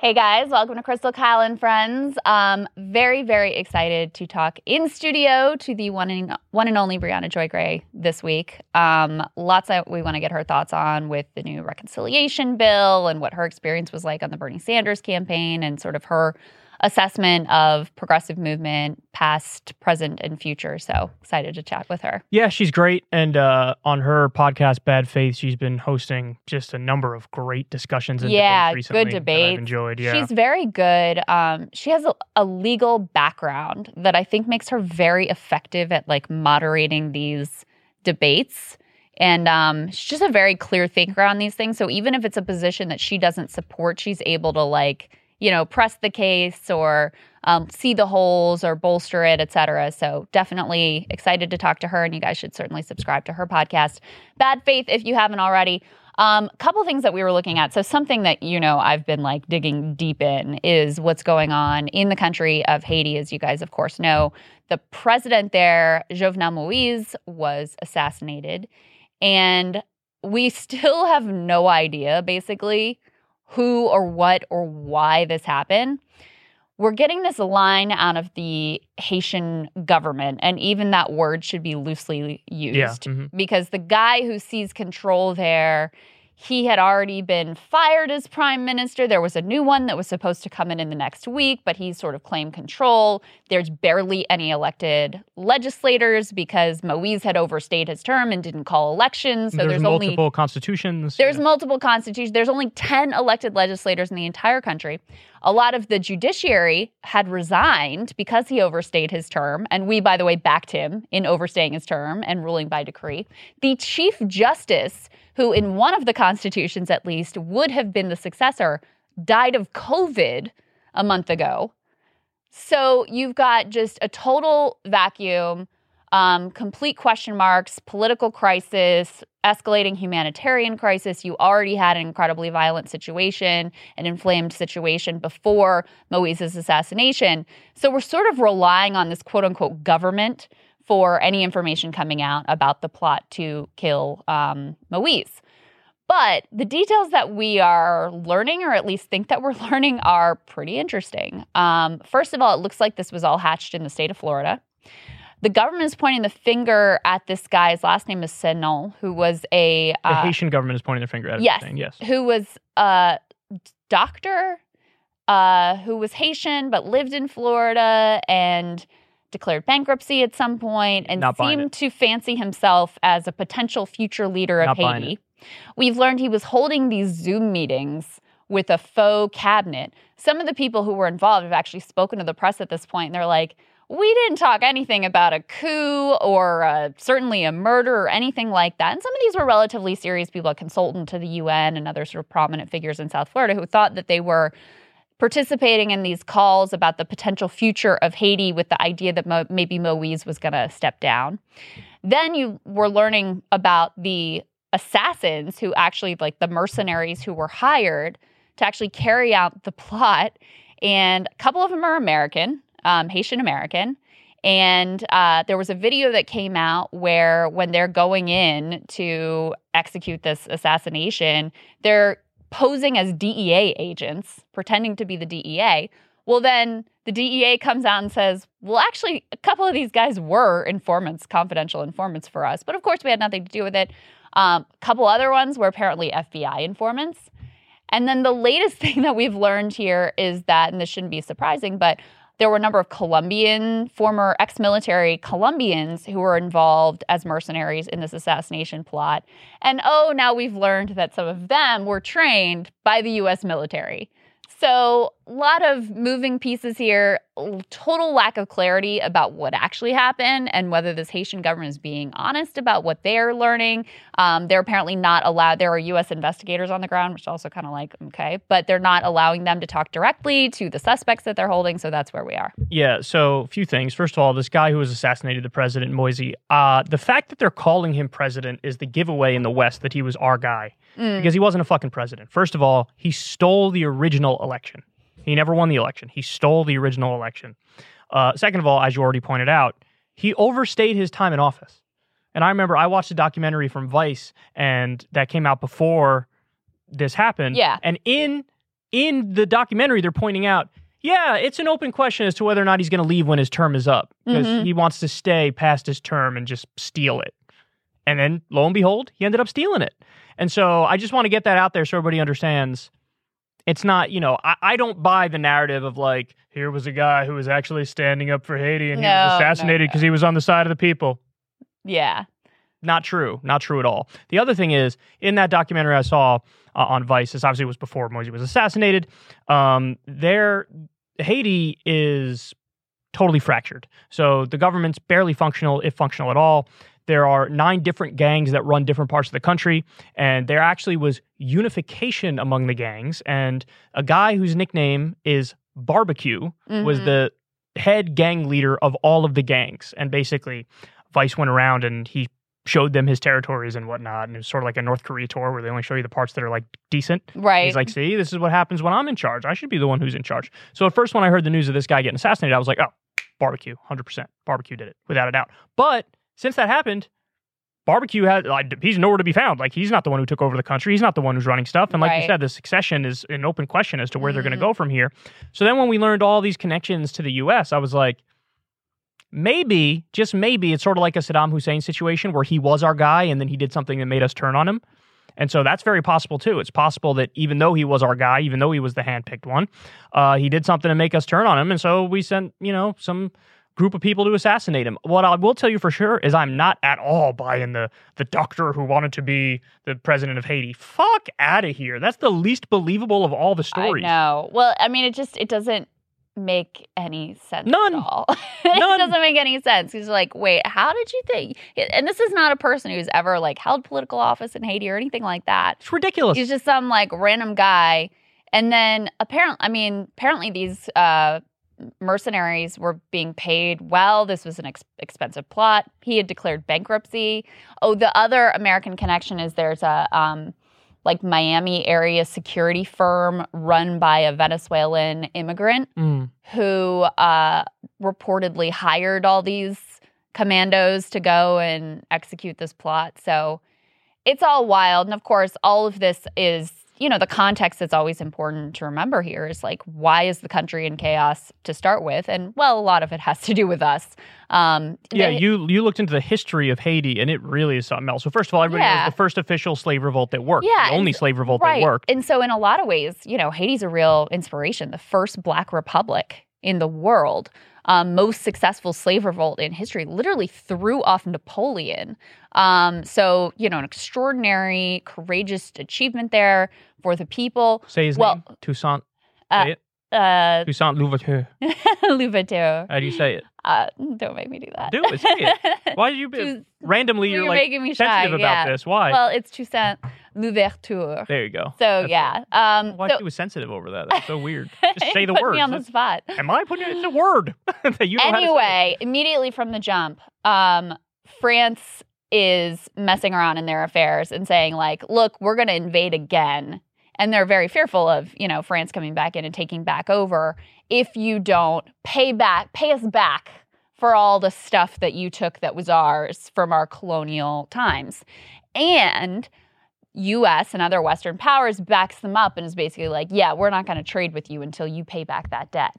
Hey guys, welcome to Krystal Kyle and Friends. Um, very, very excited to talk in studio to the one and, one and only Briahna Joy Gray this week. Um, lots that we want to get her thoughts on with the new reconciliation bill and what her experience was like on the Bernie Sanders campaign and sort of her assessment of progressive movement, past, present, and future. So excited to chat with her. Yeah, she's great. And uh, on her podcast, Bad Faith, she's been hosting just a number of great discussions and yeah, debates recently good. I've enjoyed. Yeah. She's very good. Um, she has a, a legal background that I think makes her very effective at like moderating these debates. And um, she's just a very clear thinker on these things. So even if it's a position that she doesn't support, she's able to like you know, press the case or um, see the holes or bolster it, et cetera. So definitely excited to talk to her, and you guys should certainly subscribe to her podcast, Bad Faith, if you haven't already. A um, couple things that we were looking at. So something that you know I've been like digging deep in is what's going on in the country of Haiti. As you guys, of course, know, the president there, Jovenel Moise, was assassinated, and we still have no idea, basically who or what or why this happened. We're getting this line out of the Haitian government, and even that word should be loosely used Yeah, mhm. because the guy who sees control there, he had already been fired as prime minister. There was a new one that was supposed to come in in the next week, but he sort of claimed control. There's barely any elected legislators because Moise had overstayed his term and didn't call elections. So there's, there's, only multiple constitutions. there's yeah. multiple constitutions. There's only 10 elected legislators in the entire country. A lot of the judiciary had resigned because he overstayed his term. And we, by the way, backed him in overstaying his term and ruling by decree. The Chief Justice, who in one of the constitutions at least would have been the successor, died of COVID a month ago. So you've got just a total vacuum, um, complete question marks, political crisis, escalating humanitarian crisis. You already had an incredibly violent situation, an inflamed situation before Moise's assassination. So we're sort of relying on this quote unquote government for any information coming out about the plot to kill um, Moise. But the details that we are learning, or at least think that we're learning, are pretty interesting. Um, first of all, it looks like this was all hatched in the state of Florida. The government is pointing the finger at this guy's last name is Sanon, who was a the uh, Haitian government is pointing their finger at yes. Yes. who was a doctor uh, who was Haitian but lived in Florida and declared bankruptcy at some point and Not seemed to fancy himself as a potential future leader of Not Haiti. We've learned he was holding these Zoom meetings with a faux cabinet. Some of the people who were involved have actually spoken to the press at this point, and they're like, we didn't talk anything about a coup or uh, certainly a murder or anything like that. And some of these were relatively serious people, a consultant to the UN and other sort of prominent figures in South Florida who thought that they were participating in these calls about the potential future of Haiti with the idea that Mo- maybe Moise was going to step down. Then you were learning about the assassins who actually, like the mercenaries who were hired to actually carry out the plot. And a couple of them are American, um, Haitian American. And uh, there was a video that came out where, when they're going in to execute this assassination, they're posing as DEA agents, pretending to be the DEA. Well, then the DEA comes out and says, well, actually, a couple of these guys were informants, confidential informants for us. But of course, we had nothing to do with it. Um, a couple other ones were apparently FBI informants. And then the latest thing that we've learned here is that, and this shouldn't be surprising, but there were a number of Colombian, former ex military Colombians who were involved as mercenaries in this assassination plot. And oh, now we've learned that some of them were trained by the US military. So, a lot of moving pieces here, total lack of clarity about what actually happened and whether this Haitian government is being honest about what they're learning. Um, they're apparently not allowed, there are US investigators on the ground, which is also kind of like, okay, but they're not allowing them to talk directly to the suspects that they're holding. So, that's where we are. Yeah, so a few things. First of all, this guy who was assassinated the president, Moise, uh, the fact that they're calling him president is the giveaway in the West that he was our guy Mm. because he wasn't a fucking president. First of all, he stole the original election. He never won the election. He stole the original election. Uh, second of all, as you already pointed out, he overstayed his time in office. And I remember I watched a documentary from Vice, and that came out before this happened. Yeah. And in in the documentary, they're pointing out, yeah, it's an open question as to whether or not he's going to leave when his term is up because Mhm. he wants to stay past his term and just steal it. And then lo and behold, he ended up stealing it. And so I just want to get that out there so everybody understands. It's not, you know, I, I don't buy the narrative of like, here was a guy who was actually standing up for Haiti and he No, no, was assassinated no. because he was on the side of the people. Yeah. Not true. Not true at all. The other thing is, in that documentary I saw uh, on Vice, this obviously was before Moisey was assassinated. Um, there, Haiti is totally fractured. So the government's barely functional, if functional at all. There are nine different gangs that run different parts of the country, and there actually was unification among the gangs. And a guy whose nickname is Barbecue was Mhm. the head gang leader of all of the gangs. And basically, Vice went around and he showed them his territories and whatnot. And it was sort of like a North Korea tour where they only show you the parts that are like decent. right. He's like, see, this is what happens when I'm in charge. I should be the one who's in charge. So at first, when I heard the news of this guy getting assassinated, I was like, oh, barbecue, 100%. Barbecue did it without a doubt. But since that happened, barbecue had, like, he's nowhere to be found. Like, he's not the one who took over the country. He's not the one who's running stuff. And like you said, the succession is an open question as to where they're going to go from here. So then when we learned all these connections to the US, I was like, maybe, just maybe, it's sort of like a Saddam Hussein situation where he was our guy and then he did something that made us turn on him. And so that's very possible too. It's possible that even though he was our guy, even though he was the handpicked one, uh, he did something to make us turn on him. And so we sent, you know, some group of people to assassinate him. What I will tell you for sure is I'm not at all buying the the doctor who wanted to be the president of Haiti. Fuck out of here. That's the least believable of all the stories. I know. Well, I mean, it just it doesn't make any sense None. at all. None. it doesn't make any sense. He's like, wait, how did you think? And this is not a person who's ever like held political office in Haiti or anything like that. It's ridiculous. He's just some like random guy. And then apparently, I mean, apparently these uh, mercenaries were being paid well. This was an ex- expensive plot. He had declared bankruptcy. Oh, the other American connection is there's a um, like Miami area security firm run by a Venezuelan immigrant Mm. who uh, reportedly hired all these commandos to go and execute this plot. So it's all wild. And of course, all of this is, you know, the context that's always important to remember here is like, why is the country in chaos to start with? And well, a lot of it has to do with us. Um, Yeah, they- you you looked into the history of Haiti, and it really is something else. So first of all, everybody Yeah. knows the first official slave revolt that worked, Yeah, the only slave revolt right. that worked. And so, in a lot of ways, you know, Haiti's a real inspiration, the first Black republic in the world, um, most successful slave revolt in history, literally threw off Napoleon. Um, so, you know, an extraordinary, courageous achievement there for the people. Say his well, name, Toussaint. uh. Uh, Toussaint Louverture. Louverture. How do you say it? Uh, don't make me do that. Do it, it. Why did you be, randomly? You're, you're like making me shy. sensitive about yeah. this. Why? Well, it's Toussaint Louverture. there you go. So That's yeah. Um, Why so, she was sensitive over that? That's so weird. Just say the put word. me on the spot. Am I putting it? It's a word that you know how to say. anyway, immediately from the jump, um, France is messing around in their affairs and saying like, "Look, we're going to invade again." And they're very fearful of, you know, France coming back in and taking back over if you don't pay back, pay us back for all the stuff that you took that was ours from our colonial times. And US and other Western powers backs them up and is basically like, yeah, we're not going to trade with you until you pay back that debt.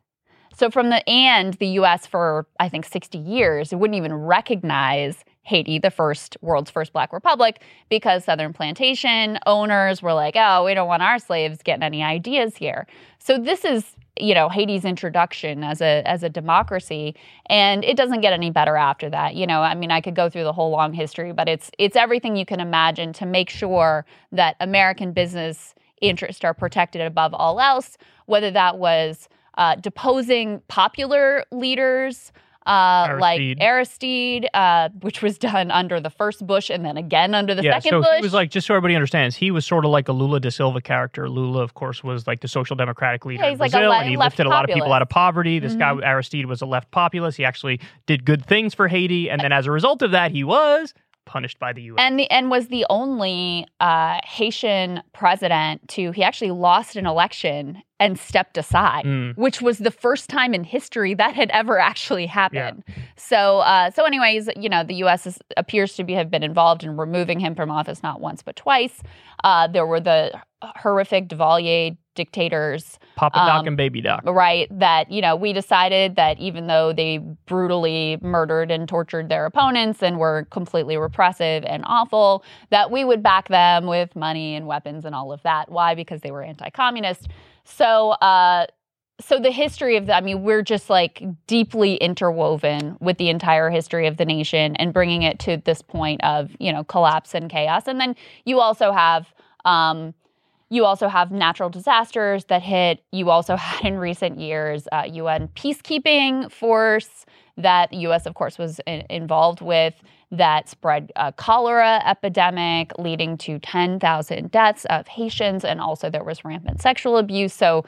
So from the and the US for I think 60 years, it wouldn't even recognize Haiti, the first world's first black republic, because Southern plantation owners were like, oh, we don't want our slaves getting any ideas here. So this is, you know, Haiti's introduction as a as a democracy. And it doesn't get any better after that. You know, I mean, I could go through the whole long history, but it's it's everything you can imagine to make sure that American business interests are protected above all else, whether that was uh, deposing popular leaders uh, like Aristide. Aristide, uh, which was done under the first Bush and then again under the yeah, second so Bush. he was like, just so everybody understands, he was sort of like a Lula da Silva character. Lula, of course, was like the social democratic leader Yeah, in he's like a Brazil, le- and he lifted a lot of people out of poverty. This guy Mhm. Aristide was a left populist. He actually did good things for Haiti, and then as a result of that, he was punished by the U.S. and the and was the only uh, Haitian president to he actually lost an election and stepped aside, Mm. which was the first time in history that had ever actually happened. So uh, so anyways, you know the U.S. Is, appears to be have been involved in removing him from office not once but twice. Uh, there were the horrific Duvalier dictators Papa Doc Um, and Baby Doc. right that you know we decided that even though they brutally murdered and tortured their opponents and were completely repressive and awful that we would back them with money and weapons and all of that. Why? Because they were anti-communist. So uh so the history of that i mean we're just like deeply interwoven with the entire history of the nation and bringing it to this point of you know collapse and chaos. And then you also have um you also have natural disasters that hit. You also had in recent years uh, UN peacekeeping force that the U.S. of course was in- involved with that spread a cholera epidemic, leading to 10,000 deaths of Haitians, and also there was rampant sexual abuse. So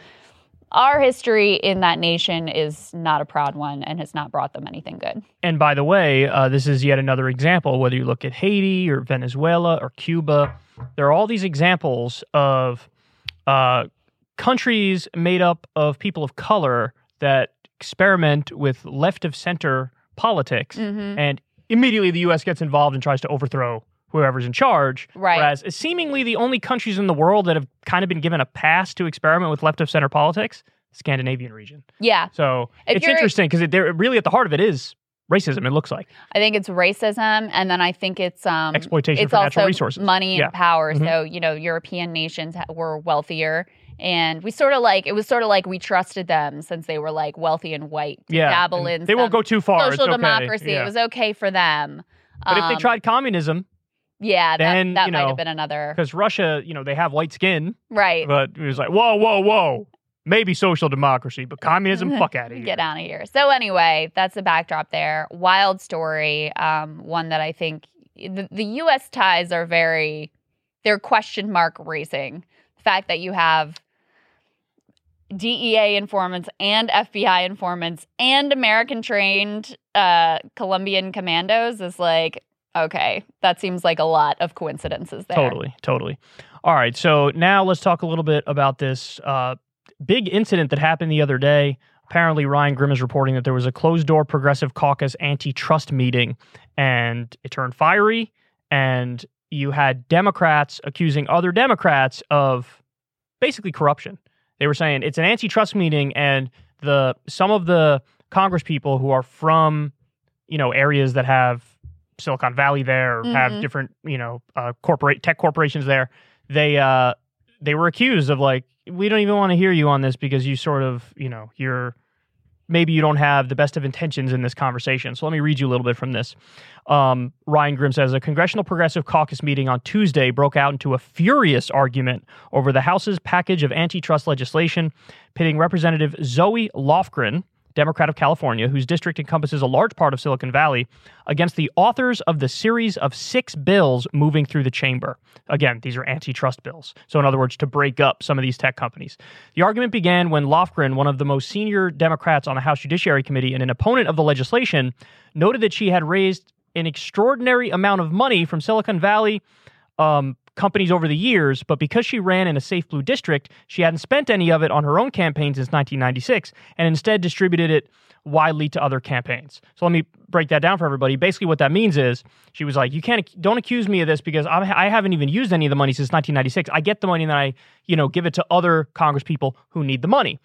our history in that nation is not a proud one and has not brought them anything good. And by the way, uh, this is yet another example, whether you look at Haiti or Venezuela or Cuba, there are all these examples of uh, countries made up of people of color that experiment with left of center politics. Mm-hmm. And immediately the U.S. gets involved and tries to overthrow whoever's in charge. Right. Whereas seemingly the only countries in the world that have kind of been given a pass to experiment with left of center politics, Scandinavian region. Yeah. So If it's interesting because they're really at the heart of it is racism. It looks like I think it's racism, and then I think it's um, exploitation it's for also natural resources. money and Yeah. power. Mhm. So you know, European nations were wealthier, and we sort of like it was sort of like we trusted them since they were like wealthy and white to Yeah, dabble in. they won't go too far. It's Social okay. democracy. Yeah. It was okay for them. but if they Um, tried communism, yeah, that, then, that you might have been another because Russia, you know, they have white skin, right. but it was like, whoa, whoa, whoa, maybe social democracy, but communism, fuck out of here. Get out of here. So anyway, that's the backdrop there. Wild story. Um, one that I think the, the U.S. ties are very, they're question mark racing. The fact that you have DEA informants and FBI informants and American trained uh, Colombian commandos is like, okay, that seems like a lot of coincidences there. Totally, totally. All right, so now let's talk a little bit about this uh, big incident that happened the other day. Apparently, Ryan Grim is reporting that there was a closed door Progressive Caucus antitrust meeting and it turned fiery. And you had Democrats accusing other Democrats of basically corruption. They were saying it's an antitrust meeting, and the some of the Congress people who are from you know areas that have Silicon Valley there or have Mhm. different you know uh, corporate tech corporations there, they uh, they were accused of like we don't even want to hear you on this because you sort of you know you're maybe you don't have the best of intentions in this conversation. So let me read you a little bit from this. Um, Ryan Grim says a congressional progressive caucus meeting on Tuesday broke out into a furious argument over the House's package of antitrust legislation, pitting Representative Zoe Lofgren, Democrat of California, whose district encompasses a large part of Silicon Valley, against the authors of the series of six bills moving through the chamber. Again, these are antitrust bills. So, in other words, to break up some of these tech companies. The argument began when Lofgren, one of the most senior Democrats on the House Judiciary Committee and an opponent of the legislation, noted that she had raised an extraordinary amount of money from Silicon Valley um, companies over the years, but because she ran in a safe blue district, she hadn't spent any of it on her own campaign since 1996 and instead distributed it widely to other campaigns. So let me break that down for everybody. Basically, what that means is she was like, "You can't, don't accuse me of this because I'm, I haven't even used any of the money since 1996. I get the money and then I, you know, give it to other Congress people who need the money."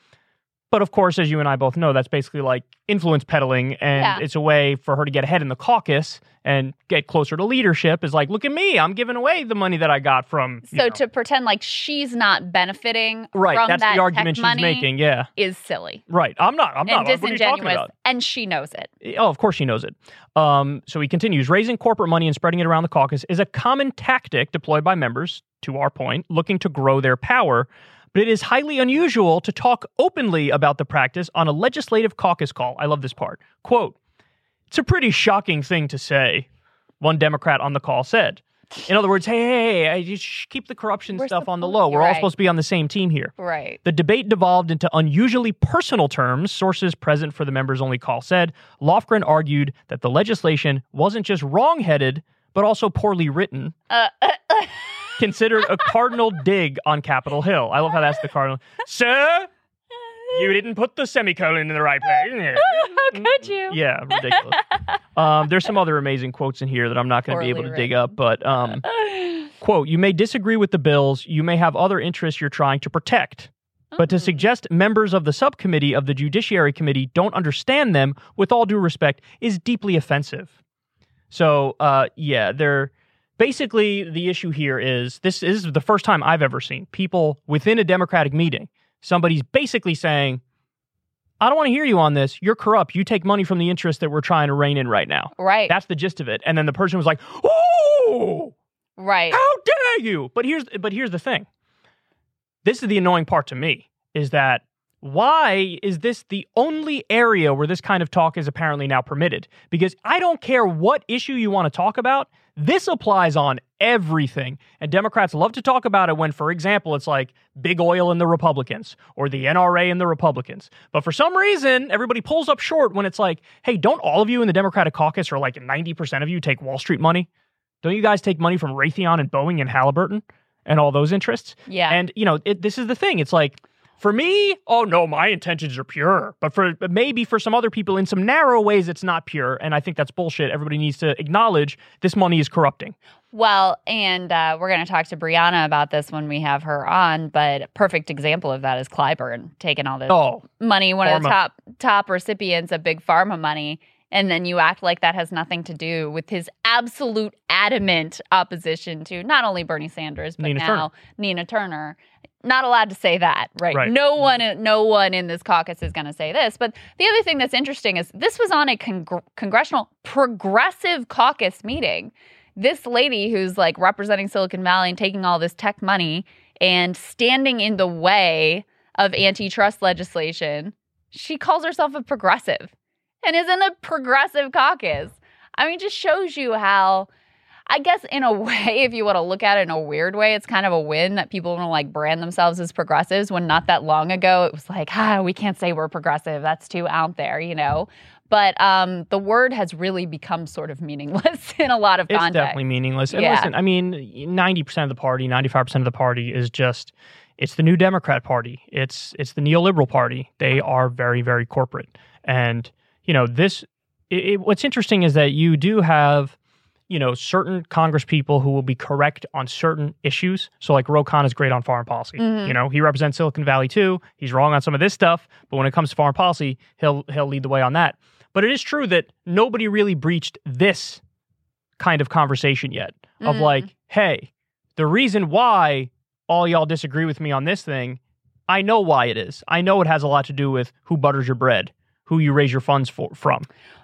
But of course, as you and I both know, that's basically like influence peddling, and Yeah. it's a way for her to get ahead in the caucus and get closer to leadership. Is like, look at me, I'm giving away the money that I got from. So know." to pretend like she's not benefiting right, from that's that the argument she's making. Yeah, is silly right. I'm not. I'm not. and What are you talking disingenuous, about? and she knows it. Oh, of course she knows it. Um, so he continues raising corporate money and spreading it around the caucus is a common tactic deployed by members, to our point, looking to grow their power. But it is highly unusual to talk openly about the practice on a legislative caucus call. I love this part. Quote, it's a pretty shocking thing to say, one Democrat on the call said. In other words, hey, hey, hey, I just keep the corruption stuff on the low. We're You're all right. supposed to be on the same team here. Right. The debate devolved into unusually personal terms, sources present for the members only call said. Lofgren argued that the legislation wasn't just wrong-headed, but also poorly written, Uh, uh, uh, considered a cardinal dig on Capitol Hill. I love how that's the cardinal. Sir, you didn't put the semicolon in the right place. How could you? yeah, ridiculous. Um, there's some other amazing quotes in here that I'm not going to be able to dig up, but um, quote, you may disagree with the bills, you may have other interests you're trying to protect. But to Mm. suggest members of the subcommittee of the Judiciary Committee don't understand them, with all due respect, is deeply offensive. So, uh, yeah, they're basically the issue here is this is the first time I've ever seen people within a Democratic meeting. Somebody's basically saying, I don't want to hear you on this. You're corrupt. You take money from the interest that we're trying to rein in right now. right, That's the gist of it. And then the person was like, "Oh, right. how dare you?" But here's but here's the thing. This is the annoying part to me is that why is this the only area where this kind of talk is apparently now permitted? Because I don't care what issue you want to talk about, this applies on everything. And Democrats love to talk about it when, for example, it's like big oil and the Republicans or the NRA and the Republicans. But for some reason, everybody pulls up short when it's like, hey, don't all of you in the Democratic caucus or like 90% of you take Wall Street money? Don't you guys take money from Raytheon and Boeing and Halliburton and all those interests? Yeah. And you know, it, this is the thing. It's like for me, oh no, my intentions are pure. But for but maybe for some other people in some narrow ways, it's not pure. And I think that's bullshit. Everybody needs to acknowledge this money is corrupting. Well, and uh, we're going to talk to Briahna about this when we have her on. But a perfect example of that is Clyburn taking all this Oh, money, one of the top top recipients of big pharma money, and then you act like that has nothing to do with his absolute adamant opposition to not only Bernie Sanders but Nina now Nina Turner. Not allowed to say that, right? Right. No one, no one in this caucus is going to say this. But the other thing that's interesting is this was on a congr- congressional progressive caucus meeting. This lady who's like representing Silicon Valley and taking all this tech money and standing in the way of antitrust legislation, she calls herself a progressive and is in the progressive caucus. I mean, just shows you how, I guess, in a way, if you want to look at it in a weird way, it's kind of a win that people want to like brand themselves as progressives when not that long ago it was like, ah, we can't say we're progressive. That's too out there, you know? But um, the word has really become sort of meaningless in a lot of contexts. it's context. definitely meaningless. And Yeah. listen, I mean, 90% of the party, 95% of the party is just it's the new Democrat party. It's it's the neoliberal party. They are very very corporate. And you know, this it, it- what's interesting is that you do have you know certain Congress people who will be correct on certain issues. So like Ro Khanna is great on foreign policy. Mhm. You know, he represents Silicon Valley too. He's wrong on some of this stuff, but when it comes to foreign policy, he'll he'll lead the way on that. But it is true that nobody really breached this kind of conversation yet of Mhm. like, hey, the reason why all y'all disagree with me on this thing, I know why it is. I know it has a lot to do with who butters your bread, who you raise your funds for from.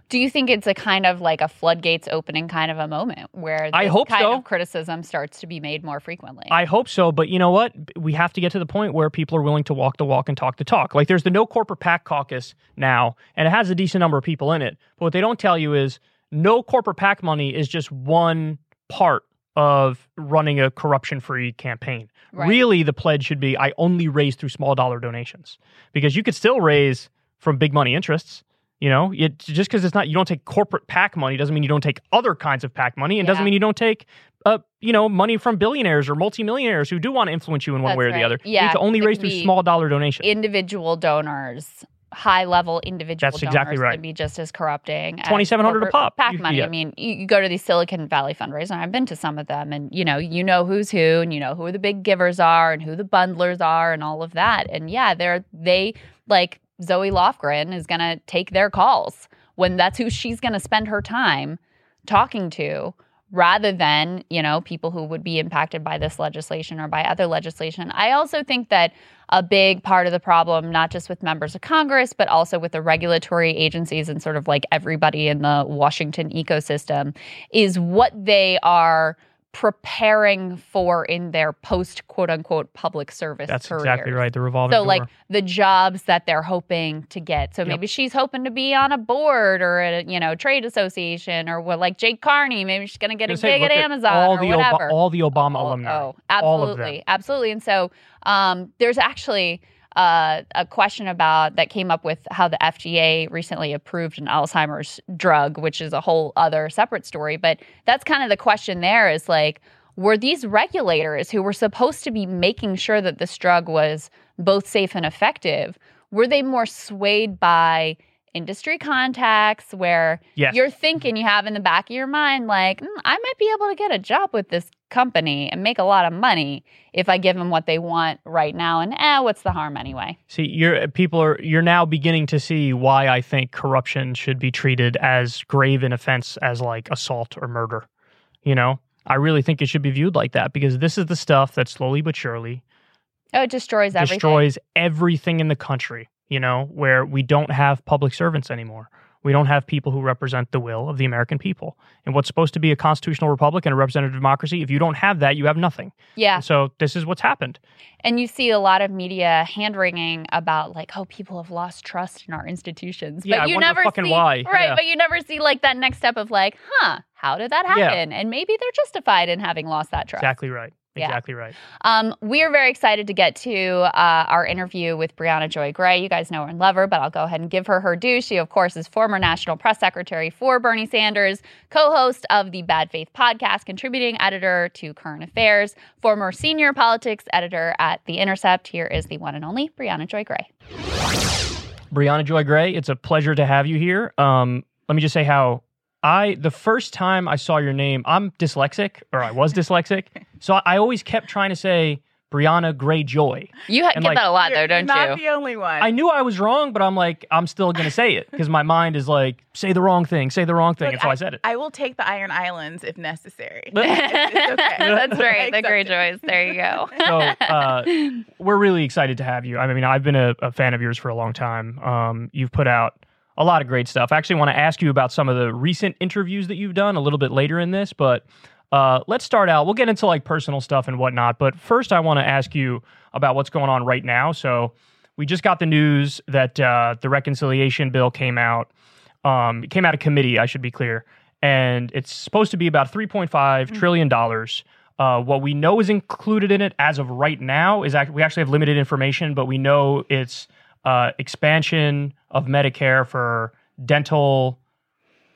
Do you think it's a kind of like a floodgates opening kind of a moment where I hope kind so. of criticism starts to be made more frequently? I hope so, but you know what? We have to get to the point where people are willing to walk the walk and talk the talk. Like there's the no corporate PAC caucus now, and it has a decent number of people in it. But what they don't tell you is no corporate PAC money is just one part of running a corruption free campaign. Right. Really, the pledge should be I only raise through small dollar donations because you could still raise from big money interests. You know, it, just because it's not you don't take corporate PAC money doesn't mean you don't take other kinds of PAC money, and doesn't mean you don't take uh, you know, money from billionaires or multimillionaires who do want to influence you in one That's way or right. the other. Yeah, you need to only raise through small dollar donations. individual donors, high level individual That's exactly donors right. can be just as corrupting. 2700 a pop. PAC You- money. yeah. I mean, you, you go to these Silicon Valley fundraisers, I've been to some of them, and you know, you know who's who, and you know who the big givers are, and who the bundlers are, and all of that. And yeah, they're they like Zoe Lofgren is going to take their calls when that's who she's going to spend her time talking to rather than you know people who would be impacted by this legislation or by other legislation. I also think that a big part of the problem not just with members of congress but also with the regulatory agencies and sort of like everybody in the washington ecosystem is what they are preparing for in their post quote unquote public service That's careers. exactly right. The revolving door. So, door. like the jobs that they're hoping to get. So Yep. maybe she's hoping to be on a board or a you know trade association or what, like Jay Carney. Maybe she's going to get a Gonna say, gig at look Amazon all or the whatever. all the Obama Oh, alumni. Oh, All absolutely, absolutely. And so um, there's actually uh, a question about that came up with how the FDA recently approved an Alzheimer's drug, which is a whole other separate story. But that's kind of the question. There is like, were these regulators who were supposed to be making sure that this drug was both safe and effective? Were they more swayed by industry contacts where Yes. you're thinking you have in the back of your mind, like, "Mm, I might be able to get a job with this company and make a lot of money if I give them what they want right now. And eh, what's the harm anyway? See, you're people are you're now beginning to see why I think corruption should be treated as grave an offense as like assault or murder. You know, I really think it should be viewed like that because this is the stuff that slowly but surely Oh, it destroys everything. destroys everything in the country. You know, where we don't have public servants anymore. We don't have people who represent the will of the American people. And what's supposed to be a constitutional republic and a representative democracy, if you don't have that, you have nothing. Yeah. And so this is what's happened. And you see a lot of media hand wringing about like, oh, people have lost trust in our institutions. Yeah, but you never see, why. Right, Yeah. but you never see like that next step of like, huh, how did that Yeah. happen? And maybe they're justified in having lost that trust. Exactly right. Yeah. Exactly right. Um, we are very excited to get to uh, our interview with Briahna Joy Gray. You guys know her and love her, but I'll go ahead and give her her due. She, of course, is former national press secretary for Bernie Sanders, co host of the Bad Faith podcast, contributing editor to Current Affairs, former senior politics editor at The Intercept. Here is the one and only Briahna Joy Gray. Briahna Joy Gray, it's a pleasure to have you here. Um, let me just say how I the first time I saw your name, I'm dyslexic, or I was dyslexic, so I, I always kept trying to say Briahna Gray Joy. You ha- get like, that a lot, though, You're don't not you? the only one. I knew I was wrong, but I'm like, I'm still gonna say it because my mind is like, say the wrong thing, say the wrong thing, Look, and so I, said it. I will take the Iron Islands if necessary. But- It's okay. That's right. The accept Gray it. Joys. There you go. so uh, we're really excited to have you. I mean, I've been a, a fan of yours for a long time. Um, you've put out a lot of great stuff. I actually want to ask you about some of the recent interviews that you've done a little bit later in this, but uh, let's start out. We'll get into like personal stuff and whatnot, but first, I want to ask you about what's going on right now. So we just got the news that uh, the reconciliation bill came out. Um, it came out of committee. I should be clear, and it's supposed to be about three point five trillion dollars. Uh, what we know is included in it as of right now is act- we actually have limited information, but we know it's uh, expansion of Medicare for dental,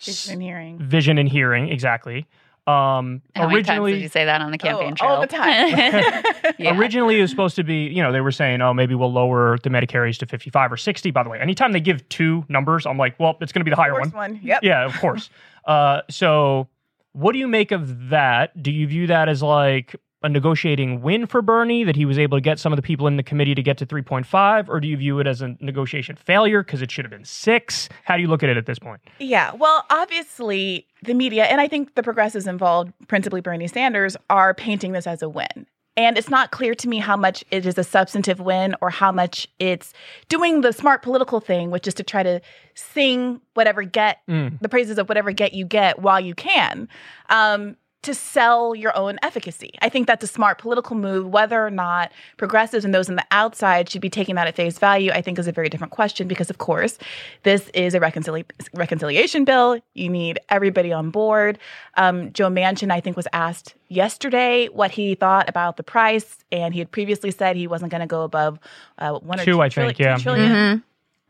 Vision and hearing. vision, and hearing. Exactly. Um, How many times did you say that on the campaign Oh, trail? all the time. Yeah. originally it was supposed to be, you know, they were saying, oh, maybe we'll lower the Medicare age to 55 or 60. By the way, anytime they give two numbers, I'm like, well, it's going to be the higher one. First one. Yep. Yeah, of course. uh, so, what do you make of that? Do you view that as like a negotiating win for Bernie that he was able to get some of the people in the committee to get to 3.5, or do you view it as a negotiation failure because it should have been six? How do you look at it at this point? Yeah. Well, obviously, the media, and I think the progressives involved, principally Bernie Sanders, are painting this as a win. And it's not clear to me how much it is a substantive win or how much it's doing the smart political thing, which is to try to sing whatever get Mm. the praises of whatever get you get while you can. Um, to sell your own efficacy. I think that's a smart political move. Whether or not progressives and those on the outside should be taking that at face value, I think is a very different question because, of course, this is a reconcili- reconciliation bill. You need everybody on board. Um, Joe Manchin, I think, was asked yesterday what he thought about the price, and he had previously said he wasn't going to go above uh, one or Two, two I think, trilli- two yeah. trillion. Mhm.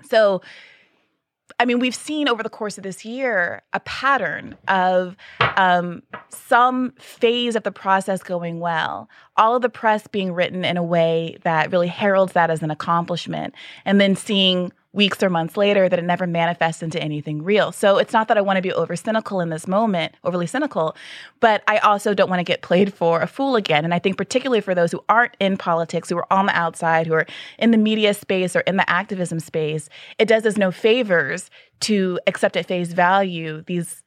So, I mean, we've seen over the course of this year a pattern of um, some phase of the process going well, all of the press being written in a way that really heralds that as an accomplishment, and then seeing weeks or months later that it never manifests into anything real. So it's not that I want to be over cynical in this moment, overly cynical, but I also don't want to get played for a fool again. And I think particularly for those who aren't in politics, who are on the outside, who are in the media space or in the activism space, it does us no favors to accept at face value these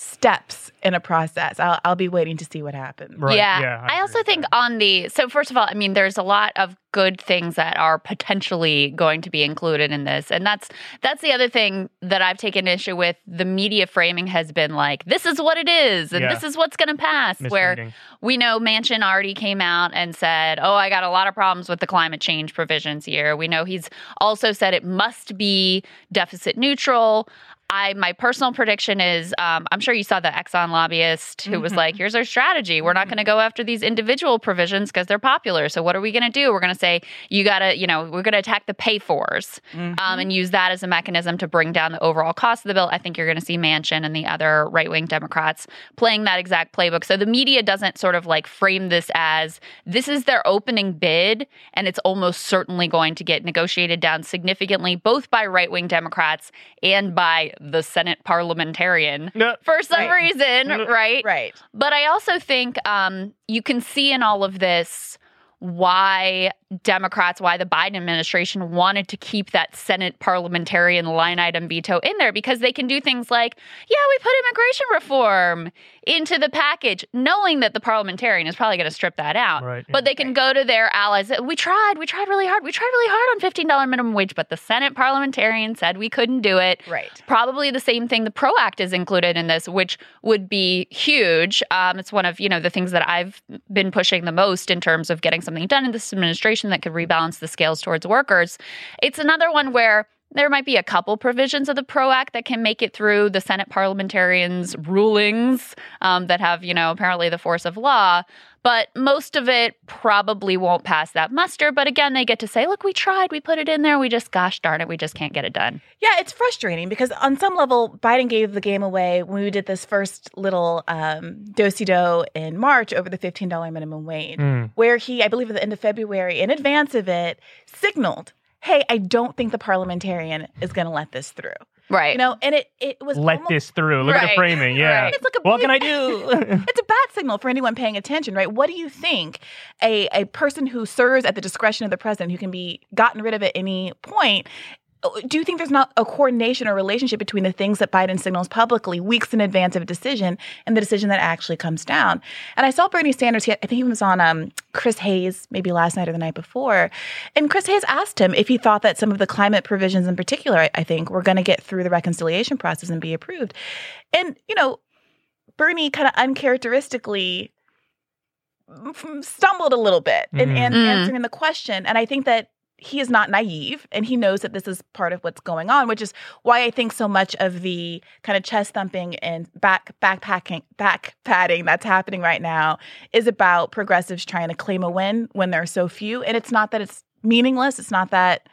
steps in a process. I'll, I'll be waiting to see what happens. Right, Yeah. yeah, I I, also think that. on the so first of all, I mean, there's a lot of good things that are potentially going to be included in this. And that's that's the other thing that I've taken issue with. The media framing has been like, this is what it is, and Yeah. this is what's gonna pass. Where we know Manchin already came out and said, Oh, I got a lot of problems with the climate change provisions here. We know he's also said it must be deficit neutral. I my personal prediction is um, I'm sure you saw the Exxon lobbyist who was Mhm. like, "Here's our strategy. We're not going to go after these individual provisions because they're popular. So what are we going to do? We're going to say you got to, you know, we're going to attack the pay fors um, and use that as a mechanism to bring down the overall cost of the bill. I think you're going to see Manchin and the other right wing Democrats playing that exact playbook. So the media doesn't sort of like frame this as this is their opening bid and it's almost certainly going to get negotiated down significantly, both by right wing Democrats and by the Senate parliamentarian No, for some Right. reason, Mm. right? Right. But I also think um, you can see in all of this why Democrats, why the Biden administration wanted to keep that Senate parliamentarian line item veto in there because they can do things like, yeah, we put immigration reform into the package, knowing that the parliamentarian is probably going to strip that out. Right, But they can go to their allies. We tried, we tried really hard. We tried really hard on $15 minimum wage, but the Senate parliamentarian said we couldn't do it. Right. Probably the same thing. The PRO Act is included in this, which would be huge. Um, it's one of you know the things that I've been pushing the most in terms of getting something done in this administration that could rebalance the scales towards workers. It's another one where there might be a couple provisions of the PRO Act that can make it through the Senate parliamentarians' rulings um, that have, you know, apparently the force of law. But most of it probably won't pass that muster. But again, they get to say, look, we tried, we put it in there, we just, gosh darn it, we just can't get it done. Yeah, it's frustrating because on some level, Biden gave the game away when we did this first little um, do-si-do in March over the $15 minimum wage, Mm. where he, I believe at the end of February, in advance of it, signaled, hey, I don't think the parliamentarian is going to let this through. Right. You know, and it, it was Let almost- this through. Look at the framing. Yeah. right. It's like a What can I do? it's a bad signal for anyone paying attention, right? What do you think a, a person who serves at the discretion of the president, who can be gotten rid of at any point, do you think there's not a coordination or relationship between the things that Biden signals publicly weeks in advance of a decision and the decision that actually comes down? And I saw Bernie Sanders, he, I think he was on um, Chris Hayes maybe last night or the night before. And Chris Hayes asked him if he thought that some of the climate provisions in particular, I, I think, were going to get through the reconciliation process and be approved. And, you know, Bernie kind of uncharacteristically stumbled a little bit in, Mhm. in Mm. answering the question. And I think that he is not naive and he knows that this is part of what's going on, which is why I think so much of the kind of chest thumping and back backpacking back patting that's happening right now is about progressives trying to claim a win when there are so few. And it's not that it's meaningless. It's not that,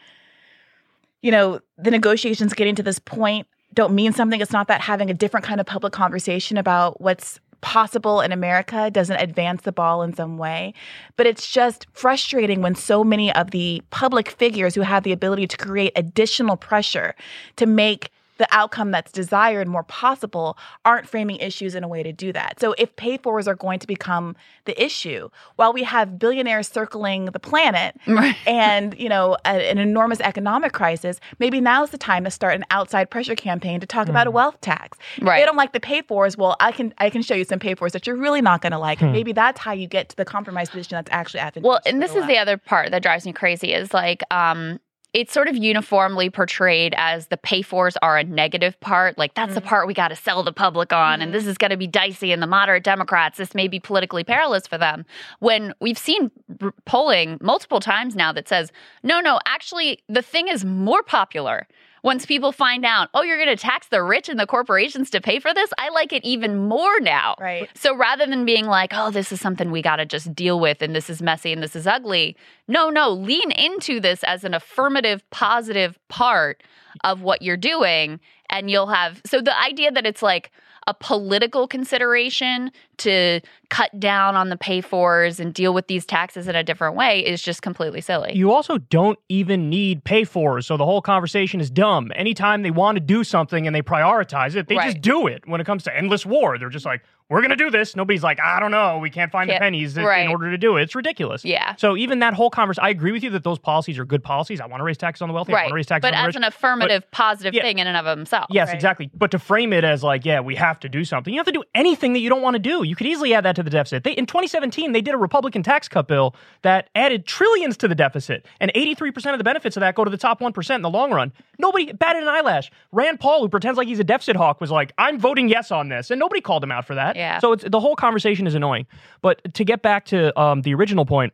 you know, the negotiations getting to this point don't mean something. It's not that having a different kind of public conversation about what's possible in America doesn't advance the ball in some way. But it's just frustrating when so many of the public figures who have the ability to create additional pressure to make the outcome that's desired more possible aren't framing issues in a way to do that. So if pay fors are going to become the issue, while we have billionaires circling the planet Right. and you know a- an enormous economic crisis, maybe now's the time to start an outside pressure campaign to talk about a wealth tax. If Right. They don't like the pay fors. Well, I can I can show you some pay fors that you're really not going to like. And maybe that's how you get to the compromise position that's actually advantageous. Well, and this is left. the other part that drives me crazy is like um it's sort of uniformly portrayed as the pay fors are a negative part. Like that's the Mhm. part we got to sell the public on, and Mhm. this is going to be dicey. And the moderate Democrats, this may be politically perilous for them. When we've seen r- polling multiple times now that says, no, no, actually, the thing is more popular. Once people find out, oh, you're going to tax the rich and the corporations to pay for this, I like it even more now. right. So rather than being like, oh, this is something we got to just deal with and this is messy and this is ugly, no, no, lean into this as an affirmative, positive part of what you're doing. And you'll have, so the idea that it's like a political consideration to cut down on the pay fors and deal with these taxes in a different way is just completely silly. You also don't even need pay for, so the whole conversation is dumb. Anytime they want to do something and they prioritize it, they just do it. When it comes to endless war, they're just like, "We're going to do this." Nobody's like, "I don't know, we can't find Can't- the pennies in- right. in order to do it." It's ridiculous. yeah. So even that whole conversation, I agree with you that those policies are good policies. I want to raise taxes on the wealthy. Right. I want to raise taxes But on the as an affirmative, positive yeah. thing in and of themselves. Yes, Right. exactly. But to frame it as like, yeah, we have to do something. You have to do anything that you don't want to do. You could easily add that to the deficit. They, in 2017, they did a Republican tax cut bill that added trillions to the deficit, and 83% of the benefits of that go to the top 1% in the long run. Nobody batted an eyelash. Rand Paul, who pretends like he's a deficit hawk, was like, I'm voting yes on this, and nobody called him out for that. Yeah. So it's, the whole conversation is annoying. But to get back to um, the original point,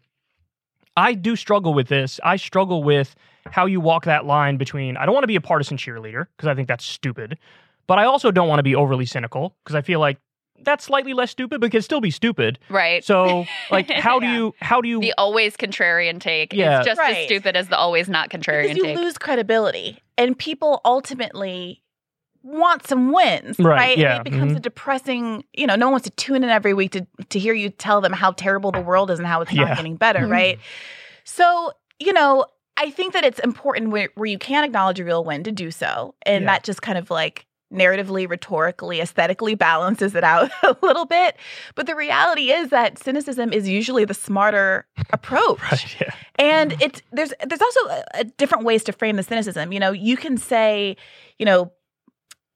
I do struggle with this. I struggle with how you walk that line between I don't want to be a partisan cheerleader because I think that's stupid, but I also don't want to be overly cynical because I feel like that's slightly less stupid, but can still be stupid. Right. So, like, how do Yeah. you how do you the always contrarian take Yeah. is just Right. as stupid as the always not contrarian because you take. lose credibility and people ultimately want some wins Right, right, yeah, And it becomes mhm. a depressing you know no one wants to tune in every week to to hear you tell them how terrible the world is and how it's not getting better Mhm. right so you know i think that it's important where, where you can acknowledge a real win to do so and Yeah. that just kind of like narratively rhetorically aesthetically balances it out a little bit but the reality is that cynicism is usually the smarter approach right? Yeah. and it's there's there's also a, a different ways to frame the cynicism. You know, you can say, you know,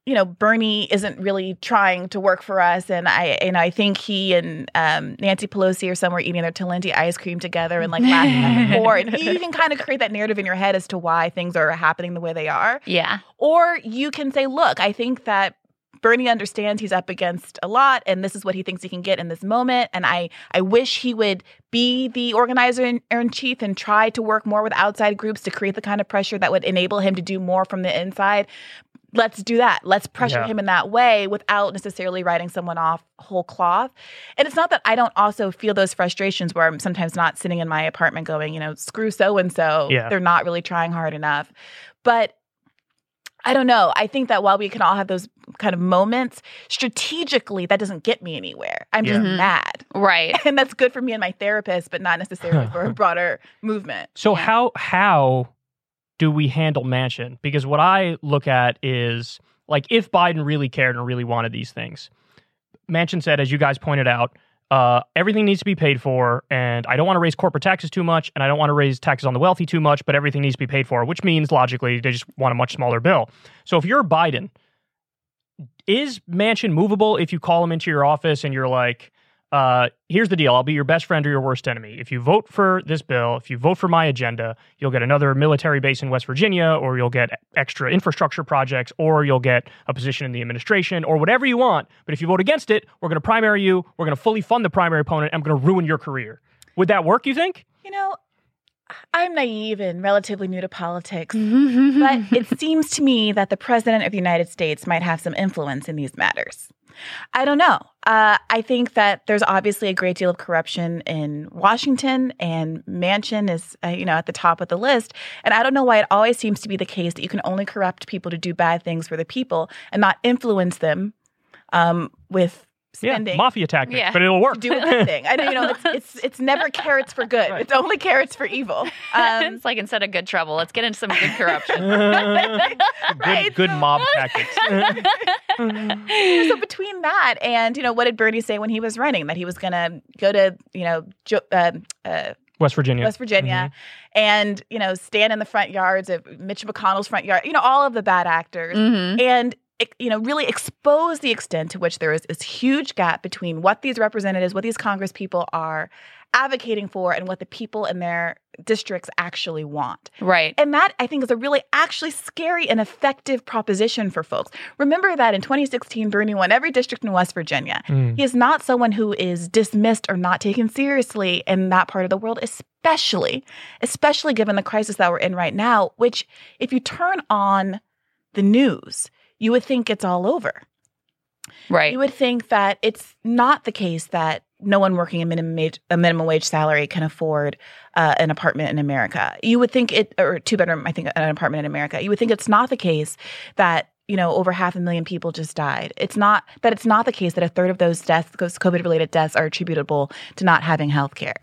you know, Bernie isn't really trying to work for us, and I and I think he and um, Nancy Pelosi are somewhere eating their Talenti ice cream together and like laughing the poor, and you can kind of create that narrative in your head as to why things are happening the way they are. yeah. Or you can say, look, I think that Bernie understands he's up against a lot and this is what he thinks he can get in this moment. And I, I wish he would be the organizer in, in chief and try to work more with outside groups to create the kind of pressure that would enable him to do more from the inside. Let's do that. Let's pressure Yeah. him in that way without necessarily writing someone off whole cloth. And it's not that I don't also feel those frustrations where I'm sometimes not sitting in my apartment going, you know, screw so and so. Yeah. They're not really trying hard enough. But I don't know. I think that while we can all have those kind of moments, strategically, that doesn't get me anywhere. I'm just Yeah. Mhm. mad. Right. And that's good for me and my therapist, but not necessarily for a broader movement. So Yeah. how how do we handle Manchin? Because what I look at is like if Biden really cared and really wanted these things, Manchin said, as you guys pointed out, uh, everything needs to be paid for, and I don't want to raise corporate taxes too much, and I don't want to raise taxes on the wealthy too much, but everything needs to be paid for, which means logically they just want a much smaller bill. So if you're Biden, is Manchin movable if you call him into your office and you're like, uh, here's the deal. I'll be your best friend or your worst enemy. If you vote for this bill, if you vote for my agenda, you'll get another military base in West Virginia, or you'll get extra infrastructure projects, or you'll get a position in the administration, or whatever you want. But if you vote against it, we're going to primary you. We're going to fully fund the primary opponent. I'm going to ruin your career. Would that work, you think? You know, I'm naive and relatively new to politics, but it seems to me that the president of the United States might have some influence in these matters. I don't know. Uh, I think that there's obviously a great deal of corruption in Washington, and Manchin is, uh, you know, at the top of the list. And I don't know why it always seems to be the case that you can only corrupt people to do bad things for the people and not influence them um, with spending. Yeah, mafia tactics, Yeah. but it'll work. to do a good thing. I know, you know, it's it's it's never carrots for good. Right. It's only carrots for evil. Um, it's like instead of good trouble, let's get into some good corruption. good, Right, good mob tactics. so between that and you know what did Bernie say when he was running that he was going to go to you know jo- uh, uh, West Virginia. West Virginia and you know stand in the front yards of Mitch McConnell's front yard, you know all of the bad actors Mhm. and ex- you know really expose the extent to which there is this huge gap between what these representatives, what these Congress people are advocating for, and what the people in their districts actually want. Right. And that I think is a really actually scary and effective proposition for folks. Remember that in 2016, Bernie won every district in West Virginia. Mm. He is not someone who is dismissed or not taken seriously in that part of the world, especially, especially given the crisis that we're in right now, which if you turn on the news, you would think it's all over. Right. You would think that it's not the case that no one working a minimum wage, a minimum wage salary can afford uh, an apartment in America. You would think it, or two bedroom, I think, an apartment in America. You would think it's not the case that you know over half a million people just died. It's not that it's not the case that a third of those deaths, those COVID related deaths, are attributable to not having health care.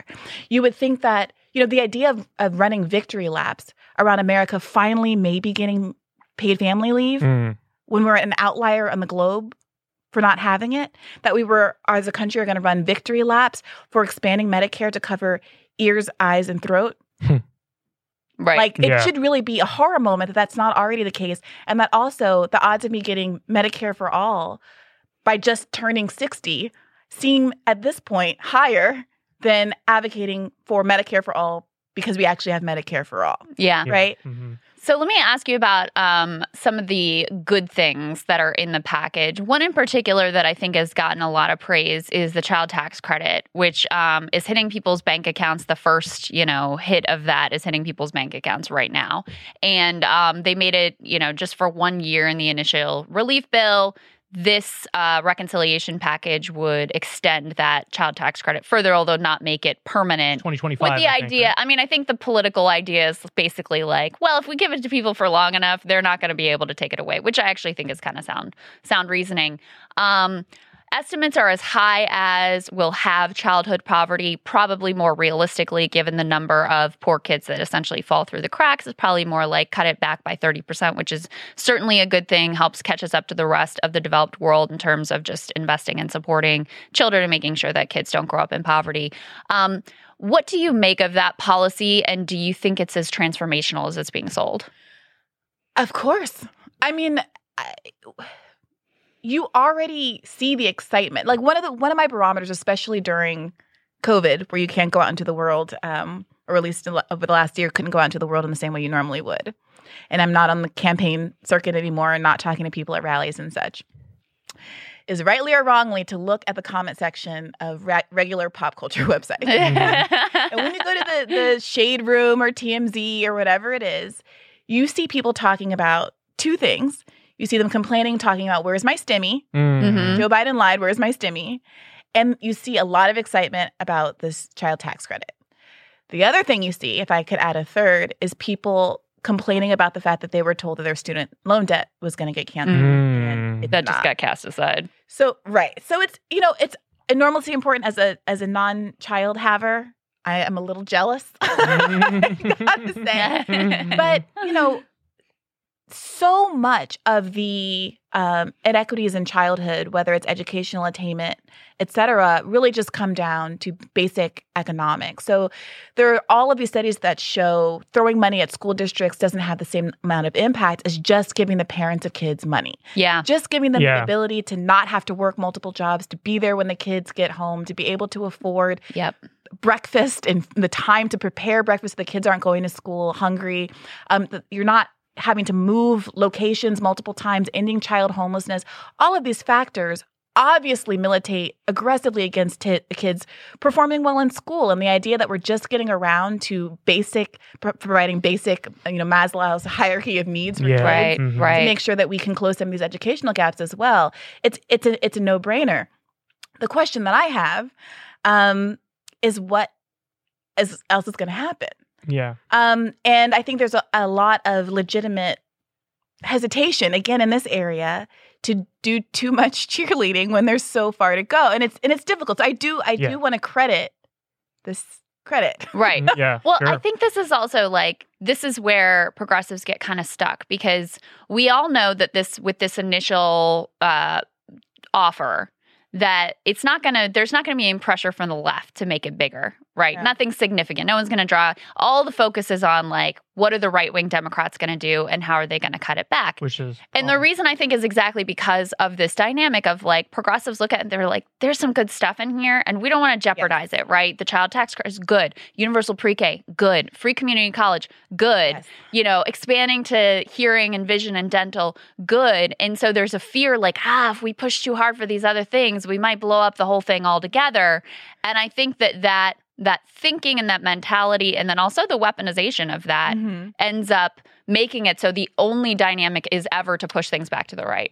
You would think that you know the idea of, of running victory laps around America finally maybe getting paid family leave Mm. When we're an outlier on the globe for not having it, that we were, as a country, are going to run victory laps for expanding Medicare to cover ears, eyes, and throat. Right. Like, it Yeah. should really be a horror moment that that's not already the case. And that also the odds of me getting Medicare for all by just turning 60 seem at this point higher than advocating for Medicare for all because we actually have Medicare for all, Yeah. Yeah. right? Mhm. So let me ask you about um, some of the good things that are in the package. One in particular that I think has gotten a lot of praise is the child tax credit, which um, is hitting people's bank accounts. The first, you know, hit of that is hitting people's bank accounts right now, and um, they made it, you know, just for one year in the initial relief bill. This uh, reconciliation package would extend that child tax credit further, although not make it permanent 2025. with the I think, idea right? i mean i think the political idea is basically like well if we give it to people for long enough they're not going to be able to take it away which i actually think is kind of sound sound reasoning um, estimates are as high as we'll have childhood poverty probably more realistically given the number of poor kids that essentially fall through the cracks is probably more like cut it back by 30% which is certainly a good thing helps catch us up to the rest of the developed world in terms of just investing and supporting children and making sure that kids don't grow up in poverty um, what do you make of that policy, and do you think it's as transformational as it's being sold? Of course. I mean, I, you already see the excitement. Like one of the one of my barometers, especially during COVID, where you can't go out into the world, um, or at least over the last year, couldn't go out into the world in the same way you normally would. And I'm not on the campaign circuit anymore, and not talking to people at rallies and such. Is rightly or wrongly to look at the comment section of re- regular pop culture websites. And when you go to the, the shade room or TMZ or whatever it is, you see people talking about two things. You see them complaining, talking about where's my stimmy? Mhm. Joe Biden lied, where's my stimmy? And you see a lot of excitement about this child tax credit. The other thing you see, if I could add a third, is people complaining about the fact that they were told that their student loan debt was going to get canceled. Mm. And it's that just not. got cast aside. So right. So it's you know it's enormously important as a as a non child haver. I am a little jealous. I gotta say, but you know, so much of the um, inequities in childhood, whether it's educational attainment, et cetera, really just come down to basic economics. So there are all of these studies that show throwing money at school districts doesn't have the same amount of impact as just giving the parents of kids money yeah. just giving them Yeah. the ability to not have to work multiple jobs, to be there when the kids get home, to be able to afford Yep. breakfast and the time to prepare breakfast so the kids aren't going to school hungry. Um, you're not having to move locations multiple times, ending child homelessness. All of these factors obviously militate aggressively against t- kids performing well in school and the idea that we're just getting around to basic pro- providing basic you know maslow's hierarchy of needs for Yeah. kids Right. Mhm. to make sure that we can close some of these educational gaps as well. It's it's a it's a no brainer. The question that I have um, is what is else is going to happen. Yeah. Um, and I think there's a, a lot of legitimate hesitation again in this area to do too much cheerleading when there's so far to go, and it's and it's difficult. So I do I Yeah. do want to credit this credit. right. Yeah. Well, sure. I think this is also like this is where progressives get kind of stuck because we all know that this with this initial uh, offer that it's not gonna there's not gonna be any pressure from the left to make it bigger, right? Yeah. Nothing significant. No one's gonna draw. All the focus is on like what are the right wing Democrats gonna do and how are they gonna cut it back? which is And the reason I think is exactly because of this dynamic of like progressives look at it and they're like, there's some good stuff in here and we don't want to jeopardize it, right? The child tax credit is good. Universal pre K, good. Free community college, good. Yes. You know, expanding to hearing and vision and dental, good. And so there's a fear like, ah, if we push too hard for these other things, we might blow up the whole thing altogether. And I think that that that thinking and that mentality and then also the weaponization of that Mhm. ends up making it so the only dynamic is ever to push things back to the right.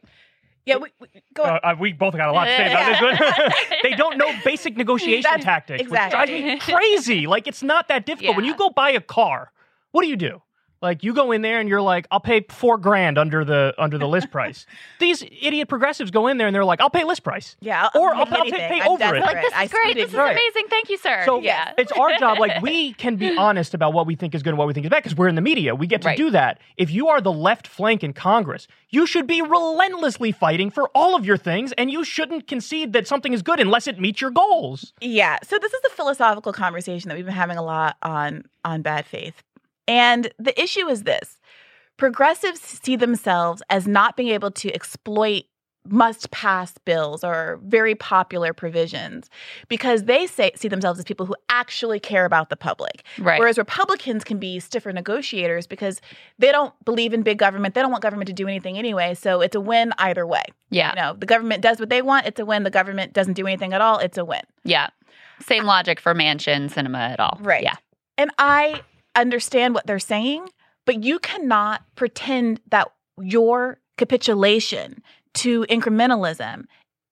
Yeah, we, we, go Uh, uh, we both got a lot to say about this one. they don't know basic negotiation That's- tactics, exactly. which drives me crazy. Like it's not that difficult. When you go buy a car, what do you do? Like you go in there and you're like, I'll pay four grand under the under the list price. These idiot progressives go in there and they're like, I'll pay list price. Yeah, I'll, Or I'll I'll- take I'll take- pay I'm over it. Like, this I is great. This is ignore it. amazing. Thank you, sir. So yeah. it's our job. Like we can be honest about what we think is good and what we think is bad because we're in the media. We get to Right. do that. If you are the left flank in Congress, you should be relentlessly fighting for all of your things, and you shouldn't concede that something is good unless it meets your goals. Yeah. So this is a philosophical conversation that we've been having a lot on on bad faith. And the issue is this. Progressives see themselves as not being able to exploit must pass bills or very popular provisions because they say see themselves as people who actually care about the public. Right. Whereas Republicans can be stiffer negotiators because they don't believe in big government. They don't want government to do anything anyway. So it's a win either way. yeah. You know, the government does what they want, it's a win. The government doesn't do anything at all, it's a win. Yeah. Same logic for Manchin, Sinema at all. Right. Yeah. And I understand what they're saying, but you cannot pretend that your capitulation to incrementalism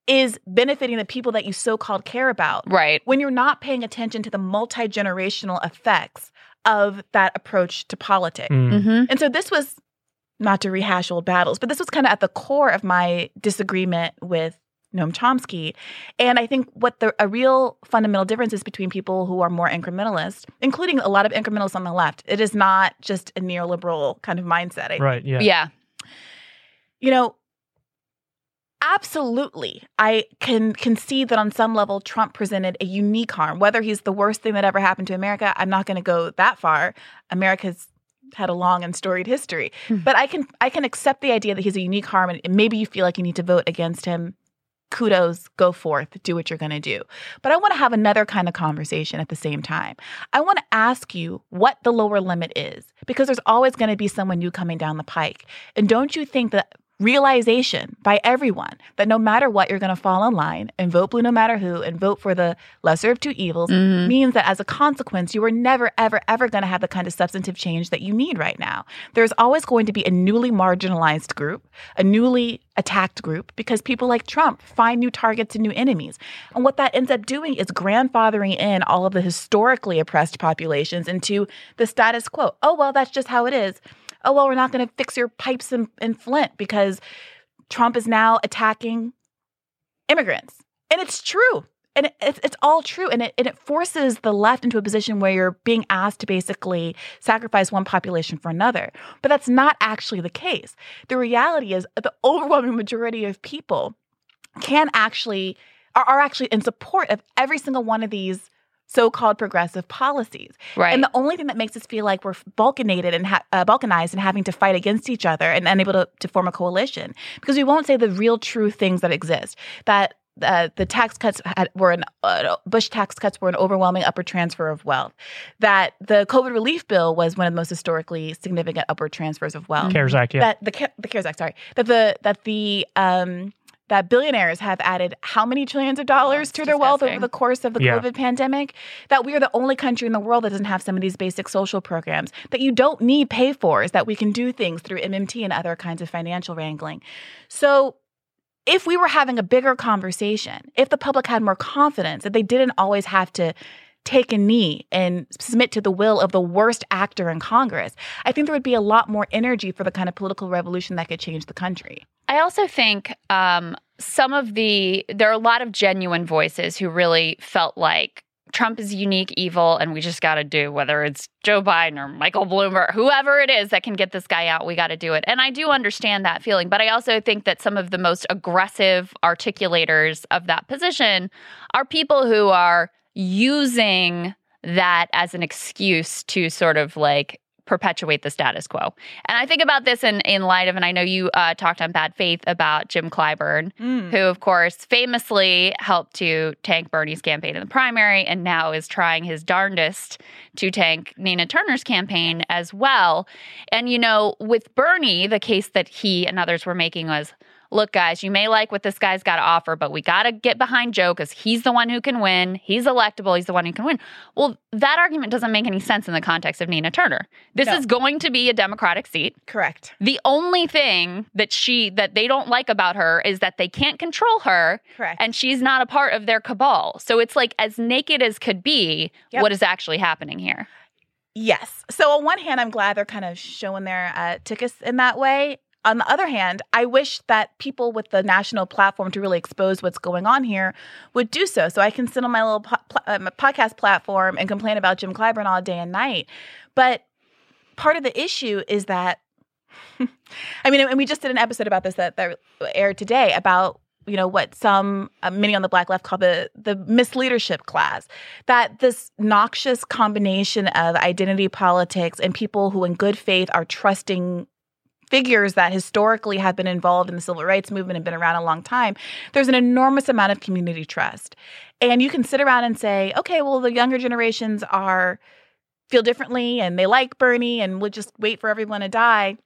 is benefiting the people that you so called care about Right. when you're not paying attention to the multi generational effects of that approach to politics. Mm. hmm And so this was not to rehash old battles, but this was kind of at the core of my disagreement with Noam Chomsky. And I think what the a real fundamental difference is between people who are more incrementalist, including a lot of incrementalists on the left. It is not just a neoliberal kind of mindset. I Right. Yeah. Yeah. you know, absolutely, I can concede that on some level, Trump presented a unique harm. Whether he's the worst thing that ever happened to America, I'm not going to go that far. America's had a long and storied history, Hmm. but I can I can accept the idea that he's a unique harm, and maybe you feel like you need to vote against him. Kudos, go forth, do what you're going to do. But I want to have another kind of conversation at the same time. I want to ask you what the lower limit is, because there's always going to be someone new coming down the pike. And don't you think that realization by everyone that no matter what, you're going to fall in line and vote blue no matter who and vote for the lesser of two evils Mhm. means that as a consequence, you are never, ever, ever going to have the kind of substantive change that you need right now. There's always going to be a newly marginalized group, a newly attacked group, because people like Trump find new targets and new enemies. And what that ends up doing is grandfathering in all of the historically oppressed populations into the status quo. Oh, well, that's just how it is. Oh, well, we're not going to fix your pipes in, in Flint because Trump is now attacking immigrants. And it's true. And it, it's, it's all true. And it, and it forces the left into a position where you're being asked to basically sacrifice one population for another. But that's not actually the case. The reality is the overwhelming majority of people can actually, are, are actually in support of every single one of these so-called progressive policies. Right. And the only thing that makes us feel like we're balkanated and ha- uh, balkanized and having to fight against each other and unable to, to form a coalition because we won't say the real true things that exist. That uh, the tax cuts had, were an uh, Bush tax cuts were an overwhelming upward transfer of wealth. That the COVID relief bill was one of the most historically significant upward transfers of wealth. CARES Act. Yeah. That the Ca- the CARES Act, sorry, that the that the um that billionaires have added how many trillions of dollars it's to their wealth over the course of the Yeah. COVID pandemic. That we are the only country in the world that doesn't have some of these basic social programs. That you don't need pay for, is That we can do things through MMT and other kinds of financial wrangling. So if we were having a bigger conversation, if the public had more confidence that they didn't always have to take a knee and submit to the will of the worst actor in Congress, I think there would be a lot more energy for the kind of political revolution that could change the country. I also think um, some of the there are a lot of genuine voices who really felt like Trump is unique evil, and we just got to do whether it's Joe Biden or Michael Bloomberg, whoever it is that can get this guy out, we got to do it. And I do understand that feeling, but I also think that some of the most aggressive articulators of that position are people who are using that as an excuse to sort of like perpetuate the status quo. And I think about this in, in light of, and I know you uh, talked on Bad Faith about Jim Clyburn, who, of course, famously helped to tank Bernie's campaign in the primary and now is trying his darndest to tank Nina Turner's campaign as well. And, you know, with Bernie, the case that he and others were making was look, guys, you may like what this guy's got to offer, but we got to get behind Joe because he's the one who can win. He's electable. He's the one who can win. Well, that argument doesn't make any sense in the context of Nina Turner. This No. is going to be a Democratic seat. Correct. The only thing that she that they don't like about her is that they can't control her Correct. and she's not a part of their cabal. So it's like as naked as could be Yep. what is actually happening here. Yes. So on one hand, I'm glad they're kind of showing their uh, tickets in that way. On the other hand, I wish that people with the national platform to really expose what's going on here would do so. So I can sit on my little po- pl- uh, podcast platform and complain about Jim Clyburn all day and night. But part of the issue is that, I mean, and we just did an episode about this that, that aired today about you know what some uh, many on the black left call the the misleadership class that this noxious combination of identity politics and people who in good faith are trusting figures that historically have been involved in the civil rights movement and been around a long time, there's an enormous amount of community trust. And you can sit around and say, okay, well, the younger generations are feel differently and they like Bernie and we'll just wait for everyone to die.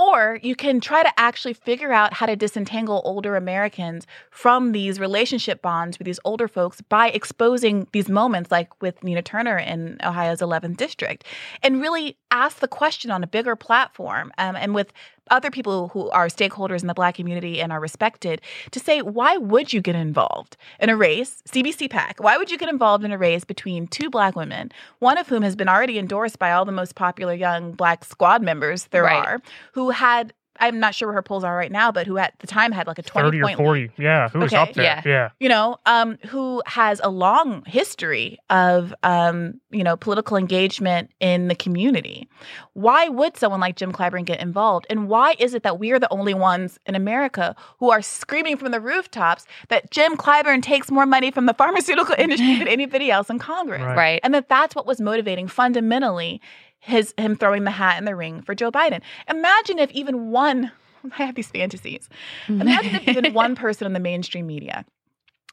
Or you can try to actually figure out how to disentangle older Americans from these relationship bonds with these older folks by exposing these moments, like with Nina Turner in Ohio's 11th district, and really ask the question on a bigger platform um, and with other people who are stakeholders in the black community and are respected to say, why would you get involved in a race, CBC PAC? Why would you get involved in a race between two black women, one of whom has been already endorsed by all the most popular young black squad members there Right. are, who had I'm not sure where her polls are right now, but who at the time had like a 20 30 or point 40. Yeah, who was Okay. up there? Yeah. yeah. you know, um, who has a long history of, um, you know, political engagement in the community. Why would someone like Jim Clyburn get involved? And why is it that we are the only ones in America who are screaming from the rooftops that Jim Clyburn takes more money from the pharmaceutical industry than anybody else in Congress? Right. Right. And that that's what was motivating fundamentally his him throwing the hat in the ring for Joe Biden. Imagine if even one I have these fantasies. Imagine if even one person in the mainstream media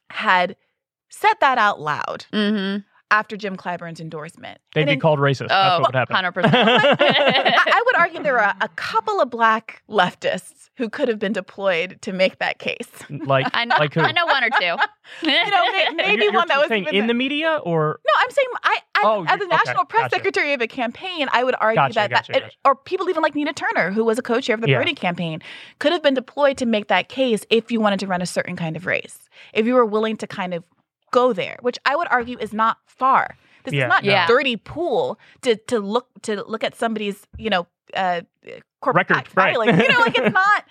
had said that out loud hmm after Jim Clyburn's endorsement. They'd And be called racist. That's Oh, what would happen. 100%. I, I would argue there are a couple of black leftists who could have been deployed to make that case. like, I know, like who? I know one or two. You know, may- maybe You're- one that you're was saying even in the media or No, I'm saying I, as, Oh, as a national okay, press gotcha. secretary of a campaign, I would argue Gotcha, that, gotcha, that gotcha. or people even like Nina Turner, who was a co-chair of the Yeah. Bernie campaign, could have been deployed to make that case if you wanted to run a certain kind of race. If you were willing to kind of go there, which I would argue is not far. This Yeah, is not no. Yeah. dirty pool to to look to look at somebody's you know uh, corporate Record, tax right. filing. You know, like it's not.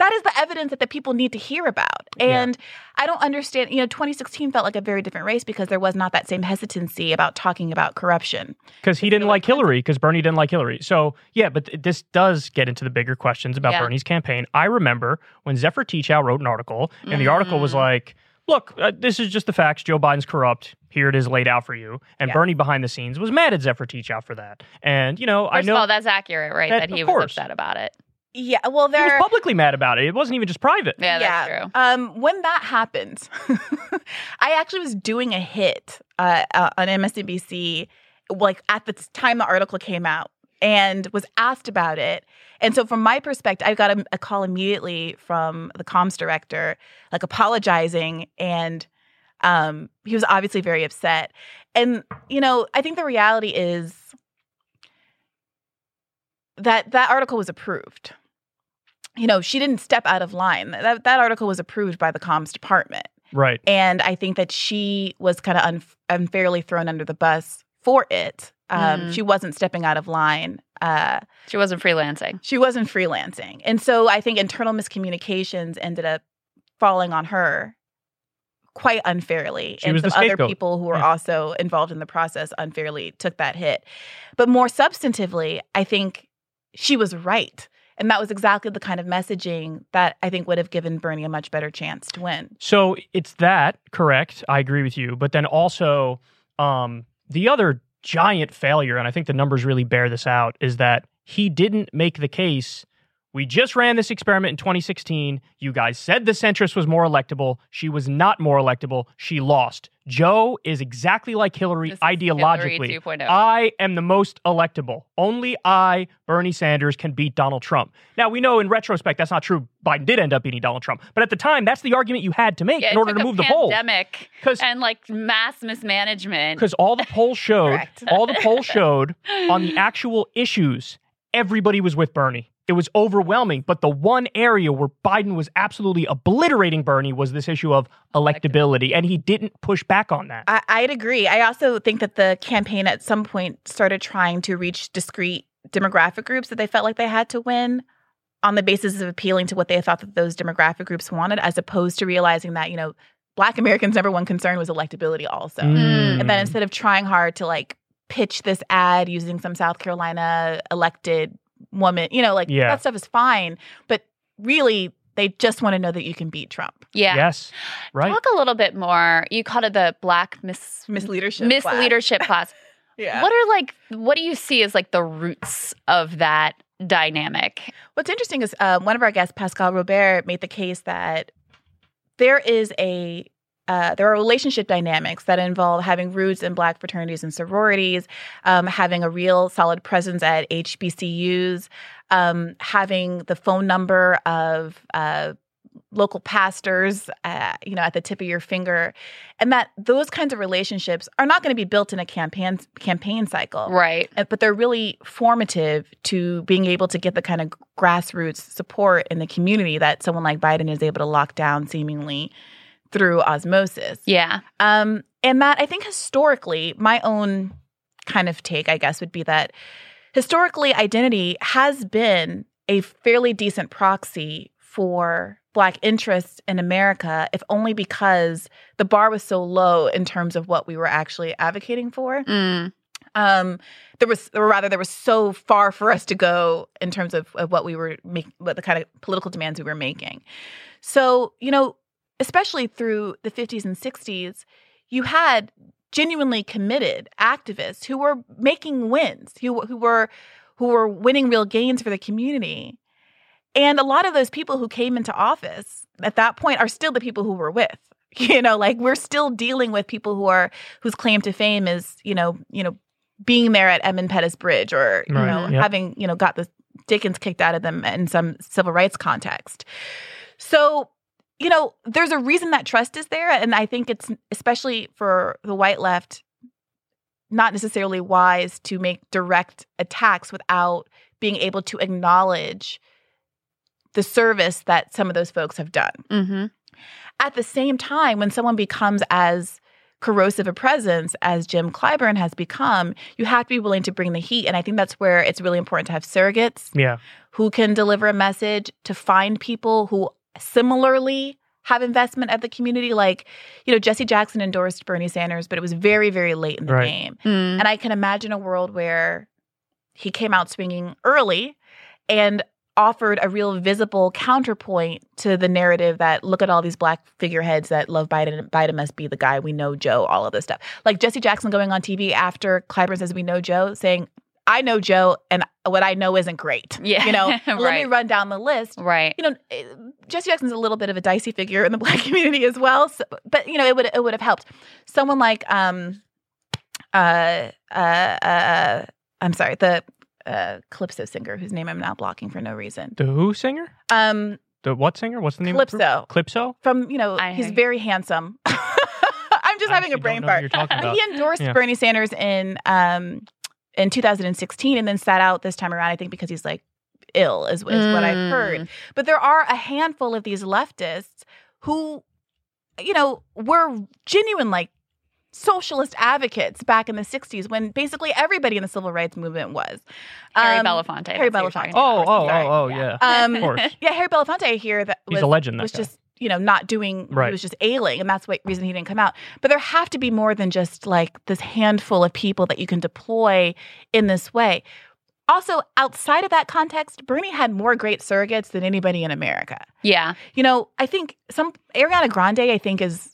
That is the evidence that the people need to hear about. Yeah. And I don't understand. You know, 2016 felt like a very different race because there was not that same hesitancy about talking about corruption. because he didn't like Hillary because Bernie didn't like Hillary. So yeah, but th- this does get into the bigger questions about Yeah. Bernie's campaign. I remember when Zephyr Teachout wrote an article, and the article was Mhm. like, "Look, uh, this is just the facts. Joe Biden's corrupt. Here it is laid out for you." And Yeah. Bernie behind the scenes was mad at Zephyr Teachout for that. And you know, I First know of all, that's accurate, right? That- That, he was course. upset about it. Yeah, well, there. he was publicly mad about it. It wasn't even just private. Yeah, that's true. Um, when that happened, I actually was doing a hit uh, uh, on MSNBC, like at the time the article came out, and was asked about it. And so, from my perspective, I got a, a call immediately from the comms director, like apologizing, and um, he was obviously very upset. And you know, I think the reality is that that article was approved you know, she didn't step out of line. That that article was approved by the comms department, Right. and I think that she was kind of unf- unfairly thrown under the bus for it. Um, Mhm. She wasn't stepping out of line. Uh, She wasn't freelancing. she wasn't freelancing, and so I think internal miscommunications ended up falling on her quite unfairly, She and was the some other people who were Yeah. also involved in the process unfairly took that hit. But more substantively, I think she was right. And that was exactly the kind of messaging that I think would have given Bernie a much better chance to win. So it's that, correct. I agree with you. But then also, um, the other giant failure, and I think the numbers really bear this out, is that he didn't make the case. We just ran this experiment in 2016. You guys said the centrist was more electable. She was not more electable. She lost. Joe is exactly like Hillary This is Hillary ideologically. Oh. I am the most electable. Only I, Bernie Sanders, can beat Donald Trump. Now, we know in retrospect that's not true. Biden did end up beating Donald Trump. But at the time, that's the argument you had to make yeah, in order to move the polls. pandemic and like mass mismanagement. because all the polls showed, all the polls showed on the actual issues, everybody was with Bernie. It was overwhelming. But the one area where Biden was absolutely obliterating Bernie was this issue of electability, and he didn't push back on that. I, I'd agree. I also think that the campaign at some point started trying to reach discrete demographic groups that they felt like they had to win on the basis of appealing to what they thought that those demographic groups wanted, as opposed to realizing that, you know, Black Americans' number one concern was electability also. Mm. And then instead of trying hard to like pitch this ad using some South Carolina elected woman, you know, like Yeah. that stuff is fine. But really, they just want to know that you can beat Trump. yeah. Yes, right. Talk a little bit more. You called it the black mis Misleadership. class. misleadership class. Yeah. What are like what do you see as like the roots of that dynamic. What's interesting is um, one of our guests, Pascal Robert, made the case that there is a uh, there are relationship dynamics that involve having roots in black fraternities and sororities, um, having a real solid presence at HBCUs, um, having the phone number of uh, local pastors, uh, you know, at the tip of your finger, and that those kinds of relationships are not going to be built in a campaign campaign cycle, Right. uh, but they're really formative to being able to get the kind of grassroots support in the community that someone like Biden is able to lock down seemingly through osmosis. Yeah. Um, and Matt, I think historically, my own kind of take, I guess, would be that historically, identity has been a fairly decent proxy for Black interest in America, if only because the bar was so low in terms of what we were actually advocating for Mm. um there was or rather there was so far for us to go in terms of, of what we were making what the kind of political demands we were making so you know especially through the 50s and 60s you had genuinely committed activists who were making wins who, who were who were winning real gains for the community and a lot of those people who came into office at that point are still the people who we're with you know like we're still dealing with people who are whose claim to fame is you know you know being there at Edmund Pettus Bridge or you Right, know yep. having you know got the Dickens kicked out of them in some civil rights context. So you know there's a reason that trust is there, and I think it's especially for the white left not necessarily wise to make direct attacks without being able to acknowledge the service that some of those folks have done hmm at the same time, when someone becomes as corrosive a presence as Jim Clyburn has become, you have to be willing to bring the heat. And I think that's where it's really important to have surrogates Yeah. who can deliver a message, to find people who similarly have investment of the community. Like, you know, Jesse Jackson endorsed Bernie Sanders, but it was very, very late in the Right. game. Mm. And I can imagine a world where he came out swinging early and offered a real visible counterpoint to the narrative that look at all these black figureheads that love Biden. Biden must be the guy. We know Joe, all of this stuff. Like Jesse Jackson going on TV after Clyburn says, We know Joe, saying, I know Joe, and what I know isn't great. Yeah, You know, let me run down the list Right. you know, eh, Jesse Jackson's a little bit of a dicey figure in the black community as well. So, but you know, it would it would have helped. Someone like um, uh, uh, uh I'm sorry, the uh, Calypso singer whose name I'm now blocking for no reason. The Who singer? Um, The what singer? What's the name? of the Calypso? Calypso. from you know, I he's hear- very handsome. I'm just I having a brain don't know who fart. you're talking about. He endorsed Yeah. Bernie Sanders in um in 2016 and then sat out this time around. I think because he's like ill is, is what I've heard. Mm. But there are a handful of these leftists who, you know, were genuine like socialist advocates back in the 60s when basically everybody in the civil rights movement was. Harry Um, Belafonte. Harry that's who you're Belafonte. Oh, oh, oh, oh, yeah. Um, Of course. Yeah, Harry Belafonte I hear that He's was, a legend. That was guy. just you know not doing he was just ailing and that's the reason he didn't come out but there have to be more than just like this handful of people that you can deploy in this way also outside of that context bernie had more great surrogates than anybody in america Yeah. you know i think some ariana grande i think is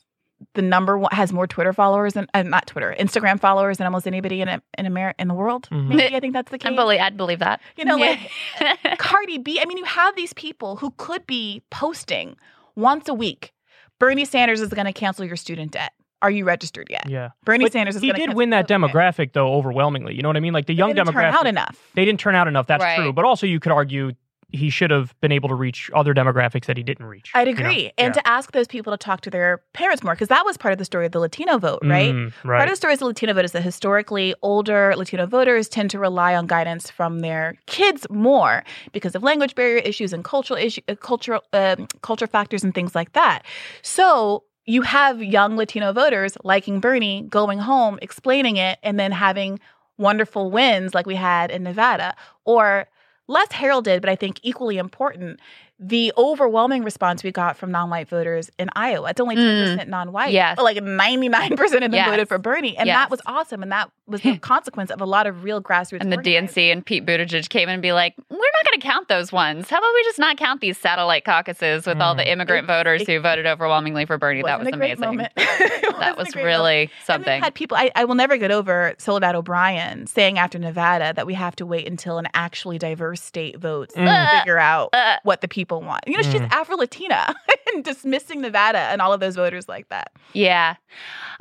the number one has more twitter followers and uh, not twitter instagram followers than almost anybody in in america in the world Mhm. maybe i think that's the case I believe, I'd believe that. you know like Cardi B. I mean, you have these people who could be posting once a week. Bernie Sanders is going to cancel your student debt. Are you registered yet? Yeah. Bernie But Sanders is He did win that demographic though overwhelmingly. You know what I mean? Like the young they didn't demographic. turn out enough. They didn't turn out enough. That's Right. true. But also, you could argue he should have been able to reach other demographics that he didn't reach. I'd you know? agree. And Yeah. to ask those people to talk to their parents more, because that was part of the story of the Latino vote, right? Mm, Part of the story of the Latino vote is that historically older Latino voters tend to rely on guidance from their kids more because of language barrier issues and cultural issue, uh, cultural um culture factors and things like that. So you have young Latino voters liking Bernie going home, explaining it, and then having wonderful wins like we had in Nevada, or less heralded, but I think equally important. The overwhelming response we got from non-white voters in Iowa. It's only 10% non-white. Mm. Yes. But like 99% of them Yes. voted for Bernie. And Yes. that was awesome. And that was the consequence of a lot of real grassroots And the organizing. DNC and Pete Buttigieg came in and be like, we're not going to count those ones. How about we just not count these satellite caucuses with all the Mm. immigrant It- voters it who voted overwhelmingly for Bernie? That was Wasn't great amazing. moment. That wasn't a great really moment. Something. then had people. I, I will never get over Soledad O'Brien saying after Nevada that we have to wait until an actually diverse state votes Mm. to figure out Uh, what the people want. You know, she's Mm. Afro Latina and dismissing Nevada and all of those voters like that. Yeah.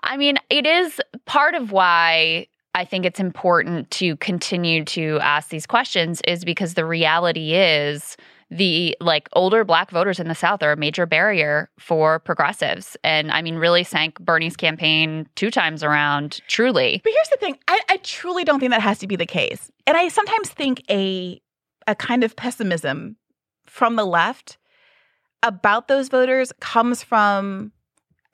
I mean, it is part of why I think it's important to continue to ask these questions is because the reality is the like older black voters in the south are a major barrier for progressives and i mean really sank bernie's campaign two times around truly But here's the thing: I, I truly don't think that has to be the case, and I sometimes think a a kind of pessimism from the left about those voters comes from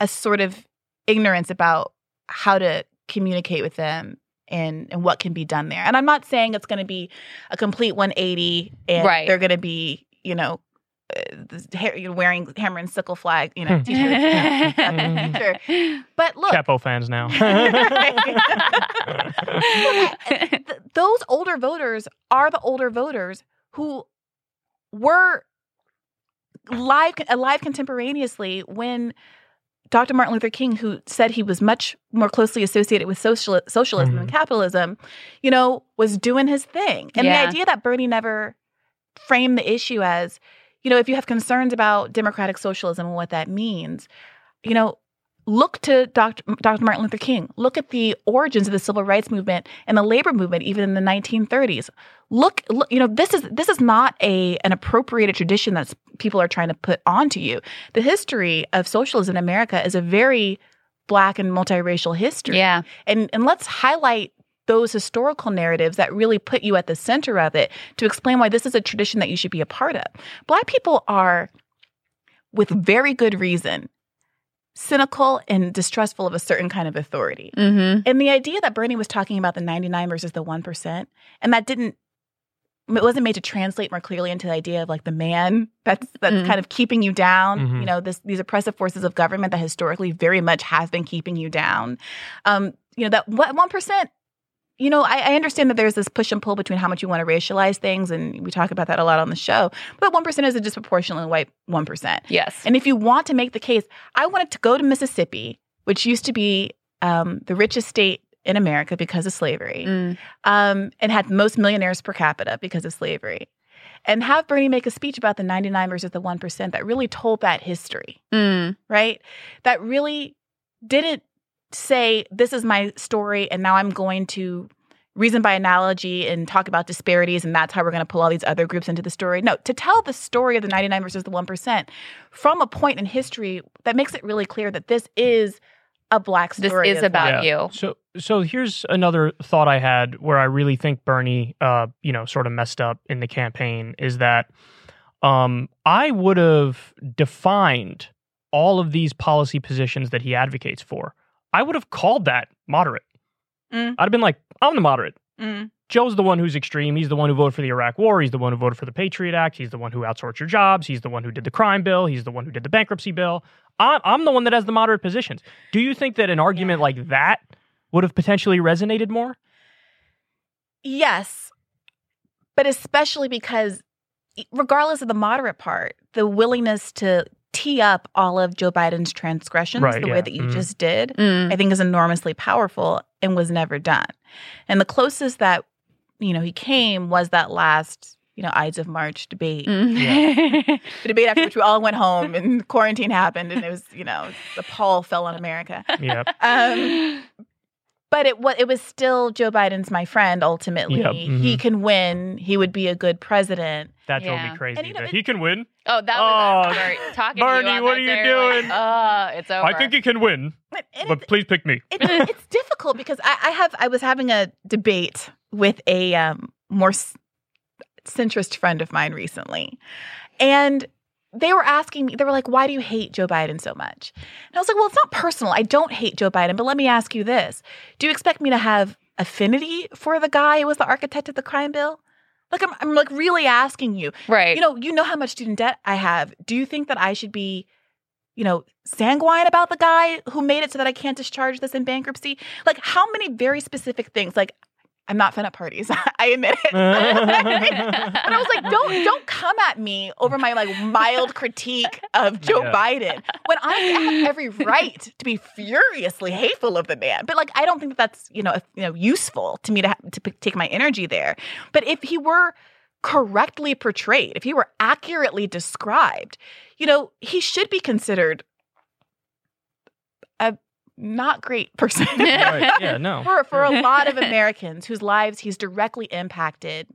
a sort of ignorance about how to communicate with them and and what can be done there. And I'm not saying it's going to be a complete 180 and Right. they're going to be you know. Uh, this ha- you know, wearing hammer and sickle flag, you know, Hmm. t-shirts. in. But look, Chapo fans now. those older voters are the older voters who were live alive contemporaneously when Dr. Martin Luther King, who said he was much more closely associated with social, socialism than Mhm. capitalism, you know, was doing his thing. And Yeah. the idea that Bernie never framed the issue as, you know, if you have concerns about democratic socialism and what that means, you know, look to Dr. Dr. Martin Luther King. Look at the origins of the civil rights movement and the labor movement, even in the 1930s. Look, look, you know, this is this is not a an appropriated tradition that people are trying to put onto you. The history of socialism in America is a very black and multiracial history yeah and and let's highlight those historical narratives that really put you at the center of it to explain why this is a tradition that you should be a part of. Black people are with very good reason cynical and distrustful of a certain kind of authority. mm-hmm. And the idea that Bernie was talking about the 99 versus the 1% and that didn't it wasn't made to translate more clearly into the idea of like the man that's that's Mm. kind of keeping you down Mhm. you know this these oppressive forces of government that historically very much have been keeping you down um you know that what 1% you know I, I understand that there's this push and pull between how much you want to racialize things and we talk about that a lot on the show but 1% is a disproportionately white 1% yes and if you want to make the case, I wanted to go to Mississippi, which used to be um, the richest state in America because of slavery, Mm. um, and had most millionaires per capita because of slavery, and have Bernie make a speech about the 99 versus the 1% that really told that history, Mm. right? That really didn't say, this is my story, and now I'm going to reason by analogy and talk about disparities, and that's how we're going to pull all these other groups into the story. No, to tell the story of the 99 versus the 1% from a point in history that makes it really clear that this is a black story. This is about well. you. So, so here's another thought I had where I really think Bernie, uh, you know, sort of messed up in the campaign is that um, I would have defined all of these policy positions that he advocates for. I would have called that moderate. Mm. I'd have been like, I'm the moderate. Mm. Joe's the one who's extreme. He's the one who voted for the Iraq War. He's the one who voted for the Patriot Act. He's the one who outsourced your jobs. He's the one who did the crime bill. He's the one who did the bankruptcy bill. I'm, I'm the one that has the moderate positions. Do you think that an argument Yeah. like that would have potentially resonated more? Yes, but especially because, regardless of the moderate part, the willingness to tee up all of Joe Biden's transgressions Right, the yeah. way that you Mhm. just did, Mm. I think is enormously powerful and was never done. And the closest that you know he came was that last you know Ides of March debate, Mm. the debate after which we all went home and quarantine happened, and it was you know the pall fell on America. Yeah. Um, but it was it was still Joe Biden's my friend. Ultimately, Yep, he mhm. can win. He would be a good president. That drove Yeah. me crazy. And, you know, that it- he can win. oh, that Oh, was Bert talking Bernie, to you on what that are you day, you're like, doing? Oh, it's over. I think he can win, And but please pick me. it's, it's difficult because I, I have I was having a debate with a um, more centrist friend of mine recently, and they were asking me, they were like, "Why do you hate Joe Biden so much?" And I was like, "Well, it's not personal. I don't hate Joe Biden, but let me ask you this: Do you expect me to have affinity for the guy who was the architect of the crime bill?" Like I'm, I'm like really asking you. Right. You know, you know how much student debt I have. Do you think that I should be, you know, sanguine about the guy who made it so that I can't discharge this in bankruptcy? Like how many very specific things? Like I'm not fun at parties. I admit it. but I was like, don't don't come at me over my like mild critique of Joe Yeah. Biden when I have every right to be furiously hateful of the man. But like, I don't think that that's you know if- you know useful to me to ha- to p- take my energy there. But if he were correctly portrayed, if he were accurately described, you know, he should be considered not great person. right. Yeah, no. for for a lot of Americans whose lives he's directly impacted,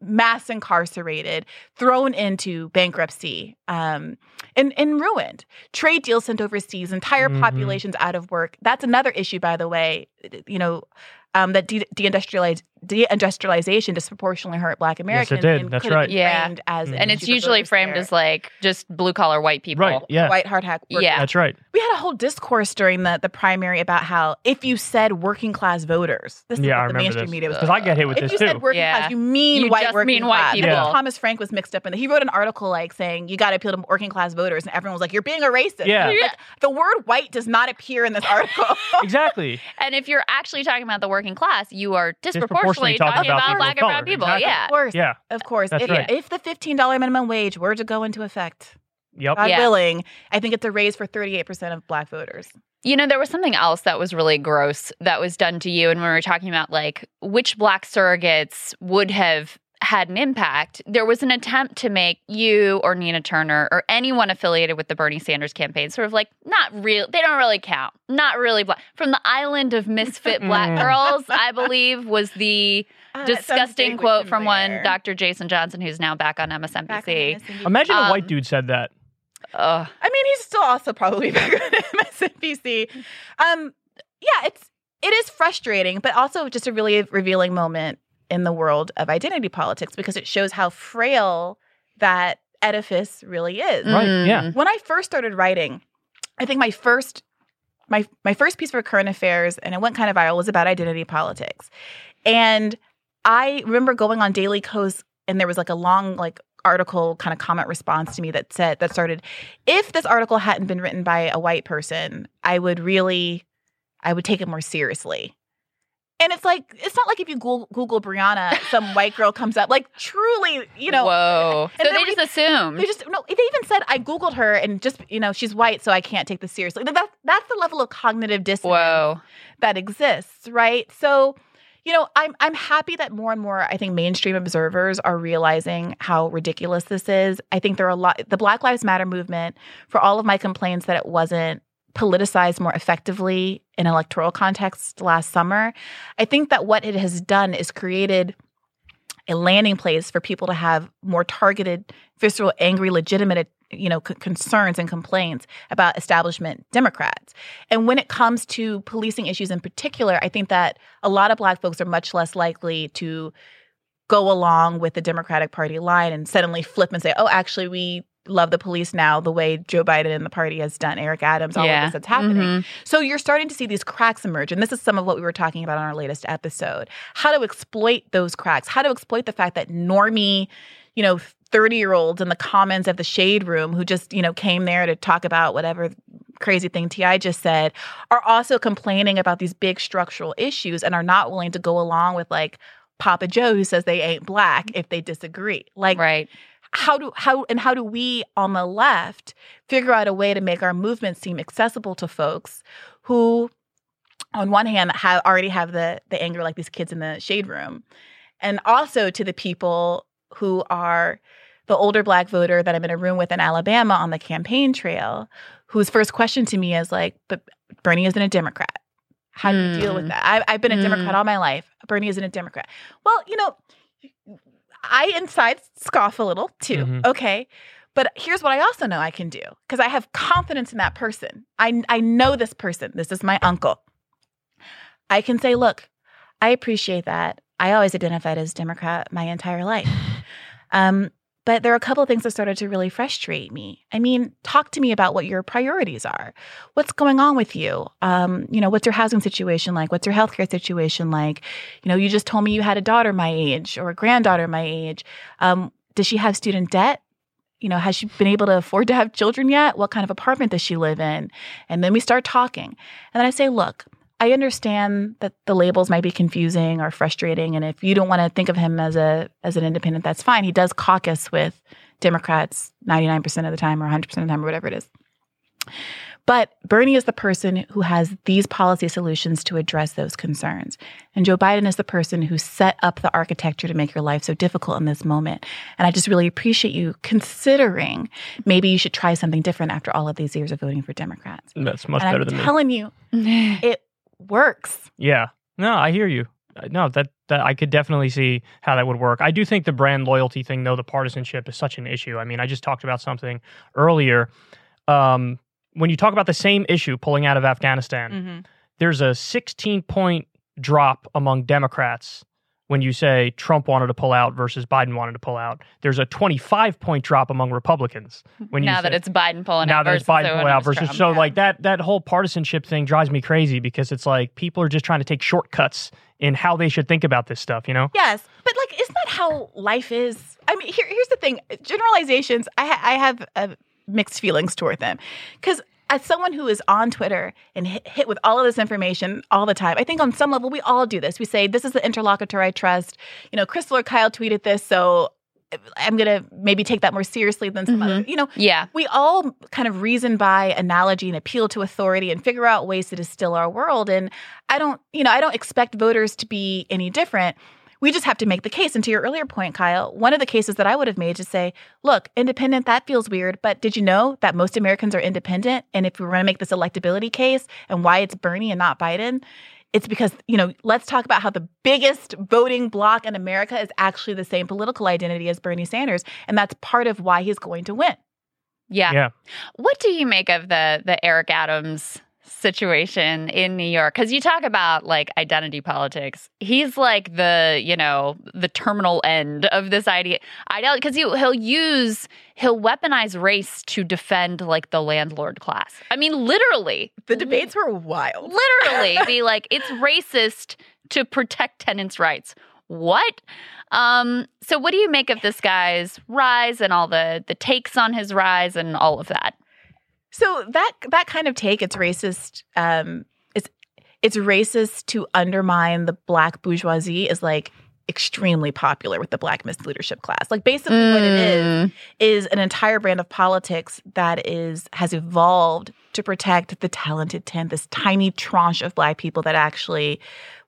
mass incarcerated, thrown into bankruptcy, um, and and ruined. Trade deals sent overseas, entire Mhm. populations out of work. That's another issue, by the way. You know. Um, that de- deindustrialize, deindustrialization disproportionately hurt Black Americans. It did. and That's right. Yeah. framed as Mhm. and it's usually framed there. as like just blue collar white people. Right. Yeah. white hard hat. Yeah. That's right. We had a whole discourse during the, the primary about how if you said working class voters, this is Yeah, I the remember mainstream this. media was. Because I get hit with if this you too. said working Yeah. class, you mean You white just working mean white class. people. Yeah. Thomas Frank was mixed up in that. He wrote an article like saying you got to appeal to working class voters, and everyone was like, "You're being a racist." Yeah. Like, the word "white" does not appear in this article. exactly. And if you're actually talking about the working class, you are disproportionately Disproportionately talking talking about, about black and brown people. Exactly. Yeah. of course, Yeah. of course. That's if, right. if the fifteen dollar minimum wage were to go into effect, Yep. God Yeah. willing, I think it's a raise for thirty eight percent of Black voters. You know, there was something else that was really gross that was done to you. And when we were talking about like which black surrogates would have had an impact, there was an attempt to make you or Nina Turner or anyone affiliated with the Bernie Sanders campaign sort of like not real, they don't really count, not really black. From the island of misfit black Mm. girls, I believe was the that sounds disgusting quote from one. Dr. Jason Johnson, who's now back on Back on MSNBC. MSNBC. Imagine a white Um, dude said that. Ugh. I mean, he's still also probably back on MSNBC. Um, yeah, it's it is frustrating, but also just a really revealing moment in the world of identity politics because it shows how frail that edifice really is. Right, yeah. Mm. When I first started writing, I think my first my my first piece for current affairs, and it went kind of viral, was about identity politics. And I remember going on Daily Kos, and there was like a long like article kind of comment response to me that said that started, if this article hadn't been written by a white person, I would really, I would take it more seriously. And it's like it's not like if you Google, Google Briahna, some white girl comes up. Like truly, you know, Whoa. So they just assumed. they just no. They even said I googled her and just you know she's white, so I can't take this seriously. That that's the level of cognitive dissonance Whoa. that exists, right? So, you know, I'm I'm happy that more and more I think mainstream observers are realizing how ridiculous this is. I think there are a lot the Black Lives Matter movement for all of my complaints that it wasn't politicized more effectively in electoral context last summer. I think that what it has done is created a landing place for people to have more targeted, visceral, angry, legitimate, you know, c- concerns and complaints about establishment Democrats. And when it comes to policing issues in particular, I think that a lot of Black folks are much less likely to go along with the Democratic Party line and suddenly flip and say, "Oh, actually, we." Love the police now, the way Joe Biden and the party has done, Eric Adams, all Yeah. of this that's happening. Mhm. So you're starting to see these cracks emerge. And this is some of what we were talking about on our latest episode. How to exploit those cracks, how to exploit the fact that normie, you know, 30 year olds in the comments of the shade room who just, you know, came there to talk about whatever crazy thing TI just said are also complaining about these big structural issues and are not willing to go along with like Papa Joe who says they ain't black if they disagree. Like Right. How do how and how do we on the left figure out a way to make our movement seem accessible to folks who on one hand have already have the the anger like these kids in the shade room and also to the people who are the older black voter that I'm in a room with in Alabama on the campaign trail whose first question to me is like but Bernie isn't a Democrat how do you deal with Mm. that I, I've been a Mm. Democrat all my life Bernie isn't a Democrat well you know I inside scoff a little too. Mhm. Okay. But here's what I also know I can do because I have confidence in that person. I, I know this person. This is my uncle. I can say, look, I appreciate that. I always identified as Democrat my entire life. Um, but there are a couple of things that started to really frustrate me. I mean, talk to me about what your priorities are. What's going on with you? Um, you know, what's your housing situation like? What's your healthcare situation like? You know, you just told me you had a daughter my age or a granddaughter my age. Um, does she have student debt? You know, has she been able to afford to have children yet? What kind of apartment does she live in? And then we start talking. And then I say, look, I understand that the labels might be confusing or frustrating, and if you don't want to think of him as a as an independent, that's fine. He does caucus with Democrats ninety nine percent of the time, or one hundred percent of the time, or whatever it is. But Bernie is the person who has these policy solutions to address those concerns. And Joe Biden is the person who set up the architecture to make your life so difficult in this moment. And I just really appreciate you considering maybe you should try something different after all of these years of voting for Democrats. That's much and better I'm than me. telling you, it works. Yeah. No, I hear you. Uh, No, that, that I could definitely see how that would work. I do think the brand loyalty thing, though, the partisanship is such an issue. I mean, I just talked about something earlier. Um, when you talk about the same issue, pulling out of Afghanistan, Mm-hmm. there's a 16 point drop among Democrats when you say Trump wanted to pull out versus Biden wanted to pull out. There's a 25 point drop among Republicans when you now that say- it's Biden pulling now out there's versus Biden when pulling it out versus Trump. so Yeah. like that that whole partisanship thing drives me crazy because it's like people are just trying to take shortcuts in how they should think about this stuff, you know? Yes, but like, isn't that how life is? I mean, here, here's the thing: generalizations. I, ha- I have uh, mixed feelings toward them because as someone who is on Twitter and hit, hit with all of this information all the time, I think on some level we all do this. We say, "This is the interlocutor I trust." You know, Krystal or Kyle tweeted this, so I'm gonna maybe take that more seriously than some Mhm. other. You know, yeah. we all kind of reason by analogy and appeal to authority and figure out ways to distill our world and i don't you know i don't expect voters to be any different we just have to make the case and to your earlier point kyle one of the cases that i would have made to say look independent that feels weird but did you know that most americans are independent and if we were going to make this electability case and why it's bernie and not biden it's because you know let's talk about how the biggest voting bloc in america is actually the same political identity as bernie sanders and that's part of why he's going to win yeah. Yeah. What do you make of the the Eric Adams situation in New York? Because you talk about like identity politics. He's like the you know the terminal end of this idea. Ideology because he he'll use he'll weaponize race to defend like the landlord class. I mean, literally, The debates were wild. literally be like it's racist to protect tenants' rights. What? Um, so what do you make of this guy's rise and all the the takes on his rise and all of that? So that that kind of take, it's racist. Um, it's it's racist to undermine the black bourgeoisie is like extremely popular with the black mis leadership class. Like basically what it is Mm. is an entire brand of politics that is has evolved to protect the talented 10 this tiny tranche of black people that actually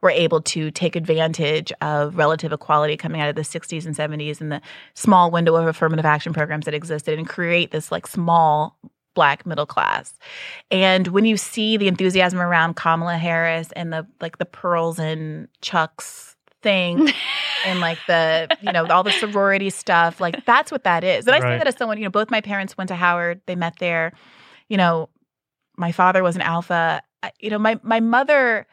were able to take advantage of relative equality coming out of the 60s and 70s and the small window of affirmative action programs that existed and create this like small black middle class. And when you see the enthusiasm around Kamala Harris and the like the pearls and Chuck's thing and like the you know all the sorority stuff like that's what that is. And i say that as someone you know both my parents went to howard they met there. You know my father was an alpha. I- you know my my mother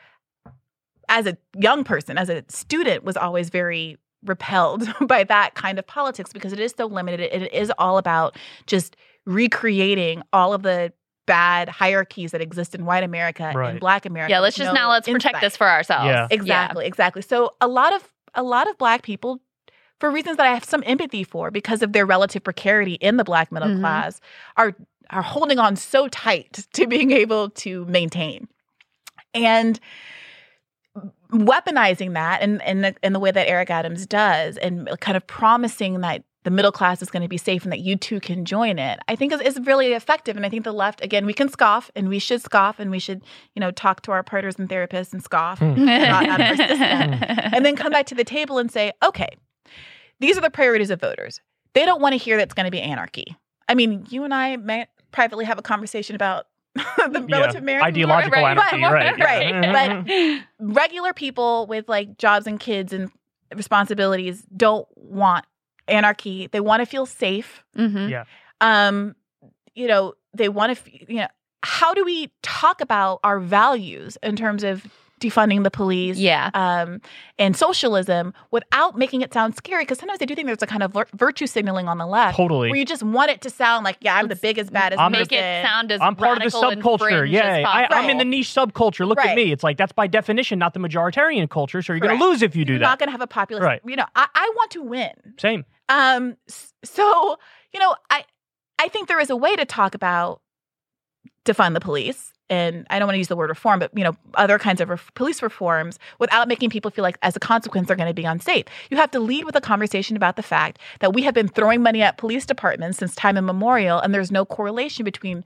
as a young person as a student was always very repelled by that kind of politics because it is so limited. It is all about just recreating all of the bad hierarchies that exist in white america and black america Yeah, let's just no now let's protect this for ourselves. Yeah. Exactly, exactly. So a lot of a lot of black people for reasons that I have some empathy for because of their relative precarity in the black middle Mhm. class are are holding on so tight to being able to maintain. And weaponizing that and in, the in the way that Eric Adams does and kind of promising that the middle class is going to be safe and that you too can join it i think is, is really effective and i think the left again we can scoff and we should scoff and we should you know talk to our partners and therapists and scoff hmm. not out of our system. and then come back to the table and say, okay, these are the priorities of voters. They don't want to hear that's going to be anarchy. I mean, you and I may privately have a conversation about the Yeah. relative merit. Ideological Right, anarchy, right, right. right. Regular people with like jobs and kids and responsibilities don't want anarchy. They want to feel safe. Mhm. Yeah. Um, you know, they want to, you know, how do we talk about our values in terms of defunding the police, Yeah. um, and socialism without making it sound scary. Because sometimes I do think there's a kind of virtue signaling on the left Totally. where you just want it to sound like, yeah, I'm the biggest, baddest I'm Make it sound as I'm part of the subculture. Yeah, I, I'm in the niche subculture. Look Right. at me. It's like that's by definition not the majoritarian culture. So you're going to lose if you do You're that. not going to have a populist. Right. You know, I, I want to win. Same. Um, so you know, I I think there is a way to talk about defund the police, and I don't want to use the word reform, but you know, other kinds of ref- police reforms without making people feel like, as a consequence, they're going to be unsafe. You have to lead with a conversation about the fact that we have been throwing money at police departments since time immemorial, and there's no correlation between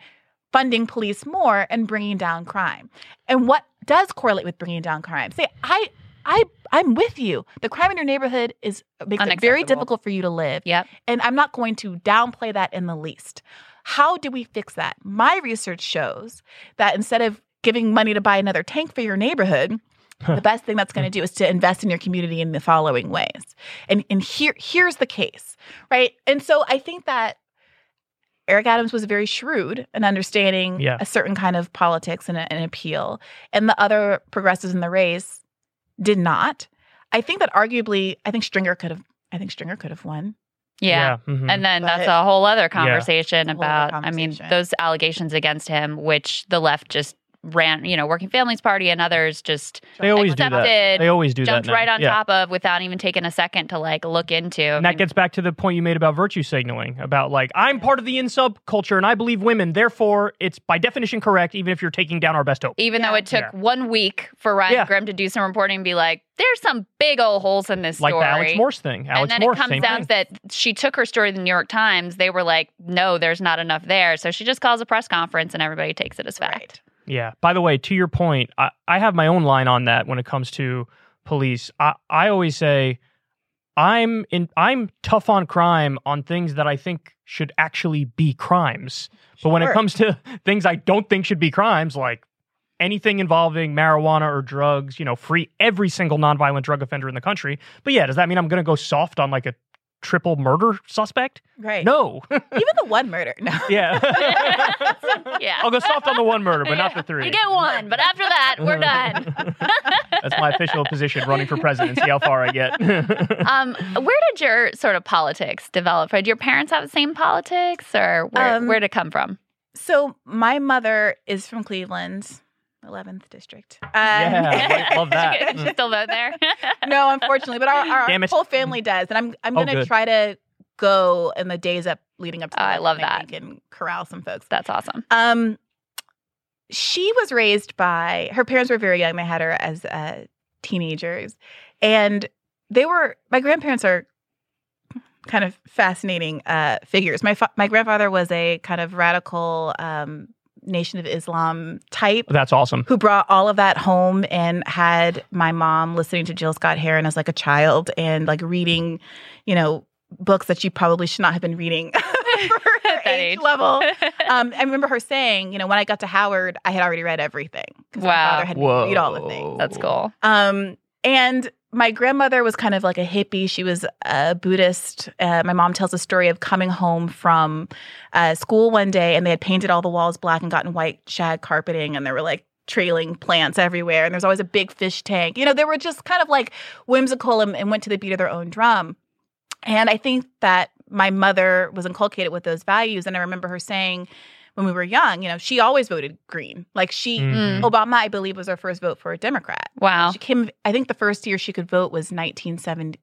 funding police more and bringing down crime. And what does correlate with bringing down crime? Say, I. I I'm with you. The crime in your neighborhood is makes it very difficult for you to live. Yep. And I'm not going to downplay that in the least. How do we fix that? My research shows that instead of giving money to buy another tank for your neighborhood, the best thing that's going to do is to invest in your community in the following ways. And and here here's the case, right? And so I think that Eric Adams was very shrewd in understanding Yeah. a certain kind of politics and an appeal, and the other progressives in the race did not. I think that arguably, I think Stringer could have. I think Stringer could have won. Yeah. mhm. And then that's a whole other conversation It's a whole other about, I mean, those allegations against him, which the left just ran, you know, Working Families Party and others just they always do that. They always do jumped that. now. right on Yeah. top of without even taking a second to like look into. I And that gets back to the point you made about virtue signaling about like I'm part of the in subculture and I believe women, therefore it's by definition correct, even if you're taking down our best hope. even though it took Yeah. one week for Ryan Yeah. Grim to do some reporting and be like, there's some big old holes in this Like story. the Alex Morse thing. Alex and then Morse, it comes out thing. that she took her story to the New York Times. They were like, no, there's not enough there. So she just calls a press conference and everybody takes it as fact. Yeah. By the way, to your point, I, I have my own line on that when it comes to police. I, I always say I'm in I'm tough on crime on things that I think should actually be crimes. But when it comes to things I don't think should be crimes, like anything involving marijuana or drugs, you know, free every single nonviolent drug offender in the country. But yeah, does that mean I'm gonna go soft on like a triple murder suspect? Right. No. Even the one murder. No. yeah. Yeah. I'll go soft on the one murder, but not the three. You get one, but after that, we're done. That's my official position running for president. See how far I get. Um, where did your sort of politics develop? Did your parents have the same politics, or where Um, where did it come from? So my mother is from Cleveland, 11th district. Um, Yeah, love that. Did still vote there? no, unfortunately, but our, our whole family does, and I'm I'm Oh, gonna good. try to go in the days up leading up to. The I love election, that. and corral some folks. That's awesome. Um, she was raised by her parents were very young. They had her as uh, teenagers, and they were my grandparents are kind of fascinating uh, figures. My fa- my grandfather was a kind of radical um, Nation of Islam type That's awesome. who brought all of that home and had my mom listening to Gil Scott-Heron as like a child and like reading, you know, books that she probably should not have been reading for her At that age age. level. Um, I remember her saying, you know, when I got to Howard, I had already read everything. 'cause Wow. My father had Whoa. read all the things. That's cool. Um, and my grandmother was kind of like a hippie. She was a Buddhist. Uh, my mom tells a story of coming home from uh, school one day and they had painted all the walls black and gotten white shag carpeting, and there were like trailing plants everywhere. And there's always a big fish tank. You know, they were just kind of like whimsical and, and went to the beat of their own drum. And I think that my mother was inculcated with those values. And I remember her saying when we were young, you know, she always voted green. Like she, Mhm. Obama, I believe, was her first vote for a Democrat. Wow. She came. I think the first year she could vote was 1970.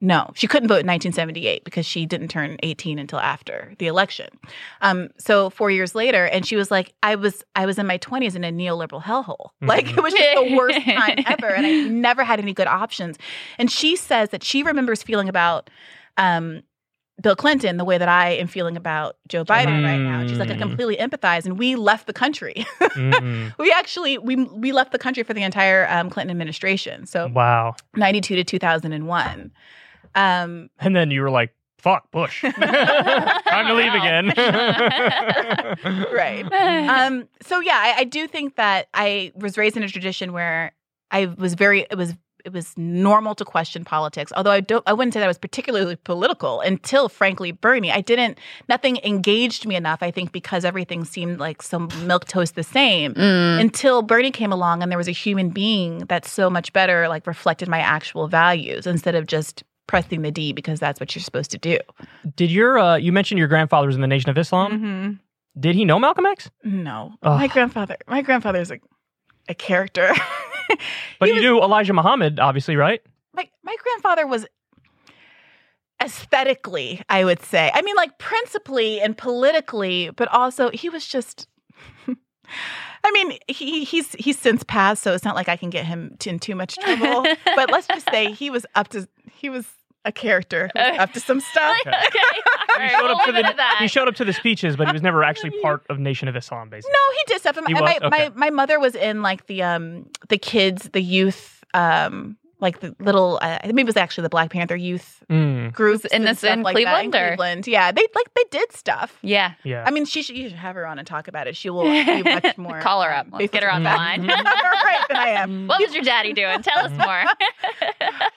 No, she couldn't vote in 1978 because she didn't turn 18 until after the election. Um, so four years later, and she was like, "I was, I was in my 20s in a neoliberal hellhole. Like it was just the worst time ever, and I never had any good options." And she says that she remembers feeling about. Um, Bill Clinton, the way that I am feeling about Joe Biden right now. She's like, I Mm. completely empathize, and we left the country. Mhm. We actually we we left the country for the entire um, Clinton administration, so Wow. ninety two to two thousand and one. Um, And then you were like, fuck, Bush. Time to leave again. right. Um, so yeah, I, I do think that I was raised in a tradition where I was very it was it was normal to question politics. Although I don't I wouldn't say that I was particularly political until frankly Bernie. I didn't nothing engaged me enough, I think, because everything seemed like some milk toast the same. Mm. Until Bernie came along and there was a human being that so much better like reflected my actual values instead of just pressing the D because that's what you're supposed to do. Did your uh, you mentioned your grandfather was in the Nation of Islam? Mm-hmm. Did he know Malcolm X? No. Ugh. My grandfather my grandfather's a a character. But you was- knew Elijah Muhammad, obviously, right? my my grandfather was aesthetically, I would say. I mean, like principally and politically, but also he was just. I mean, he he's he's since passed, so it's not like I can get him t- in too much trouble. but let's just say he was up to he was a character who was up to some stuff. okay. All He showed, we'll up to the, he showed up to the speeches, but he was never actually part of Nation of Islam, basically. No, he did stuff. And He my, was? my, Okay. my my mother was in like the um the kids, the youth, um like the little. Uh, maybe it was actually the Black Panther youth Mm, groups in and this- stuff in like that in Cleveland, Cleveland. Yeah, they like they did stuff. yeah. yeah. I mean, she should you should have her on and talk about it. She will be much more. Call her up. um, Let's get her on the line. right than I am. What was your daddy doing? Tell us more.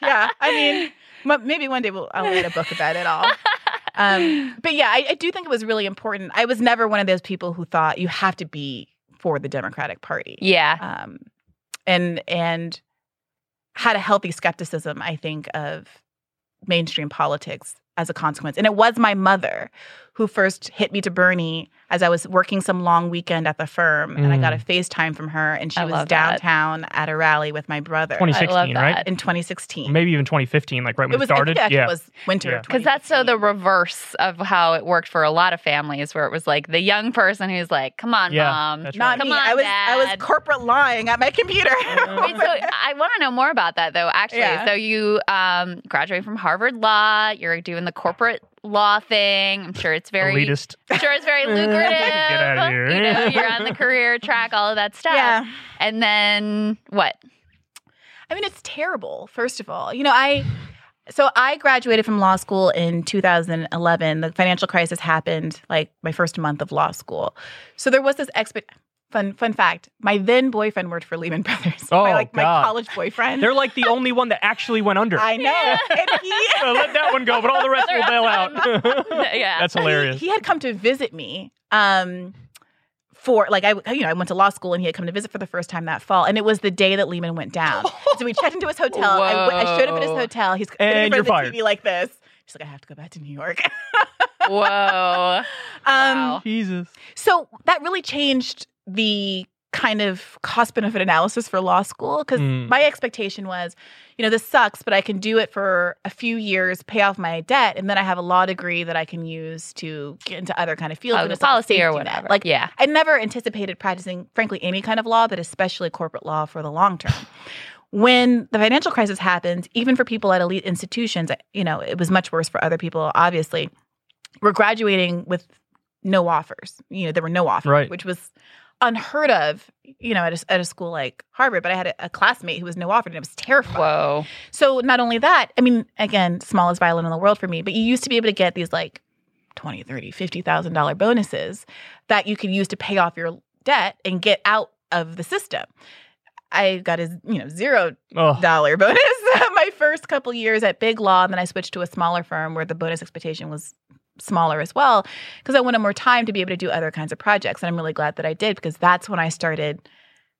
Yeah, I mean, m- maybe one day we'll I'll write a book about it all. Um, but yeah, I, I do think it was really important. I was never one of those people who thought you have to be for the Democratic Party. yeah. um, and and had a healthy skepticism, I think, of mainstream politics as a consequence. And it was my mother who first hit me to Bernie as I was working some long weekend at the firm, and I got a FaceTime from her, and she I was love that. downtown at a rally with my brother 2016, that. right? in 2016. Maybe even 2015, like right when it it, was I started. think it actually yeah. was winter Yeah. Because that's so the reverse of how it worked for a lot of families, where it was like the young person who's like, "Come on, Yeah, mom." that's not right. Come me. on, I was I was corporate lying at my computer. Wait, so I want to know more about that, though. Actually, Yeah. so you um, graduated from Harvard Law. You're doing the corporate law thing. I'm sure it's very, Elitist. I'm sure it's very lucrative. Get outta here. You know, you're on the career track, all of that stuff. yeah. And then what? I mean, it's terrible, first of all. You know, I so I graduated from law school in 2011. The financial crisis happened like my first month of law school. So there was this expect fun fun fact. My then boyfriend worked for Lehman Brothers. Oh, my, like my college boyfriend. They're like the only one that actually went under. I know. And he So let that one go, but all the rest will bail out. Yeah. That's hilarious. he had come to visit me. Um for like I you know I went to law school and he had come to visit for the first time that fall and it was the day that Lehman went down. so we checked into his hotel. I, w- I showed up at his hotel. He's sitting And in front you're of the fired. TV like this. He's like, I have to go back to New York. Whoa. Um, Wow. Jesus. So that really changed the kind of cost benefit analysis for law school because Mm. my expectation was, you know, this sucks, but I can do it for a few years, pay off my debt, and then I have a law degree that I can use to get into other kind of fields. Oh, and the it's like policy or net. whatever. Like, yeah. I never anticipated practicing, frankly, any kind of law, but especially corporate law for the long term. When the financial crisis happened, even for people at elite institutions, you know, it was much worse for other people, obviously. We're graduating with no offers. You know, there were no offers, Right. which was unheard of, you know, at a, at a school like Harvard. But I had a, a classmate who was no offered, and it was terrifying. Whoa. So not only that, I mean, again, smallest violin in the world for me, but you used to be able to get these like 20, 30, 50,000 dollar bonuses that you could use to pay off your debt and get out of the system. I got a, you know, zero dollar bonus my first couple years at Big Law, and then I switched to a smaller firm where the bonus expectation was smaller as well because I wanted more time to be able to do other kinds of projects. And I'm really glad that I did because that's when I started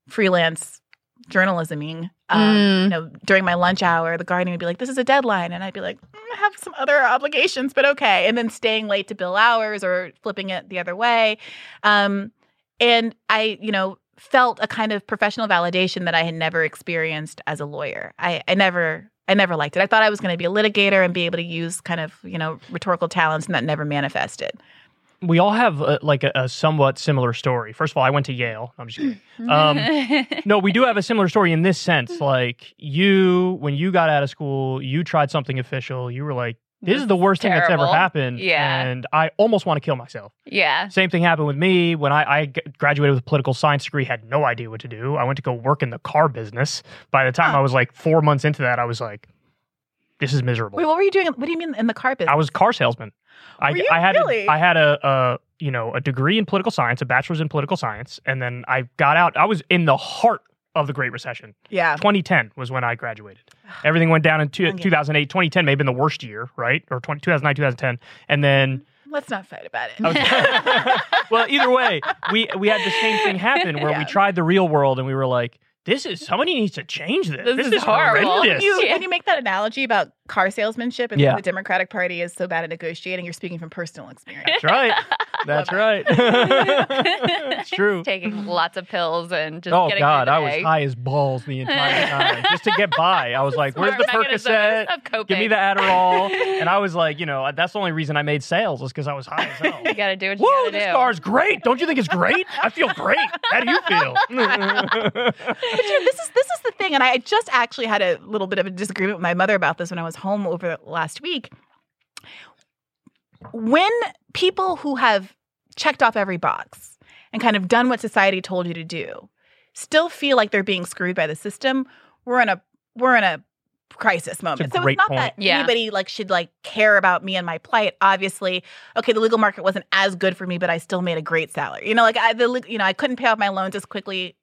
freelance journalisming. Um, Mm. You know, during my lunch hour, the Guardian would be like, "This is a deadline," and I'd be like, "Mm, "I have some other obligations, but okay." And then staying late to bill hours or flipping it the other way. Um, and I, you know, felt a kind of professional validation that I had never experienced as a lawyer. I, I never I never liked it. I thought I was going to be a litigator and be able to use kind of, you know, rhetorical talents and that never manifested. we all have uh like a, a somewhat similar story. First of all, I went to Yale. I'm just kidding. Um, no, we do have a similar story in this sense. Like you, when you got out of school, you tried something official. You were like, "This is the worst thing that's ever happened," Yeah. and I almost want to kill myself. yeah. Same thing happened with me when I graduated with a political science degree. Had no idea what to do. I went to go work in the car business. By the time Huh. I was like four months into that, I was like, "This is miserable." Wait, what were you doing? What do you mean in the car business? I was a car salesman. I, Were you I had really? a, I had a, a you know a degree in political science, a bachelor's in political science, and then I got out. I was in the heart of the Great Recession. Yeah. 2010 was when I graduated. Everything went down in two, Okay. 2008. 2010 may have been the worst year, right? Or 20, 2009, 2010. And then, Let's not fight about it. Okay. well, either way, we we had the same thing happen where Yeah. we tried the real world and we were like, this is somebody needs to change this. This This, is is horrible. horrendous. you, Yeah. when you make that analogy about car salesmanship and Yeah. the Democratic Party is so bad at negotiating, you're speaking from personal experience. That's right. That's right. it's true. Taking lots of pills and just oh getting God, I was high as balls the entire time just to get by. I was like, "Where's the Percocet? Give me the Adderall." And I was like, you know, that's the only reason I made sales was because I was high as hell. You gotta do what you Woo, gotta this do. car's great. Don't you think it's great? I feel great. How do you feel? But you know, this is this is the thing, and I just actually had a little bit of a disagreement with my mother about this when I was home over the last week. When people who have checked off every box and kind of done what society told you to do still feel like they're being screwed by the system, we're in a we're in a crisis moment. so great it's not point. that Yeah. anybody like should like care about me and my plight. Obviously, okay, the legal market wasn't as good for me, but I still made a great salary. You know, like I the you know I couldn't pay off my loans as quickly.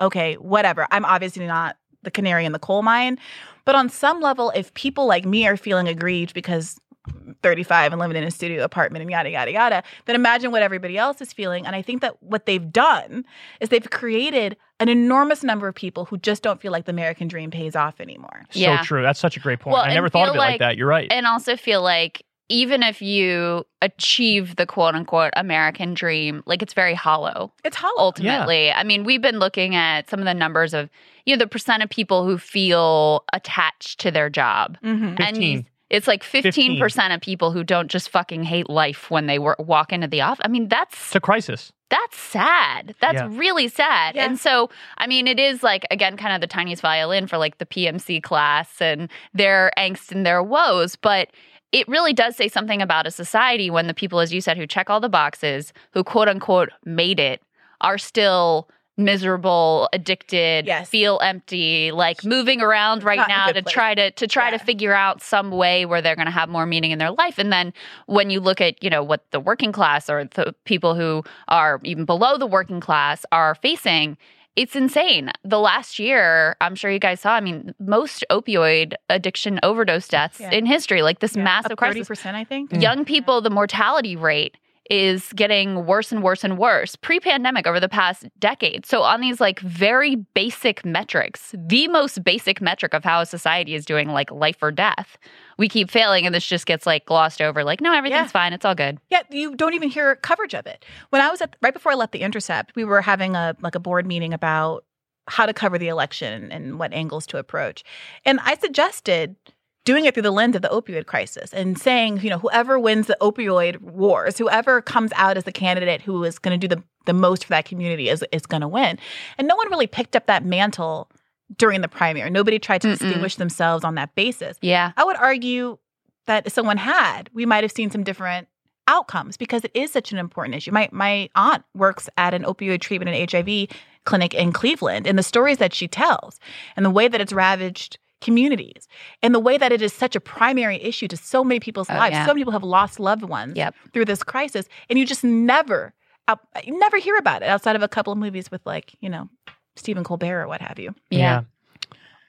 Okay, whatever. I'm obviously not the canary in the coal mine, but on some level, if people like me are feeling aggrieved because. I'm 35 and living in a studio apartment and yada yada yada then imagine what everybody else is feeling and i think that what they've done is they've created an enormous number of people who just don't feel like the american dream pays off anymore Yeah. So true. That's such a great point. Well, I never thought of it like, like- that. You're right. and also feel like even if you achieve the quote unquote American dream, like it's very hollow it's hollow ultimately. I mean, we've been looking at some of the numbers of, you know, the percent of people who feel attached to their job. Mhm. And 15. It's like 15% of people who don't just fucking hate life when they wor- walk into the office. I mean, that's it's a crisis. that's sad. That's Yeah. really sad. Yeah. And so, I mean, it is like, again, kind of the tiniest violin for like the PMC class and their angst and their woes. But it really does say something about a society when the people, as you said, who check all the boxes, who quote unquote made it, are still miserable, addicted, Yes. feel empty, like moving around right Not now to place. try to to try Yeah. to figure out some way where they're going to have more meaning in their life. And then when you look at, you know, what the working class or the people who are even below the working class are facing, it's insane. The last year, I'm sure you guys saw, I mean, most opioid addiction overdose deaths Yeah. in history, like this Yeah, massive up crisis. 30%, I think. Mm. Young people, the mortality rate is getting worse and worse and worse pre-pandemic over the past decade. So on these like very basic metrics, the most basic metric of how a society is doing like life or death, we keep failing and this just gets like glossed over like no everything's Yeah. fine, it's all good. Yeah, you don't even hear coverage of it. When I was at right before I left the Intercept, we were having a like a board meeting about how to cover the election and what angles to approach. And I suggested doing it through the lens of the opioid crisis and saying, you know, whoever wins the opioid wars, whoever comes out as the candidate who is going to do the, the most for that community is, is going to win. And no one really picked up that mantle during the primary. Nobody tried to Mm-mm. distinguish themselves on that basis. Yeah. I would argue that if someone had, we might have seen some different outcomes because it is such an important issue. My my aunt works at an opioid treatment and HIV clinic in Cleveland, and the stories that she tells, and the way that it's ravaged communities, and the way that it is such a primary issue to so many people's Oh, lives. yeah. So many people have lost loved ones Yep. through this crisis, and you just never, out, you never hear about it outside of a couple of movies with like you know Stephen Colbert or what have you. Yeah.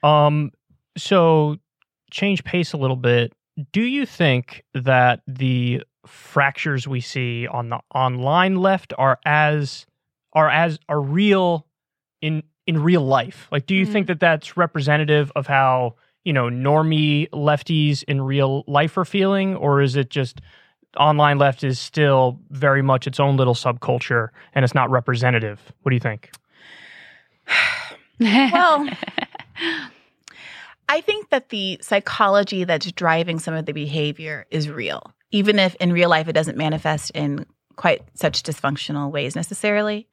Yeah. Um. So, change pace a little bit. Do you think that the fractures we see on the online left are as are as are real in in real life? Like, do you Mhm. think that that's representative of how you know normie lefties in real life are feeling, or is it just online left is still very much its own little subculture and it's not representative? What do you think? Well, I think that the psychology that's driving some of the behavior is real, even if in real life it doesn't manifest in quite such dysfunctional ways necessarily.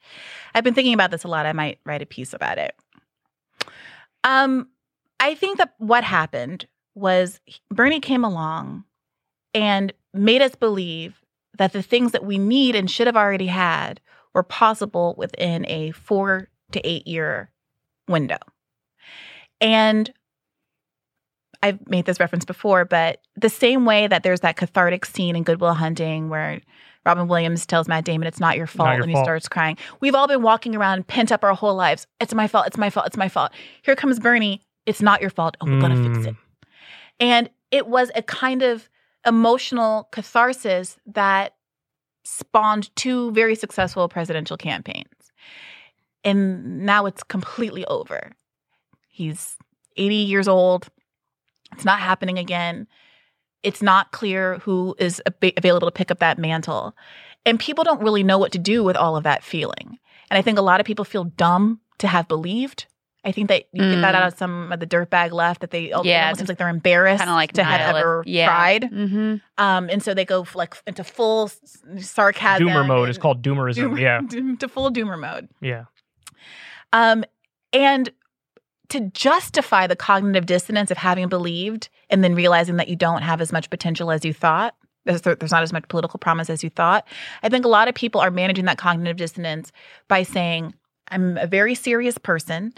I've been thinking about this a lot. I might write a piece about it. Um, I think that what happened was Bernie came along and made us believe that the things that we need and should have already had were possible within a four to eight year window. And I've made this reference before, but the same way that there's that cathartic scene in Good Will Hunting where Robin Williams tells Matt Damon, "It's not your fault," your and fault. he starts crying. We've all been walking around pent up our whole lives. It's my fault. It's my fault. It's my fault. Here comes Bernie. It's not your fault. Oh, we're gonna fix Mm. it. And it was a kind of emotional catharsis that spawned two very successful presidential campaigns. And now it's completely over. He's 80 years old. It's not happening again. It's not clear who is ab- available to pick up that mantle. And people don't really know what to do with all of that feeling. And I think a lot of people feel dumb to have believed. I think that you get that Mm. out of some of the dirtbag left that they it Yeah, almost seems like they're embarrassed Kind of like to have ever yeah. tried. Mm-hmm. Um, and so they go like into full sarcasm. Doomer mode is called doomerism. doomer- Yeah, doom- to full doomer mode. yeah. Um, and to justify the cognitive dissonance of having believed and then realizing that you don't have as much potential as you thought, there's, there's not as much political promise as you thought. I think a lot of people are managing that cognitive dissonance by saying, I'm a very serious person.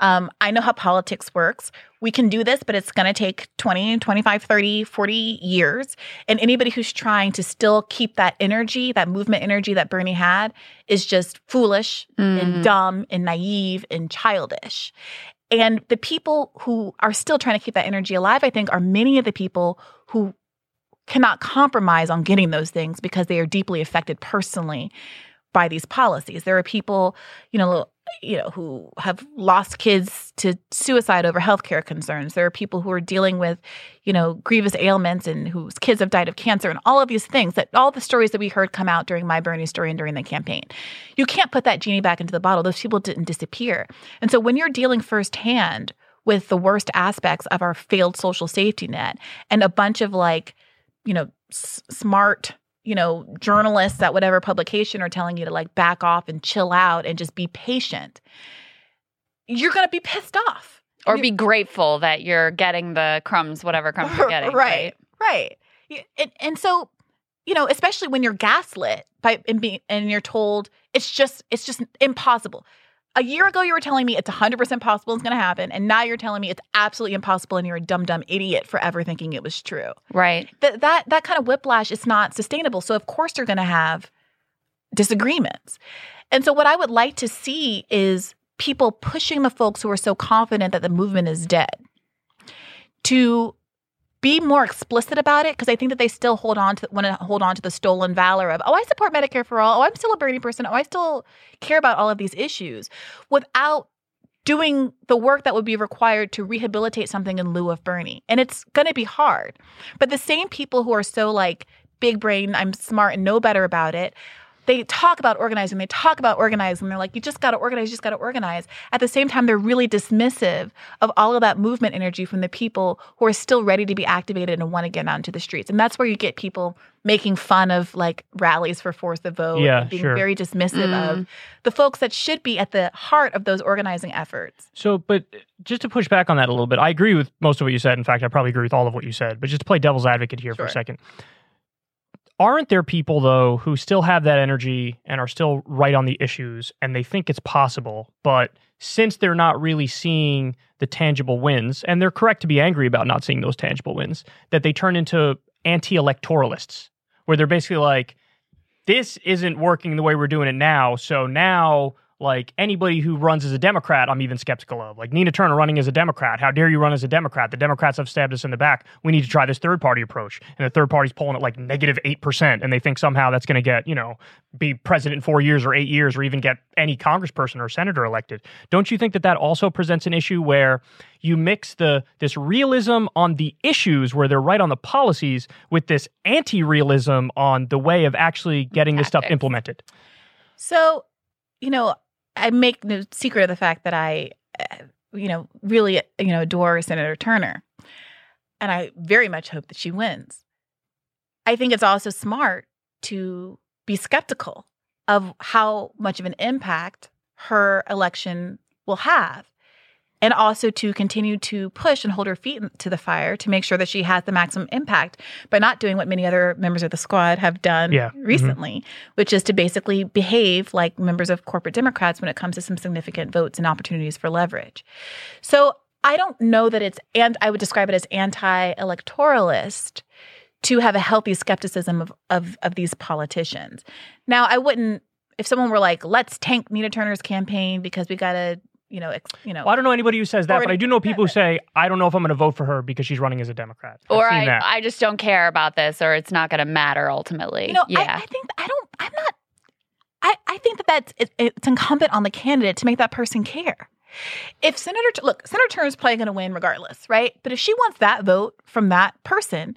Um, I know how politics works. We can do this, but it's going to take 20, 25, 30, 40 years. And anybody who's trying to still keep that energy, that movement energy that Bernie had, is just foolish Mm. and dumb and naive and childish. And the people who are still trying to keep that energy alive, I think, are many of the people who cannot compromise on getting those things because they are deeply affected personally by these policies. There are people, you know, you know, who have lost kids to suicide over healthcare concerns. There are people who are dealing with, you know, grievous ailments and whose kids have died of cancer and all of these things that all the stories that we heard come out during my Bernie story and during the campaign. You can't put that genie back into the bottle. Those people didn't disappear. And so when you're dealing firsthand with the worst aspects of our failed social safety net and a bunch of like, you know, s- smart, you know, journalists at whatever publication are telling you to like back off and chill out and just be patient, you're going to be pissed off. Or be grateful that you're getting the crumbs, whatever crumbs you're getting. right, right. Y- And, and so, you know, especially when you're gaslit by and being and you're told it's just it's just impossible. A year ago, you were telling me it's 100% possible it's going to happen, and now you're telling me it's absolutely impossible, and you're a dumb, dumb idiot for ever thinking it was true. Right. That that that kind of whiplash is not sustainable. So of course you're going to have disagreements. And so what I would like to see is people pushing the folks who are so confident that the movement is dead to be more explicit about it because I think that they still hold on to want to hold on to the stolen valor of oh I support Medicare for all. Oh I'm still a Bernie person. Oh I still care about all of these issues without doing the work that would be required to rehabilitate something in lieu of Bernie. And it's going to be hard. But the same people who are so like big brain I'm smart and know better about it they talk about organizing, they talk about organizing. They're like, you just got to organize, you just got to organize. At the same time, they're really dismissive of all of that movement energy from the people who are still ready to be activated and want to get out into the streets. And that's where you get people making fun of like rallies for force of vote, Yeah, and being sure. very dismissive of Mm. the folks that should be at the heart of those organizing efforts. So, but just to push back on that a little bit, I agree with most of what you said. In fact, I probably agree with all of what you said. But just to play devil's advocate here for a second, aren't there people though who still have that energy and are still right on the issues and they think it's possible, but since they're not really seeing the tangible wins, and they're correct to be angry about not seeing those tangible wins, that they turn into anti-electoralists, where they're basically like, this isn't working the way we're doing it now. So now, like anybody who runs as a Democrat, I'm even skeptical of. Like Nina Turner running as a Democrat. How dare you run as a Democrat? The Democrats have stabbed us in the back. We need to try this third party approach. And the third party's pulling at like negative 8%. And they think somehow that's going to get, you know, be president in four years or eight years or even get any congressperson or senator elected. Don't you think that that also presents an issue where you mix the this realism on the issues where they're right on the policies with this anti-realism on the way of actually getting this stuff implemented? So, you know, I make no secret of the fact that I, uh, you know, really, you know, adore Senator Turner. And I very much hope that she wins. I think it's also smart to be skeptical of how much of an impact her election will have. And also to continue to push and hold her feet to the fire to make sure that she has the maximum impact by not doing what many other members of the squad have done Yeah. Mhm. recently, which is to basically behave like members of corporate Democrats when it comes to some significant votes and opportunities for leverage. So I don't know that it's, and I would describe it as anti electoralist to have a healthy skepticism of of of these politicians. Now, I wouldn't if someone were like, "Let's tank Nina Turner's campaign because we got to." You know, ex, you know. Well, I don't know anybody who says that, but I do know people who say, "I don't know if I'm going to vote for her because she's running as a Democrat." I've or seen I, that. I just don't care about this, or it's not going to matter ultimately. You know, yeah. I, I think I don't. I'm not. I I think that that's it, it's incumbent on the candidate to make that person care. If Senator look, Senator Turner's probably going to win regardless, right? But if she wants that vote from that person,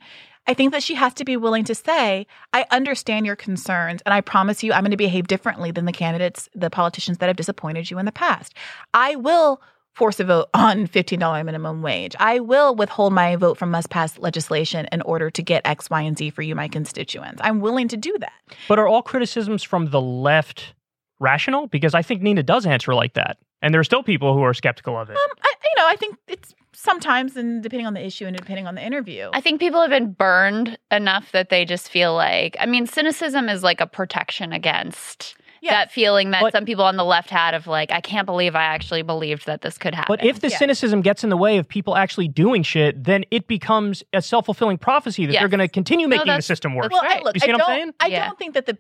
I think that she has to be willing to say, "I understand your concerns, and I promise you, I'm going to behave differently than the candidates, the politicians that have disappointed you in the past. I will." Force a vote on $15 minimum wage. I will withhold my vote from must pass legislation in order to get X, Y, and Z for you, my constituents. I'm willing to do that. But are all criticisms from the left rational? Because I think Nina does answer like that, and there are still people who are skeptical of it. Um, I, you know, I think it's sometimes, and depending on the issue and depending on the interview. I think people have been burned enough that they just feel like, I mean, cynicism is like a protection against Yes. that feeling that But- some people on the left had of like, I can't believe I actually believed that this could happen. But if the Yeah. cynicism gets in the way of people actually doing shit, then it becomes a self fulfilling prophecy that Yes. they're going to continue No, making the system work. that's well, I, look, You see I what I'm don't, saying? I Yeah. don't think that the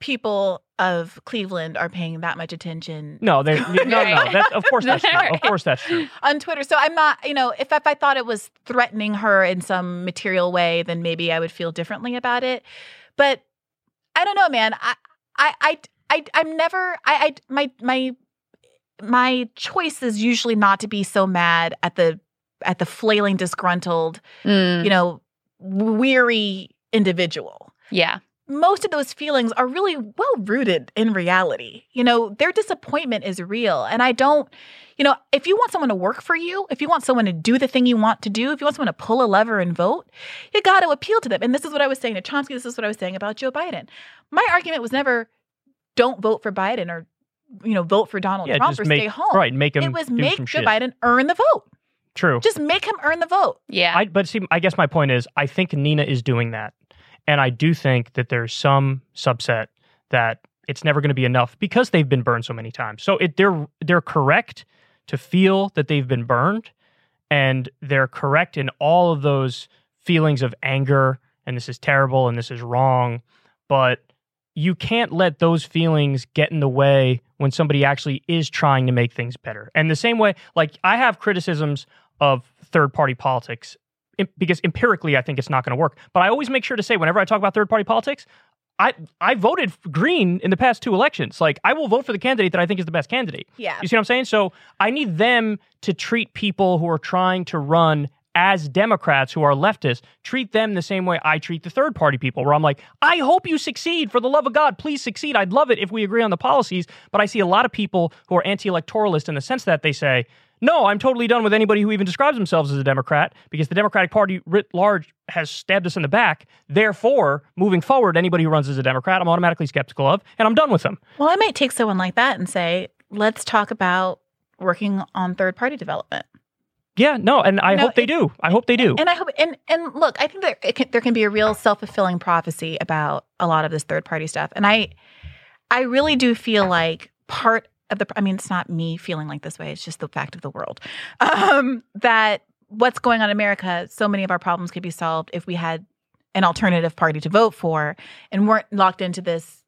people of Cleveland are paying that much attention No, they no, no. That, of course that's true. Of course that's true. on Twitter. So I'm not, you know, if, if I thought it was threatening her in some material way, then maybe I would feel differently about it. But I don't know, man. I, I, I, I I'm never. I, I, my, my, my choice is usually not to be so mad at the, at the flailing, disgruntled, Mm, you know, weary individual. yeah. Most of those feelings are really well rooted in reality. You know, their disappointment is real. And I don't, you know, if you want someone to work for you, if you want someone to do the thing you want to do, if you want someone to pull a lever and vote, you got to appeal to them. And this is what I was saying to Chomsky. This is what I was saying about Joe Biden. My argument was never don't vote for Biden or, you know, vote for Donald Yeah, Trump or make stay home. right, make him It was do make some Joe shit. Biden earn the vote. True. Just make him earn the vote. Yeah. I, but see, I guess my point is, I think Nina is doing that, and I do think that there's some subset that it's never going to be enough because they've been burned so many times. So it, they're they're correct to feel that they've been burned, and they're correct in all of those feelings of anger and this is terrible and this is wrong, but you can't let those feelings get in the way when somebody actually is trying to make things better. And the same way, like I have criticisms of third party politics because empirically I think it's not going to work. But I always make sure to say whenever I talk about third party politics, I I voted Green in the past two elections. Like I will vote for the candidate that I think is the best candidate. Yeah. You see what I'm saying? So I need them to treat people who are trying to run as Democrats who are leftists, treat them the same way I treat the third party people, where I'm like, I hope you succeed. For the love of God, please succeed. I'd love it if we agree on the policies. But I see a lot of people who are anti electoralist in the sense that they say, no, I'm totally done with anybody who even describes themselves as a Democrat because the Democratic Party writ large has stabbed us in the back. Therefore, moving forward, anybody who runs as a Democrat, I'm automatically skeptical of, and I'm done with them. Well, I might take someone like that and say, let's talk about working on third party development. Yeah, no, and I No, hope they it- do. I hope they do. And I hope, and and look, I think that it can, there can be a real self fulfilling prophecy about a lot of this third party stuff, and I, I really do feel like part of the. I mean, it's not me feeling like this way; it's just the fact of the world. Um, that what's going on in America, so many of our problems could be solved if we had an alternative party to vote for and weren't locked into this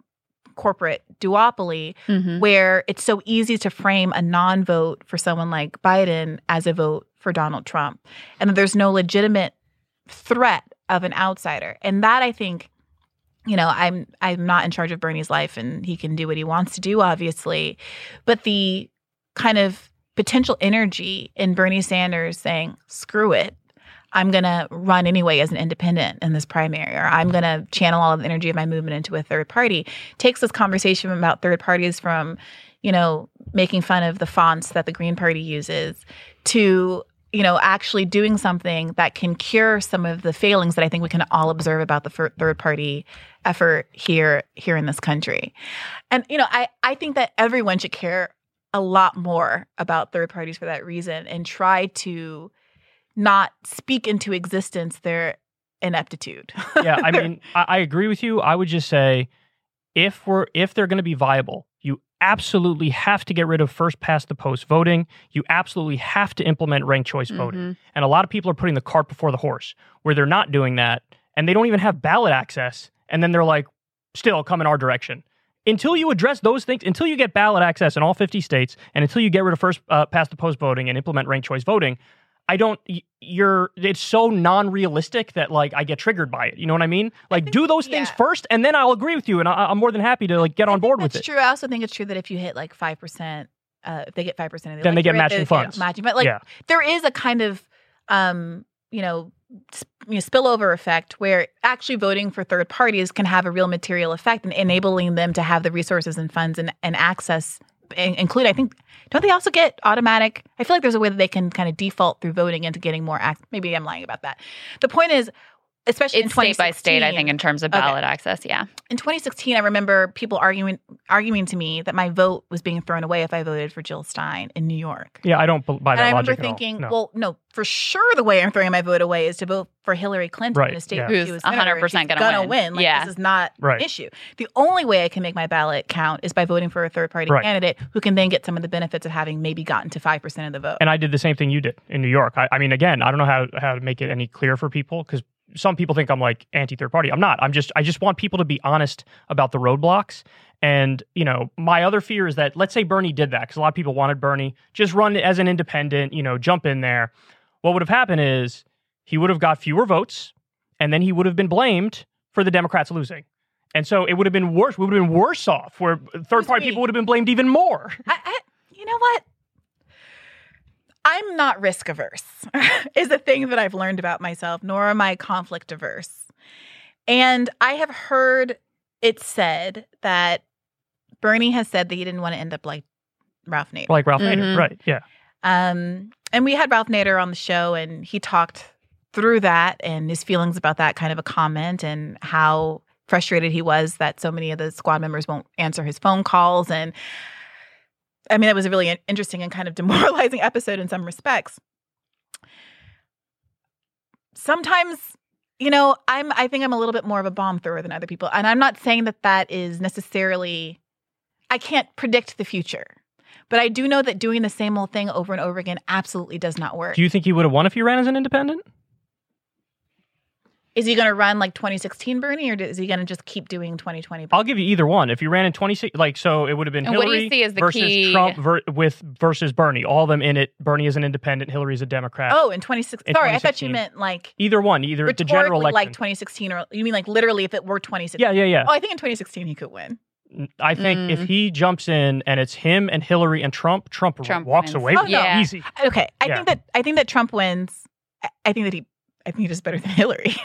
corporate duopoly Mhm. where it's so easy to frame a non vote for someone like Biden as a vote for Donald Trump. And that there's no legitimate threat of an outsider. And that I think, you know, I'm I'm not in charge of Bernie's life and he can do what he wants to do, obviously. But the kind of potential energy in Bernie Sanders saying, screw it. I'm going to run anyway as an independent in this primary, or I'm going to channel all of the energy of my movement into a third party. Takes this conversation about third parties from, you know, making fun of the fonts that the Green Party uses to, you know, actually doing something that can cure some of the failings that I think we can all observe about the third party effort here here in this country. And you know, I I think that everyone should care a lot more about third parties for that reason and try to not speak into existence their ineptitude. yeah, I mean, I, I agree with you. I would just say, if we're if they're going to be viable, you absolutely have to get rid of first past the post voting. You absolutely have to implement ranked choice voting. Mhm. And a lot of people are putting the cart before the horse, where they're not doing that, and they don't even have ballot access. And then they're like, still come in our direction. Until you address those things, until you get ballot access in all 50 states, and until you get rid of first uh, past the post voting and implement ranked choice voting, I don't. You're. It's so non-realistic that like I get triggered by it. You know what I mean? Like do those things yeah. first, and then I'll agree with you, and I, I'm more than happy to like get I on board with it. true. I also think it's true that if you hit like five percent, uh, if they get five percent of the Then they get matching funds. Matching, but like Yeah. there is a kind of, um, you know, you know, spillover effect where actually voting for third parties can have a real material effect and enabling them to have the resources and funds and, and access. in- Include, I think, don't they also get automatic? I feel like there's a way that they can kind of default through voting into getting more access. Maybe I'm lying about that. The point is, especially in state by state, I think, in terms of Okay. ballot access. Yeah. in 2016, I remember people arguing arguing to me that my vote was being thrown away if I voted for Jill Stein in New York. Yeah, I don't bu- buy and that I remember logic at all. thinking, No. well, no, for sure the way I'm throwing my vote away is to vote for Hillary Clinton Right, in a state yeah. where Who's she was senator, 100% gonna gonna win. Like, Yeah. this is not Right. an issue. The only way I can make my ballot count is by voting for a third party Right. candidate who can then get some of the benefits of having maybe gotten to five percent of the vote. And I did the same thing you did in New York. I, I mean, again, I don't know how, how to make it any clearer for people because some people think I'm like anti third party. I'm not. I'm just I just want people to be honest about the roadblocks. And you know, my other fear is that let's say Bernie did that because a lot of people wanted Bernie just run as an independent. You know, jump in there. What would have happened is he would have got fewer votes, and then he would have been blamed for the Democrats losing. And so it would have been worse. We would have been worse off. Where third party people would have been blamed even more. I, I, you know what? I'm not risk averse, is a thing that I've learned about myself, nor am I conflict averse. And I have heard it said that Bernie has said that he didn't want to end up like Ralph Nader. Like Ralph Nader, Mhm. right? Yeah. Um, and we had Ralph Nader on the show, and he talked through that and his feelings about that kind of a comment and how frustrated he was that so many of the squad members won't answer his phone calls. And I mean, it was a really in- interesting and kind of demoralizing episode in some respects. Sometimes, you know, I'm I think I'm a little bit more of a bomb thrower than other people, and I'm not saying that that is necessarily. I can't predict the future. But I do know that doing the same old thing over and over again absolutely does not work. Do you think he would have won if he ran as an independent? Is he going to run like 2016 Bernie or is he going to just keep doing 2020? I'll give you either one. If you ran in 26, like so, it would have been And what do Hillary you see as the versus key- Trump ver- with versus Bernie. All of them in it. Bernie is an independent. Hillary's a Democrat. oh, in 2016. In Sorry, I thought you meant like Either one. Either the general election. like 2016 or you mean like literally if it were 2016? yeah, yeah, yeah. Oh, I think in 2016 he could win. I think if Mm. he jumps in and it's him and Hillary and Trump, Trump, Trump walks wins. away Oh, with no. Yeah. easy. Okay, I Yeah. think that I think that Trump wins. I, I think that he I think he does better than Hillary.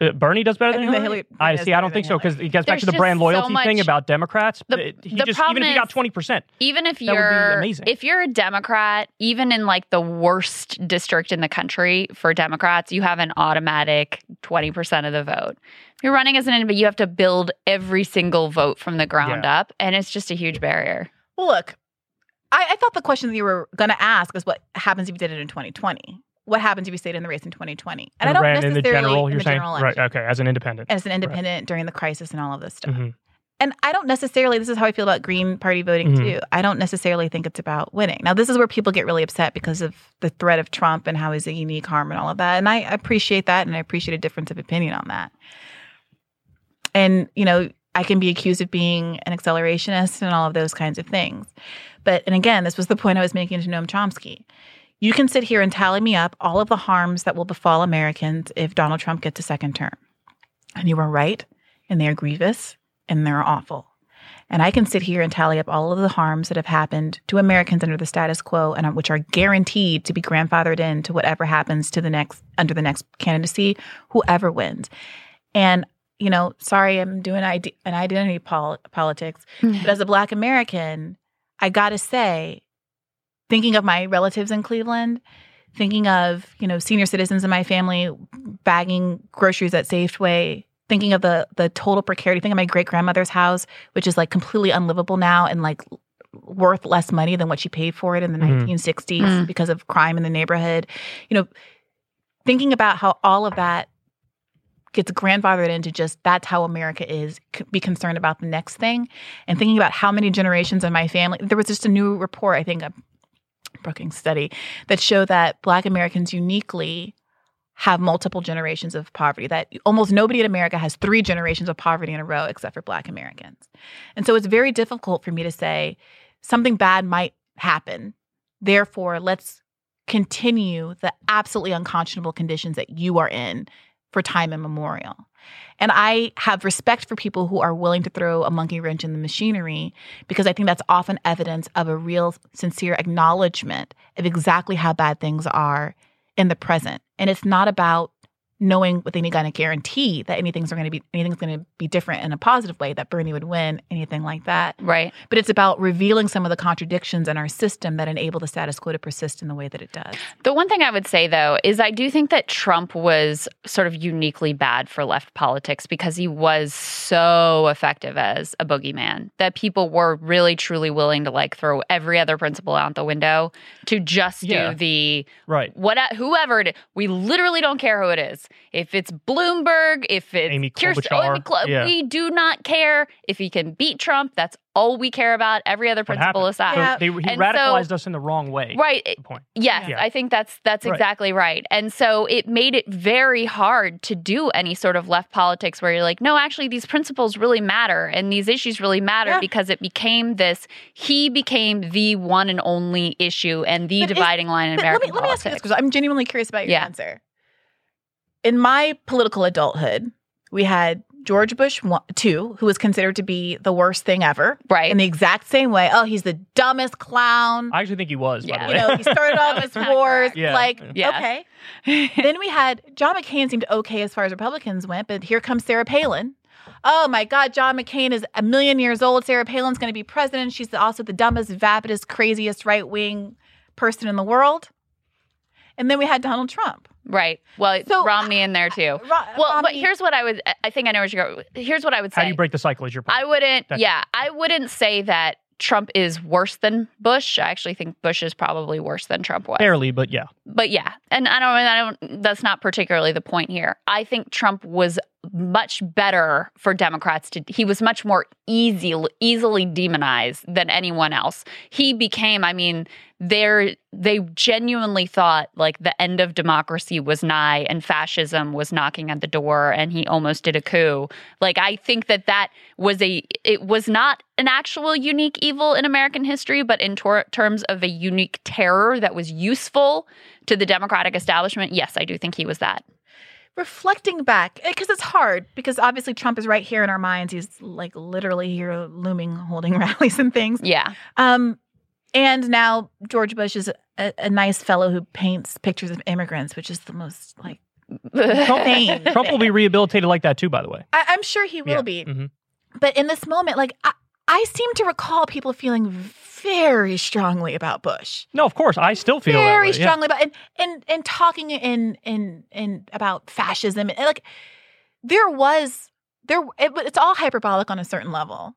Uh, Bernie does better than think Hillary. Hillary I see. I don't think so because Hillary. it gets back There's to the just brand so loyalty thing about Democrats. The- It- he the just problem even if he got is- twenty percent. even if That would be you're amazing. if you're a democrat even in like the worst district in the country for democrats you have an automatic 20% of the vote if you're running as an independent you have to build every single vote from the ground Yeah. up and it's just a huge barrier Well, look, I, I thought the question that you were going to ask is what happens if you did it in 2020? What happens if you stayed in the race in 2020? And, I don't ran in necessarily the general. in You're the saying general right? Okay, as an independent. as an independent during the crisis and all of this stuff. Mhm. And I don't necessarily, this is how I feel about Green Party voting Mhm. too. I don't necessarily think it's about winning. Now, this is where people get really upset because of the threat of Trump and how he's a unique harm and all of that. And I appreciate that and I appreciate a difference of opinion on that. And, you know, I can be accused of being an accelerationist and all of those kinds of things. But, and again, this was the point I was making to Noam Chomsky. You can sit here and tally me up all of the harms that will befall Americans if Donald Trump gets a second term. And you are right, and they are grievous, and they're awful. And I can sit here and tally up all of the harms that have happened to Americans under the status quo and uh, which are guaranteed to be grandfathered in to whatever happens to the next under the next candidacy, whoever wins. And you know, sorry, I'm doing ide- an identity pol- politics, but as a Black American, I got to say, thinking of my relatives in Cleveland, thinking of you know senior citizens in my family bagging groceries at Safeway, thinking of the the total precarity. Think of my great grandmother's house, which is like completely unlivable now and like worth less money than what she paid for it in the Mhm. 1960s Mm. because of crime in the neighborhood. You know, thinking about how all of that gets grandfathered into just that's how America is, c- be concerned about the next thing, and thinking about how many generations of my family. There was just a new report, I think, a Brookings study that show that Black Americans uniquely have multiple generations of poverty, that almost nobody in America has three generations of poverty in a row except for Black Americans. And so it's very difficult for me to say something bad might happen. Therefore, let's continue the absolutely unconscionable conditions that you are in for time immemorial. And I have respect for people who are willing to throw a monkey wrench in the machinery because I think that's often evidence of a real, sincere acknowledgement of exactly how bad things are in the present. And it's not about knowing with any kind of guarantee that anything's going to be anything's going to be different in a positive way that Bernie would win anything like that Right. but it's about revealing some of the contradictions in our system that enable the status quo to persist in the way that it does The one thing I would say, though, is I do think that Trump was sort of uniquely bad for left politics because he was so effective as a boogeyman that people were really, truly willing to like throw every other principle out the window to just Yeah. do the Right. what whoever it is. We literally don't care who it is. If it's Bloomberg, if it's Amy Kirsten, Klobuchar, Amy Klo- yeah. we do not care. If he can beat Trump, that's all we care about. Every other principle happened? aside. So they, he And so- radicalized us in the wrong way. Right. The point. Yes, Yeah. I think that's that's Right. exactly right. And so it made it very hard to do any sort of left politics where you're like, no, actually these principles really matter and these issues really matter Yeah. because it became this he became the one and only issue and the But is- dividing line in But let American me, let me ask you this because i'm genuinely curious about your Yeah. answer in my political adulthood we had george bush one, two who was considered to be the worst thing ever right. in the exact same way oh he's the dumbest clown I actually think he was. Yeah. By the you know he started all That this wars. Yeah. like Yeah. okay then we had John McCain seemed okay as far as Republicans went, but here comes Sarah Palin. Oh my God, John McCain is a million years old. Sarah Palin's going to be president. She's also the dumbest, vapidest, craziest right wing person in the world. And then we had Donald Trump. Right. Well, So- Romney in there too. Ro- Well, but here's what I would I think I know where you're going. Here's what I would say. How do you break the cycle? Is your point? I wouldn't. That's- yeah, I wouldn't say that Trump is worse than Bush. I actually think Bush is probably worse than Trump was. Barely, but yeah. But yeah, and I don't. I don't. That's not particularly the point here. I think Trump was much better for Democrats to. He was much more easy, easily demonized than anyone else. He became. I mean, they they genuinely thought like the end of democracy was nigh and fascism was knocking at the door, and he almost did a coup. Like I think that that was a. It was not an actual unique evil in American history, but in tor- terms of a unique terror that was useful to the Democratic establishment, yes, I do think he was that. Reflecting back, because it's hard, because obviously Trump is right here in our minds. He's like literally here looming, holding rallies and things. Yeah. Um, and now George Bush is a, a nice fellow who paints pictures of immigrants, which is the most like Insane. Trump will be rehabilitated like that too, by the way. I, I'm sure he will Yeah. be. Mhm. But in this moment, like I, I seem to recall people feeling very strongly about Bush. No, of course. I still feel very way. yeah. strongly about and and and talking in in in about fascism and like there was there it, it's all hyperbolic on a certain level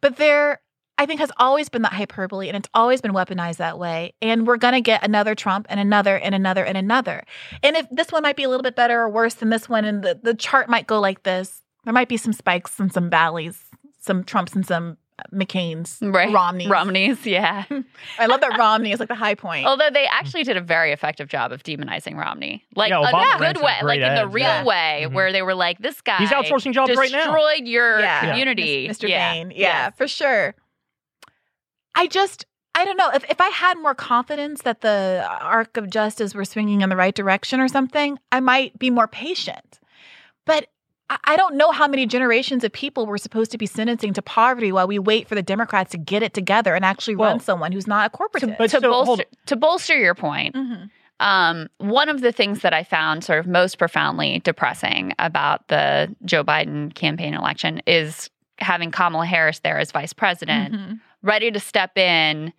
but there i think has always been that hyperbole and it's always been weaponized that way and we're going to get another trump and another and another and another and if this one might be a little bit better or worse than this one and the, the chart might go like this there might be some spikes and some valleys some trumps and some mccain's Right. romneys Romneys, yeah. i love that romney is like the high point Although they actually did a very effective job of demonizing Romney, like Yeah, a Obama good way, like in the real yeah. way, Mhm. where they were like, "This guy, He's outsourcing jobs right now. destroyed your Yeah. Yeah. community, Mr. Yeah. Bain. Yeah, for sure. I just, I don't know. If, if I had more confidence that the arc of justice were swinging in the right direction or something, I might be more patient. But I, I don't know how many generations of people we're supposed to be sentencing to poverty while we wait for the Democrats to get it together and actually Well, run someone who's not a corporate. but To so, bolster to bolster your point, Mhm. Um, one of the things that I found sort of most profoundly depressing about the Joe Biden campaign election is having Kamala Harris there as vice president, Mhm. ready to step in,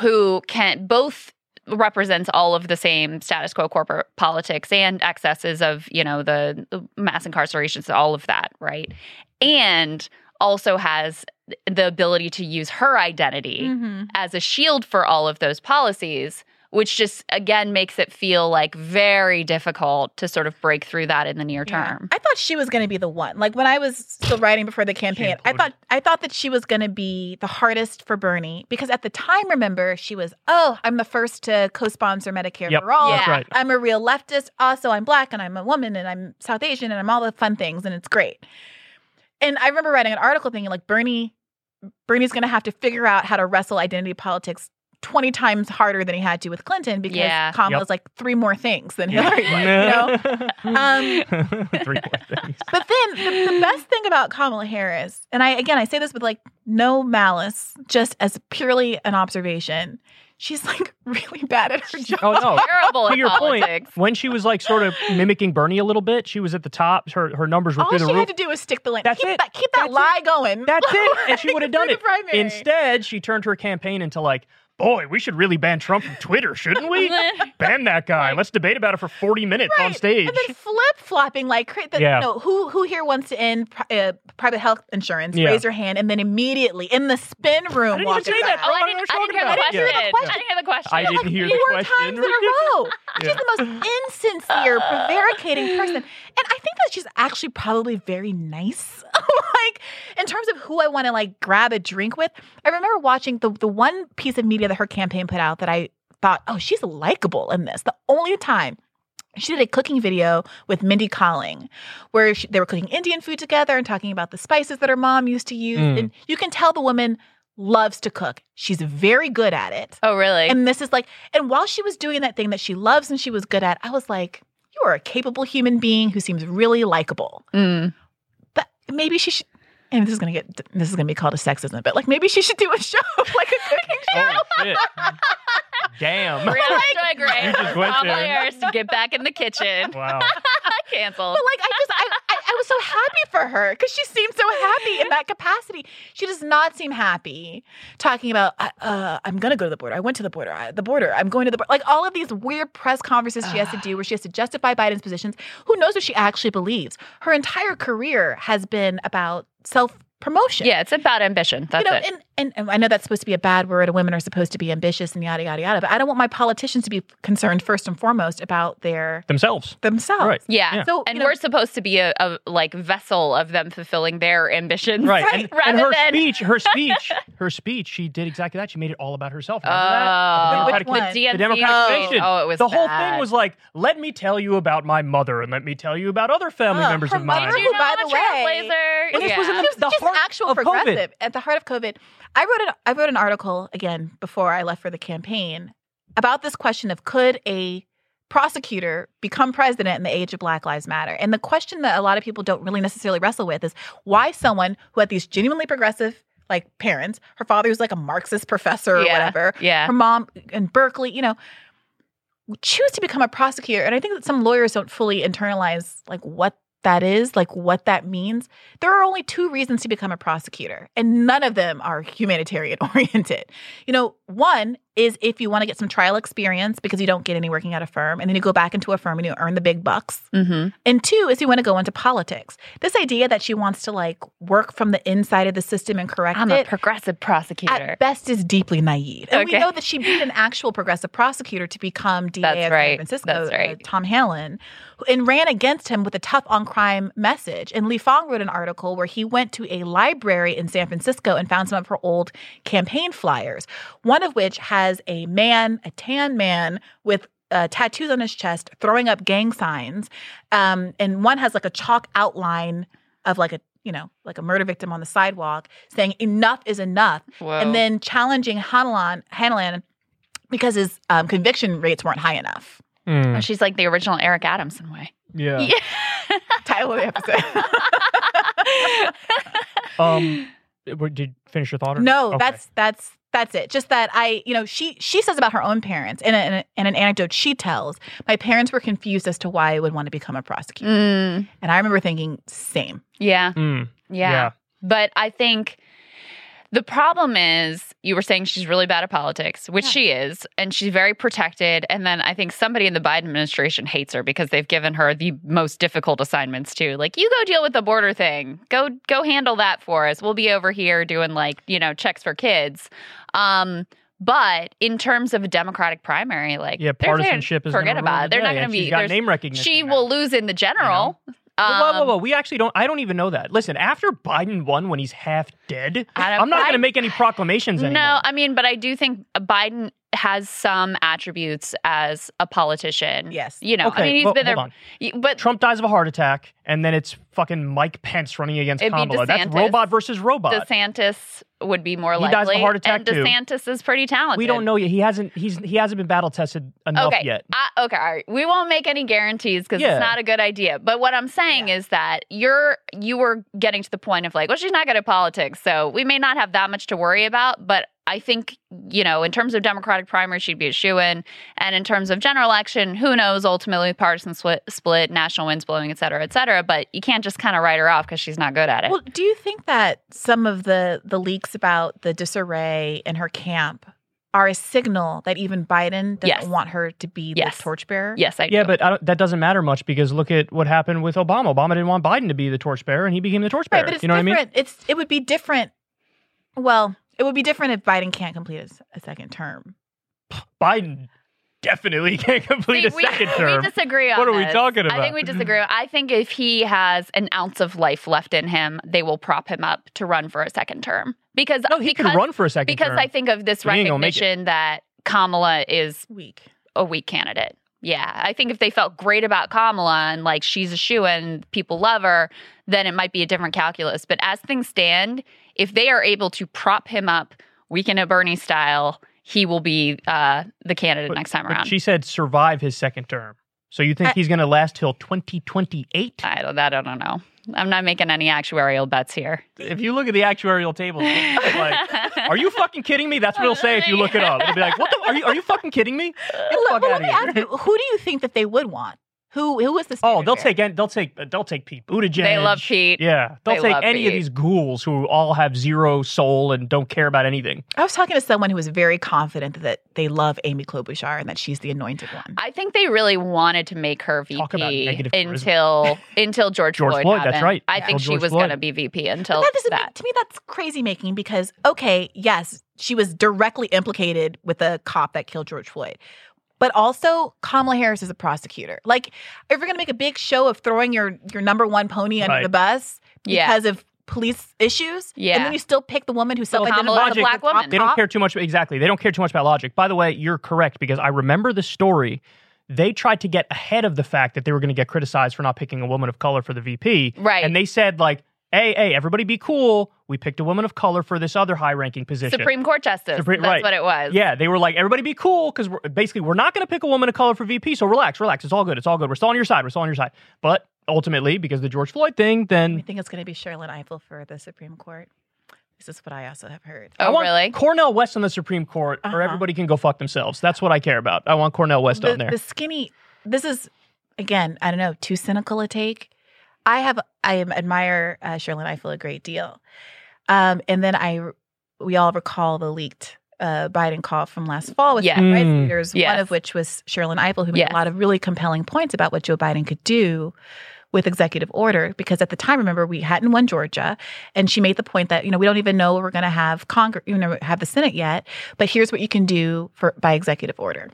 who can both represents all of the same status quo corporate politics and excesses of you know the, mass incarcerations all of that right and also has the ability to use her identity Mhm. as a shield for all of those policies which just again makes it feel like very difficult to sort of break through that in the near Yeah. term. I thought she was going to be the one. Like when I was still writing before the campaign, I thought I thought that she was going to be the hardest for Bernie because at the time, remember, she was, "Oh, I'm the first to co-sponsor Medicare Yep, for all. that's right. I'm a real leftist. Also, I'm black and I'm a woman and I'm South Asian and I'm all the fun things and it's great." And I remember writing an article thinking like Bernie Bernie's going to have to figure out how to wrestle identity politics 20 times harder than he had to with Clinton because Yeah. Kamala's like three more things than Hillary was, you know? Um, Three more things. But then the, the best thing about Kamala Harris, and I again I say this with like no malice, just as purely an observation, she's like really bad at her job. Oh no. Terrible to your politics. point, when she was like sort of mimicking Bernie a little bit, she was at the top. Her her numbers were All through she the roof. had to do was stick the land. That's keep it. that keep that That's lie going. That's it, and she would have done it. primary. Instead, she turned her campaign into like, "Boy, we should really ban Trump from Twitter, shouldn't we? ban that guy. Let's debate about it for forty minutes on stage." And then flip flopping like cra- the, Yeah. know, who who here wants to end pri- uh, private health insurance? Yeah. Raise your hand, and then immediately in the spin room, I didn't walk even say that. Oh, I didn't, I didn't hear the question. it. I didn't hear the I didn't hear the question. I didn't like hear the four question. times in a row. She's Yeah. the most insincere, prevaricating person, and I think that she's actually probably very nice. like in terms of who I want to like grab a drink with. I remember watching the the one piece of media that her campaign put out that I thought, oh, she's likable in this. The only time. She did a cooking video with Mindy Kaling where she, they were cooking Indian food together and talking about the spices that her mom used to use. Mm. And you can tell the woman loves to cook. She's very good at it. Oh, really? And this is like, and while she was doing that thing that she loves and she was good at, I was like, you are a capable human being who seems really likable. Mm. But maybe she should. And this is gonna get this is gonna be called a sexism, but like maybe she should do a show like a cooking show. Oh shit! Damn! Briahna Joy Gray You just went there. To get back in the kitchen. Wow. Canceled. But like I just I, I, was so happy for her because she seemed so happy in that capacity. She does not seem happy talking about uh, uh, I'm gonna go to the border. I went to the border. I, the border. I'm going to the border. Like all of these weird press conferences she has to do where she has to justify Biden's positions. Who knows what she actually believes? Her entire career has been about self promotion. yeah, it's about ambition. That's you know, it. and, and, and I know that's supposed to be a bad word, and women are supposed to be ambitious and yada yada yada. But I don't want my politicians to be concerned first and foremost about their Themselves. themselves. Right. yeah. Yeah. So And you know, we're supposed to be a, a like vessel of them fulfilling their ambitions, Right. Right. And, Rather and her than speech, her speech, her speech, she did exactly that. She made it all about herself. Remember Oh, that? The Democratic- one? the DNC. The Democratic Oh. Oh, it was the whole bad. thing was like, let me tell you about my mother and let me tell you about other family Oh, members her of mine. mother- You Who, by know, the way- trailblazer. And this yeah. was in It was the just heart actual of COVID. at the heart of COVID. I wrote an I wrote an article again before I left for the campaign about this question of could a prosecutor become president in the age of Black Lives Matter? And the question that a lot of people don't really necessarily wrestle with is why someone who had these genuinely progressive like parents, her father was like a Marxist professor or Yeah. whatever, Yeah. her mom in Berkeley, you know, choose to become a prosecutor. And I think that some lawyers don't fully internalize like what that is, like what that means. There are only two reasons to become a prosecutor, and none of them are humanitarian oriented. You know, one is if you want to get some trial experience because you don't get any working at a firm, and then you go back into a firm and you earn the big bucks. Mm-hmm. And two is you want to go into politics. This idea that she wants to like work from the inside of the system and correct I'm a progressive prosecutor. at best is deeply naive. And we know that she beat an actual progressive prosecutor to become DA That's of San. Francisco, That's right. uh, Tom Hallinan, and ran against him with a tough on crime message. And Lee Fang wrote an article where he went to a library in San Francisco and found some of her old campaign flyers, one of which has a man, a tan man with uh, tattoos on his chest, throwing up gang signs, um, and one has like a chalk outline of like a you know like a murder victim on the sidewalk saying enough is enough Whoa. and then challenging Hallinan, Hallinan because his um, conviction rates weren't high enough. Hmm. she's like the original Eric Adamson way. Yeah. Yeah. Title of the episode. Um, did you finish your thought? Or? no, Okay. that's that's that's it. Just that I, you know, she she says about her own parents in, a, in, a, in an anecdote she tells. My parents were confused as to why I would want to become a prosecutor, Mm, and I remember thinking, same. yeah. Mm, Yeah. yeah. But I think the problem is you were saying she's really bad at politics, which Yeah. she is, and she's very protected. And then I think somebody in the Biden administration hates her because they've given her the most difficult assignments too. Like, you go deal with the border thing. Go go handle that for us. We'll be over here doing like, you know, checks for kids. Um, But in terms of a Democratic primary, like Yeah, partisanship is forget about it. They're the not going to she's be. got name recognition. She now. will lose in the general. Whoa, whoa, whoa, Um, whoa. We actually don't. I don't even know that. Listen, after Biden won when he's half dead, I'm not going to make any proclamations anymore. No, I mean, but I do think Biden has some attributes as a politician. Yes. You know, okay, I mean, he's well, been hold there. on. But Trump dies of a heart attack, and then it's fucking Mike Pence running against It'd be Kamala. That's robot versus robot. DeSantis would be more He likely. dies of a heart attack, and too. DeSantis is pretty talented. we don't know yet. He hasn't. He's he hasn't been battle tested enough okay. yet. I- okay, all right. We won't make any guarantees because Yeah. it's not a good idea. But what I'm saying is that you're you were getting to the point of like, well, she's not good at politics, so we may not have that much to worry about. But I think you know, in terms of Democratic primary, she'd be a shoe in, and in terms of general election, who knows? Ultimately, partisan split, split, national winds blowing, et cetera, et cetera. But you can't just kind of write her off because she's not good at it. Well, do you think that some of the the leaks about the disarray in her camp are a signal that even Biden doesn't Yes. want her to be Yes. the torchbearer? yes, I Yeah, but I don't, that doesn't matter much because look at what happened with Obama. Obama didn't want Biden to be the torchbearer, and he became the torchbearer. Right, but it's you know different. what I mean? It's it would be different. Well, it would be different if Biden can't complete a, s- a second term. Biden definitely can't complete See, a second we, term. We disagree on What are we this. talking I think about? we disagree. I think if he has an ounce of life left in him, they will prop him up to run for a second term. Because no, he because, could run for a second because term. I think of this He ain't gonna make it. recognition that Kamala is Week. a weak candidate. Yeah, I think if they felt great about Kamala and like she's a shoe and people love her, then it might be a different calculus. But as things stand, if they are able to prop him up, weekend at Bernie style, he will be uh, the candidate But- next time but around. she said survive his second term. So you think I- he's going to last till 2028? I don't, that I don't know. I'm not making any actuarial bets here. if you look at the actuarial table, like, are you fucking kidding me? That's what it'll say if you look it up. It'll be like, what the? Are you are you fucking kidding me? Get the fuck well, out let of here. ask you, who do you think that they would want? Who who was the Oh, they'll standard take they'll take they'll take Pete Buttigieg. They love Pete. Yeah, they'll They take love any of these ghouls who all have zero soul and don't care about anything. I was talking to someone who was very confident that they love Amy Klobuchar and that she's the anointed one. I think they really wanted to make her Talk about VP negative until until George, George Floyd. Floyd, that's happened. right. I Yeah. think she George was going to be VP until But that that. to me that's crazy making because okay, yes, she was directly implicated with the cop that killed George Floyd. But also Kamala Harris is a prosecutor. Like if you're gonna make a big show of throwing your your number one pony under Right. the bus Yeah. because of police issues, Yeah. and then you still pick the woman who Well, self-identified Kamala's a as the black top woman. They don't care too much exactly. They don't care too much about logic. By the way, you're correct because I remember the story. They tried to get ahead of the fact that they were going to get criticized for not picking a woman of color for the VP. Right. And they said like, "Hey, hey, everybody be cool. We picked a woman of color for this other high-ranking position." Supreme Court justice. Supreme- That's right. what it was. Yeah, they were like, everybody be cool because basically we're not going to pick a woman of color for VP. So relax, relax. It's all good. It's all good. We're still on your side. We're still on your side. But ultimately, because of the George Floyd thing, then. I think it's gonna be Sherrilyn Ifill for the Supreme Court. This is what I also have heard. I Oh, want really? Cornel West on the Supreme Court, Uh-huh. or everybody can go fuck themselves. That's what I care about. I want Cornel West the, on there. the skinny this is again i don't know too cynical a take i have i am admire uh, Sherrilyn Ifill a great deal um, and then i we all recall the leaked uh, biden call from last fall with Yeah. the Mm. leaders one of which was Sherrilyn Ifill who made Yes. a lot of really compelling points about what joe biden could do with executive order because at the time remember we hadn't won georgia and she made the point that you know we don't even know we're going to have congress you know have the senate yet but here's what you can do for by executive order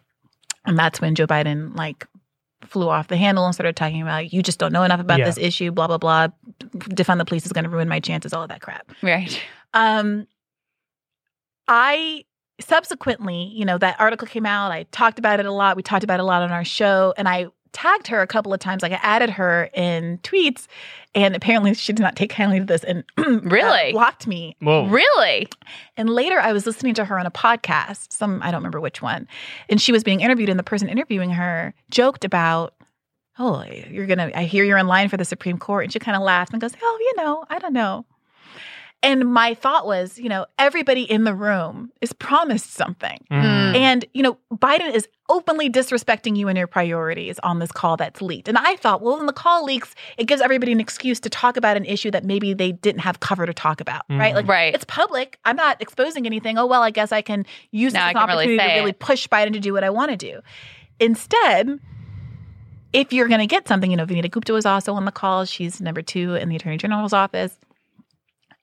and that's when Joe Biden like flew off the handle and started talking about you just don't know enough about Yeah. this issue, blah blah blah. Defund the police is going to ruin my chances, all of that crap. Right. Um, I subsequently, you know, that article came out. I talked about it a lot. We talked about it a lot on our show, and I tagged her a couple of times. Like I added her in tweets, and apparently she did not take kindly to this and uh, Really? blocked me. Whoa. Really? And later I was listening to her on a podcast, some I don't remember which one, and she was being interviewed and the person interviewing her joked about, "Oh, you're going to I hear you're in line for the Supreme Court." And she kind of laughed and goes, "Oh, you know, I don't know." And my thought was, you know, everybody in the room is promised something. Mm. And, you know, Biden is openly disrespecting you and your priorities on this call that's leaked. And I thought, well, when the call leaks, it gives everybody an excuse to talk about an issue that maybe they didn't have cover to talk about, right? Mhm. Like, Right. it's public. I'm not exposing anything. Oh, well, I guess I can use Now this I as really opportunity to really it. push Biden to do what I want to do. Instead, if you're going to get something, you know, Vanita Gupta was also on the call. She's number two in the Attorney General's office.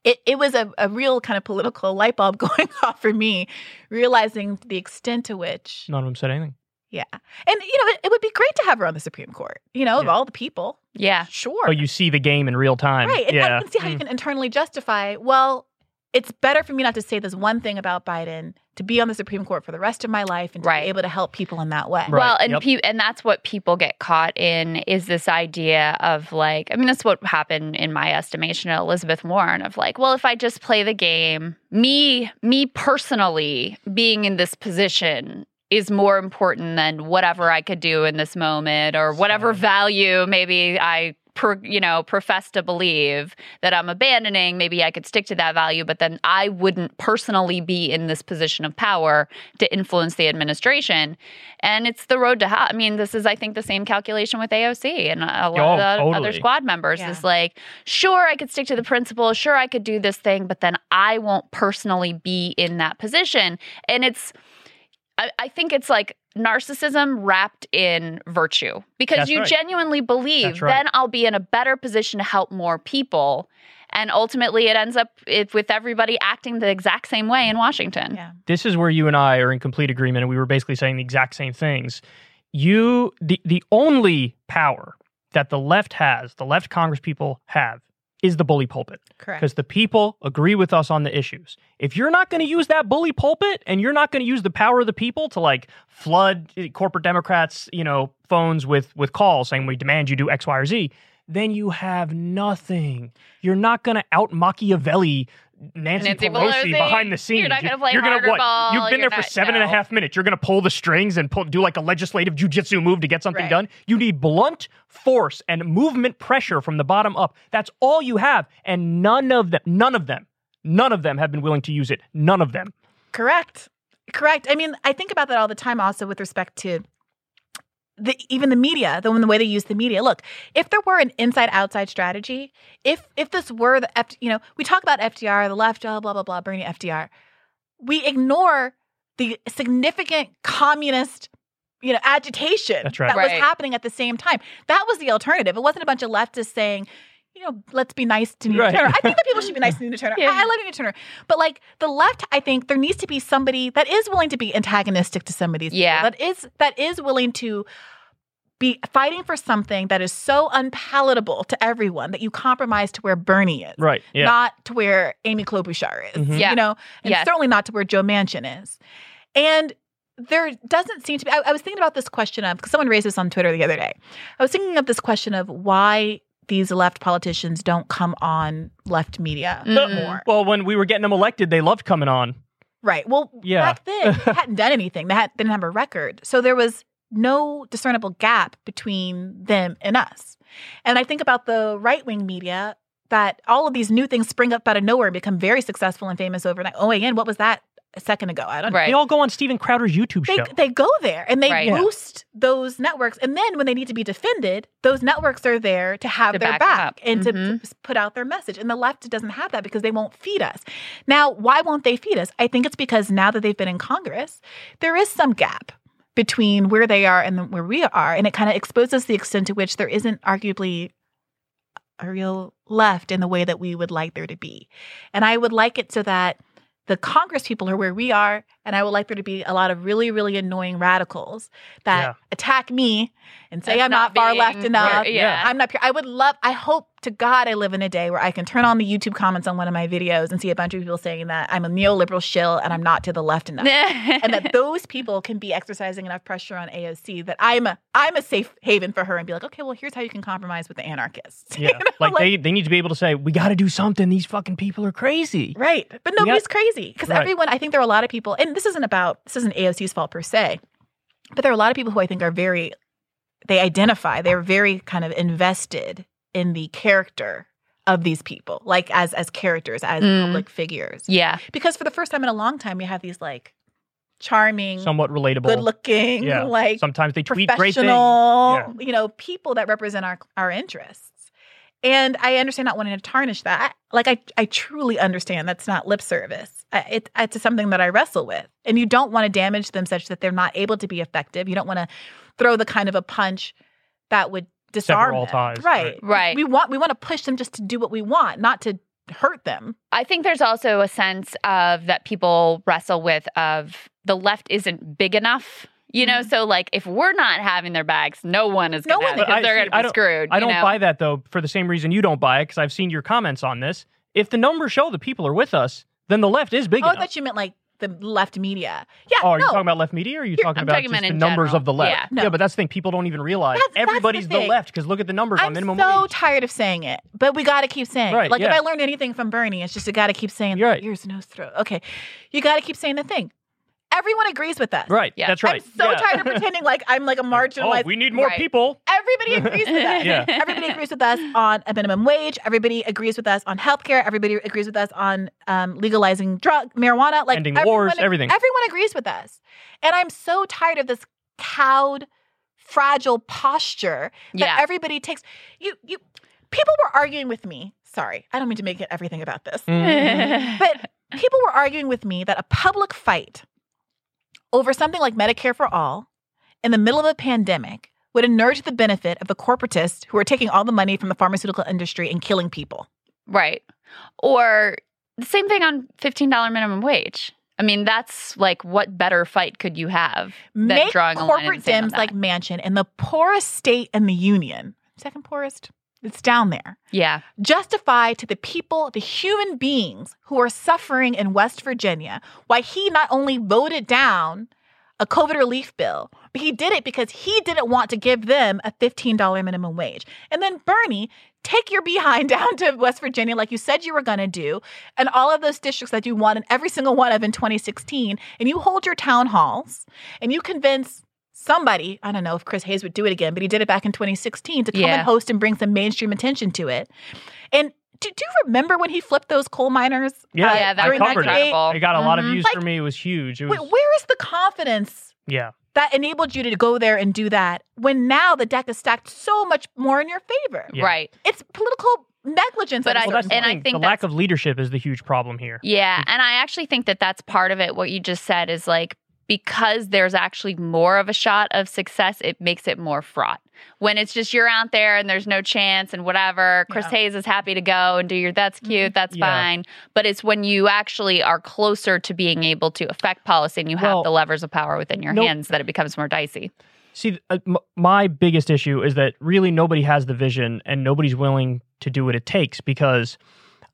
It, it was a, a real kind of political light bulb going off for me, realizing the extent to which, None of them said anything. yeah. And, you know, it, it would be great to have her on the Supreme Court, you know, of all the people. Yeah. Sure. Oh, you see the game in real time. Right. And yeah. I can see how you Mm. can internally justify, well, it's better for me not to say this one thing about Biden to be on the Supreme Court for the rest of my life and to Right. be able to help people in that way. Right. Well, and Yep. pe- and that's what people get caught in is this idea of like, I mean, that's what happened in my estimation of Elizabeth Warren of like, well, if I just play the game, me, me personally being in this position is more important than whatever I could do in this moment or whatever value maybe I. Per, you know, profess to believe that I'm abandoning. Maybe I could stick to that value, but then I wouldn't personally be in this position of power to influence the administration. And it's the road to hell. I mean, this is, I think, the same calculation with AOC and a lot Oh, of the other squad members. Yeah. Is like, sure, I could stick to the principle. Sure, I could do this thing, but then I won't personally be in that position. And it's, I, I think it's like narcissism wrapped in virtue because That's you right. genuinely believe right. then I'll be in a better position to help more people. And ultimately, it ends up it, with everybody acting the exact same way in Washington. Yeah. this is where you and I are in complete agreement, and we were basically saying the exact same things. You, the the only power that the left has, the left Congress people have, is the bully pulpit Correct. because the people agree with us on the issues. If you're not going to use that bully pulpit and you're not going to use the power of the people to like flood eh, corporate Democrats, you know, phones with with calls saying we demand you do X, Y, or Z, then you have nothing. You're not going to out Machiavelli Nancy, Nancy Pelosi, Pelosi. behind the scenes. You're not gonna play you're gonna, what? Ball, You've been You're there for not- seven and a half minutes. You're gonna pull the strings and pull, do like a legislative jujitsu move to get something Right. done. You need blunt force and movement pressure from the bottom up. That's all you have, and none of them, none of them, none of them have been willing to use it. None of them. Correct. Correct. I mean, I think about that all the time also with respect to the even the media, the, the way they use the media. Look, if there were an inside outside strategy, if if this were the F, you know, we talk about FDR, the left, oh, blah blah blah, blah Bernie FDR. We ignore the significant communist you know agitation right. that was happening at the same time. That was the alternative. It wasn't a bunch of leftists saying, you know, let's be nice to Nina Right. Turner. I think that people should be nice to Nina Turner. Yeah. I, I love Nina Turner. But like the left, I think there needs to be somebody that is willing to be antagonistic to some of these Yeah. people. That is that is willing to be fighting for something that is so unpalatable to everyone that you compromise to where Bernie is. Right. Yeah. Not to where Amy Klobuchar is. Mhm. Yeah. You know, and Yes. certainly not to where Joe Manchin is. And there doesn't seem to be. I, I was thinking about this question of because someone raised this on Twitter the other day. I was thinking of this question of why these left politicians don't come on left media Mm. more. well, when we were getting them elected, they loved coming on. Right. Well, Yeah. back then they hadn't done anything. They had, didn't have a record, so there was no discernible gap between them and us. And I think about the right wing media that all of these new things spring up out of nowhere and become very successful and famous overnight. Oh, again, what was that a second ago? I don't know. Right. They all go on Steven Crowder's YouTube They, show. they go there and they Right. boost those networks. And then when they need to be defended, those networks are there to have To their back back and to Mhm. p- put out their message. And the left doesn't have that because they won't feed us. Now, why won't they feed us? I think it's because now that they've been in Congress, there is some gap between where they are and where we are. And it kind of exposes the extent to which there isn't arguably a real left in the way that we would like there to be. And I would like it so that the Congress people are where we are, and I would like there to be a lot of really, really annoying radicals that Yeah. attack me and say That's I'm not, not far left enough. Yeah. I'm not pure. I would love, I hope to God I live in a day where I can turn on the YouTube comments on one of my videos and see a bunch of people saying that I'm a neoliberal shill and I'm not to the left enough. and that those people can be exercising enough pressure on AOC that I'm a I'm a safe haven for her and be like, okay, well, here's how you can compromise with the anarchists. You yeah. know, like, they, they need to be able to say, we got to do something. These fucking people are crazy. Right. But nobody's crazy because Right. everyone, I think there are a lot of people, and this isn't about, this isn't AOC's fault per se, but there are a lot of people who I think are very, they identify, they're very kind of invested in the character of these people, like as as characters, as Mm. public figures. yeah. Because for the first time in a long time, we have these like charming, Somewhat relatable. good looking, Yeah. like Sometimes they tweet great things. professional, you know, people that represent our our interests. And I understand not wanting to tarnish that. Like I, I truly understand that's not lip service. I- It, it's something that I wrestle with. And you don't want to damage them such that they're not able to be effective. You don't want to throw the kind of a punch that would disarm all them. ties, Right. Right. We want we want to push them just to do what we want, not to hurt them. I think there's also a sense of that people wrestle with of the left isn't big enough. You know, Mhm. so like if we're not having their bags, no one is No going to one have it is. because I they're going to be screwed. I don't know? buy that though for the same reason you don't buy it because I've seen your comments on this. If the numbers show the people are with us, then the left is big oh, I thought you meant like the left media. Yeah, Oh, are you talking about left media or are you You're- talking I'm about talking just about the numbers general. of the left? Yeah. No. but that's the thing. People don't even realize That's- that's the everybody's the, left because look at the numbers on minimum. Wage. I'm so wage. tired of saying it, but we got to keep saying Right, it. Like if. I learned anything from Bernie, it's just you got to keep saying You're right. ears, nose, throat. Okay, you got to keep saying the thing. Everyone agrees with us. Right. Yeah. That's right. I'm so Yeah. tired of pretending like I'm like a marginalized. Oh, we need more Right. people. Everybody agrees with us. Yeah. Everybody agrees with us on a minimum wage. Everybody agrees with us on healthcare. Everybody agrees with us on um, legalizing drug marijuana. Like Ending everyone, wars, everything. Everyone agrees with us, and I'm so tired of this cowed, fragile posture that Yeah. everybody takes. You, you, people were arguing with me. Sorry, I don't mean to make it everything about this, Mm. but people were arguing with me that a public fight over something like Medicare for all in the middle of a pandemic would inure to the benefit of the corporatists who are taking all the money from the pharmaceutical industry and killing people. Right. Or the same thing on $15 minimum wage. I mean, that's like what better fight could you have than Make drawing a line in the corporate Dems like Manchin in the poorest state in the union, second poorest, it's down there, Yeah. justify to the people, the human beings who are suffering in West Virginia, why he not only voted down a COVID relief bill, but he did it because he didn't want to give them a $15 minimum wage. And then Bernie, take your behind down to West Virginia like you said you were going to do, and all of those districts that you won in every single one of in 2016, and you hold your town halls and you convince somebody, I don't know if Chris Hayes would do it again, but he did it back in 2016 to come Yeah. and host and bring some mainstream attention to it. And do, do you remember when he flipped those coal miners? Yeah, uh, Yeah, that was I covered incredible. it. It got a lot of Mhm. views Like, for me. It was huge. It was Wait, where is the confidence yeah. that enabled you to go there and do that when now the deck is stacked so much more in your favor? Yeah. Right. It's political negligence. But at a I- Well, that's certain the and I think the lack of leadership is the huge problem here. Yeah. And I actually think that that's part of it. What you just said is like, because there's actually more of a shot of success, it makes it more fraught. When it's just you're out there and there's no chance and whatever, Chris Yeah. Hayes is happy to go and do your that's cute, that's Yeah. fine. But it's when you actually are closer to being able to affect policy and you Well, have the levers of power within your nope. hands that it becomes more dicey. See, uh, m- my biggest issue is that really nobody has the vision and nobody's willing to do what it takes because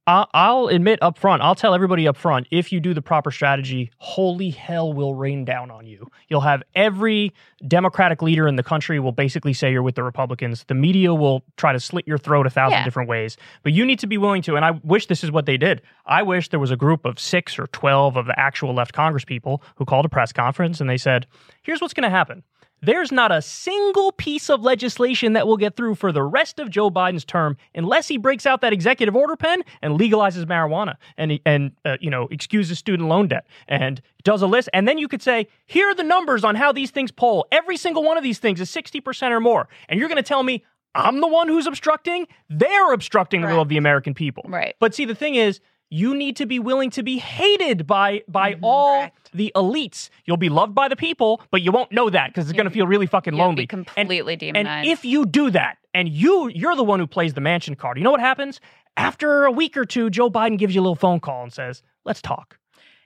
I'll admit up front, I'll tell everybody up front, if you do the proper strategy, holy hell will rain down on you. You'll have every Democratic leader in the country will basically say you're with the Republicans. The media will try to slit your throat a thousand Yeah. different ways. But you need to be willing to, and I wish this is what they did. I wish there was a group of six or 12 of the actual left Congress people who called a press conference and they said, here's what's going to happen. There's not a single piece of legislation that will get through for the rest of Joe Biden's term unless he breaks out that executive order pen and legalizes marijuana and and uh, you know excuses student loan debt and does a list. And then you could say, here are the numbers on how these things poll. Every single one of these things is sixty percent or more. And you're going to tell me I'm the one who's obstructing? They're obstructing the will of the American people. Right. But see, the thing is, you need to be willing to be hated by by mm-hmm. all Correct. the elites. You'll be loved by the people, but you won't know that because it's going to feel really fucking You'll lonely. be completely and, demonized. and if you do that, and you you're the one who plays the Manchin card, you know what happens? After a week or two, Joe Biden gives you a little phone call and says, "Let's talk."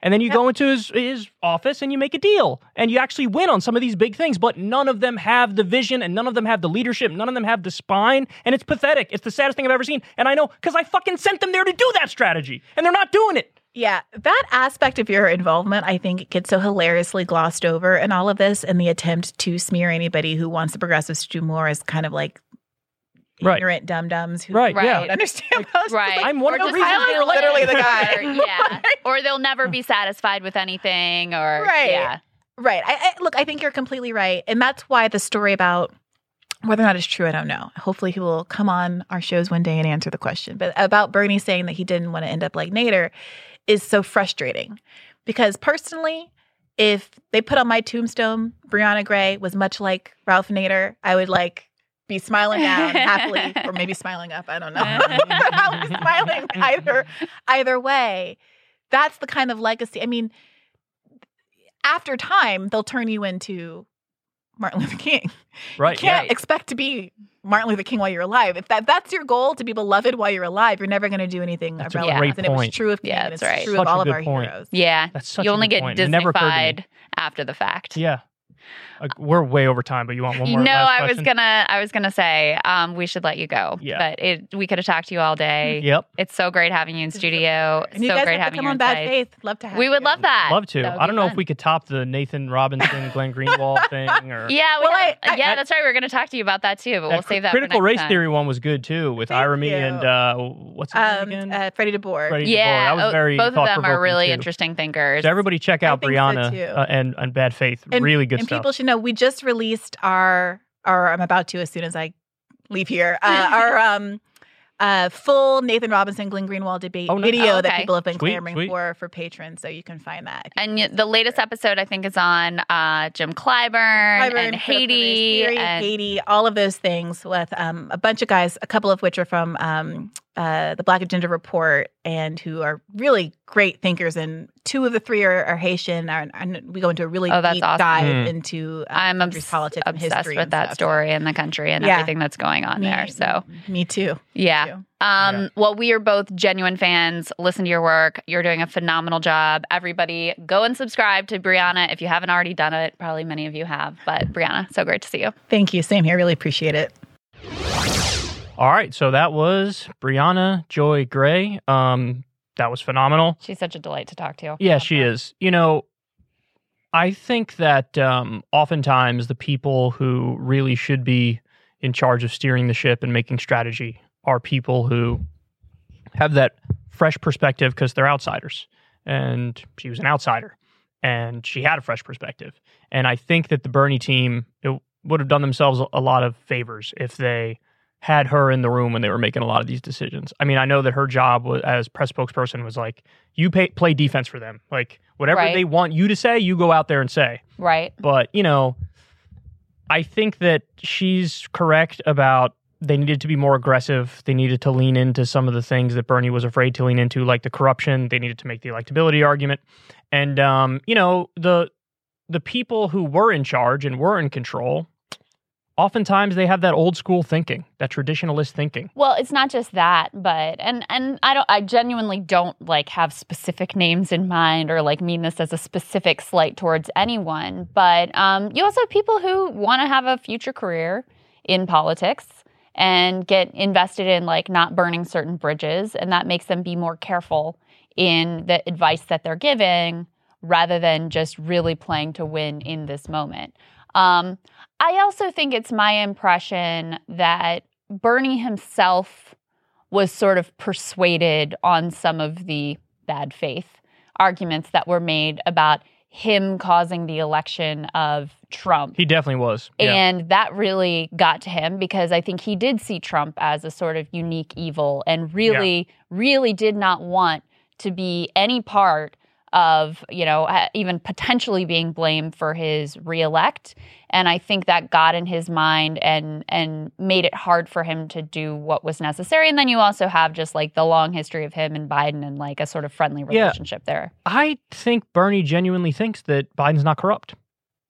And then you go into his, his office and you make a deal and you actually win on some of these big things, but none of them have the vision and none of them have the leadership, none of them have the spine, and it's pathetic. It's the saddest thing I've ever seen. And I know because I fucking sent them there to do that strategy and they're not doing it. Yeah, that aspect of your involvement, I think, gets so hilariously glossed over in all of this, and the attempt to smear anybody who wants the progressives to do more is kind of like Right. ignorant dum dums who Right, don't yeah. understand. those. Right. I'm one Or of the reasons highlight they're literally the Or- guy. yeah. Or they'll never be satisfied with anything or Right. yeah. Right. I, I look. I think you're completely right, and that's why the story about whether or not it's true, I don't know. Hopefully, he will come on our shows one day and answer the question. But about Bernie saying that he didn't want to end up like Nader is so frustrating because personally, if they put on my tombstone, Briahna Gray was much like Ralph Nader, I would like be smiling down happily, or maybe smiling up. I don't know. but I'll be smiling either either way. That's the kind of legacy. I mean, after time, they'll turn you into Martin Luther King. Right. You can't Right. expect to be Martin Luther King while you're alive. If that that's your goal to be beloved while you're alive, you're never going to do anything That's a relevant. great and it was true of King, Yeah, and that's it's right. true Such of a all of our point. heroes. Yeah. That's such you a only good get point. It never occurred to me. Disneyfied after the fact. Yeah. Like, we're way over time, but you want one more? no, last I was gonna I was gonna say um, we should let you go. Yeah. But it we could have talked to you all day. Yep. It's so great having you in studio. And you so guys great have to having come you on Bad inside. Faith. Love to have We would you. love that. Love to. That I don't know if we could top the Nathan Robinson, Glenn Greenwald thing, or Yeah, we Well, have- I- I- yeah, that's right. We are going to talk to you about that too, but we'll That save that. critical for next race time. theory one was good too, with Thank Irami you. and uh, what's his Um, name again? uh, Freddie DeBoer. Freddie DeBoer. Yeah, that was oh, very both of them are really interesting thinkers. So everybody check out Briahna too. uh, and and Bad Faith. Really good and stuff. people should know we just released our, or I'm about to as soon as I leave here, uh, our um, uh, full Nathan Robinson, Glenn Greenwald debate Oh, nice. video Oh, that people have been Sweet, clamoring sweet. for for patrons. So you can find that. and y- the latest episode, I think, is on uh, Jim Clyburn, Clyburn, and Haiti. Theory, and Haiti, all of those things with um, a bunch of guys, a couple of which are from um, uh, the Black Agenda Report and who are really great thinkers. And two of the three are, are Haitian. And, and we go into a really Oh, deep awesome. dive Mm. into uh, I'm obs- politics and obsessed history with and that stuff. story and the country and Yeah. everything that's going on Me- there. So, me too. yeah. too. Um, Yeah. Well, we are both genuine fans. Listen to your work. You're doing a phenomenal job. Everybody, go and subscribe to Briahna if you haven't already done it. Probably many of you have, but Briahna, so great to see you. Thank you. Same here. Really appreciate it. All right, so that was Briahna Joy Gray. Um, that was phenomenal. She's such a delight to talk to. Yeah, Love she her. is. You know, I think that um, oftentimes the people who really should be in charge of steering the ship and making strategy are people who have that fresh perspective because they're outsiders. And she was an outsider and she had a fresh perspective. And I think that the Bernie team it would have done themselves a lot of favors if they had her in the room when they were making a lot of these decisions. I mean, I know that her job was, as press spokesperson was like, you pay, play defense for them. Like, whatever Right. they want you to say, you go out there and say. Right. But, you know, I think that she's correct about they needed to be more aggressive. They needed to lean into some of the things that Bernie was afraid to lean into, like the corruption. They needed to make the electability argument. And um, you know, the the people who were in charge and were in control, oftentimes they have that old school thinking, that traditionalist thinking. Well, it's not just that, but and and I don't I genuinely don't like have specific names in mind or like mean this as a specific slight towards anyone, but um you also have people who want to have a future career in politics and get invested in like not burning certain bridges and that makes them be more careful in the advice that they're giving rather than just really playing to win in this moment. Um, I also think it's my impression that Bernie himself was sort of persuaded on some of the bad faith arguments that were made about him causing the election of Trump. He definitely was. Yeah. And that really got to him because I think he did see Trump as a sort of unique evil and really, really did not want to be any part of, you know, even potentially being blamed for his reelect. And I think that got in his mind and and made it hard for him to do what was necessary. And then you also have just like the long history of him and Biden and like a sort of friendly Yeah. relationship there. I think Bernie genuinely thinks that Biden's not corrupt.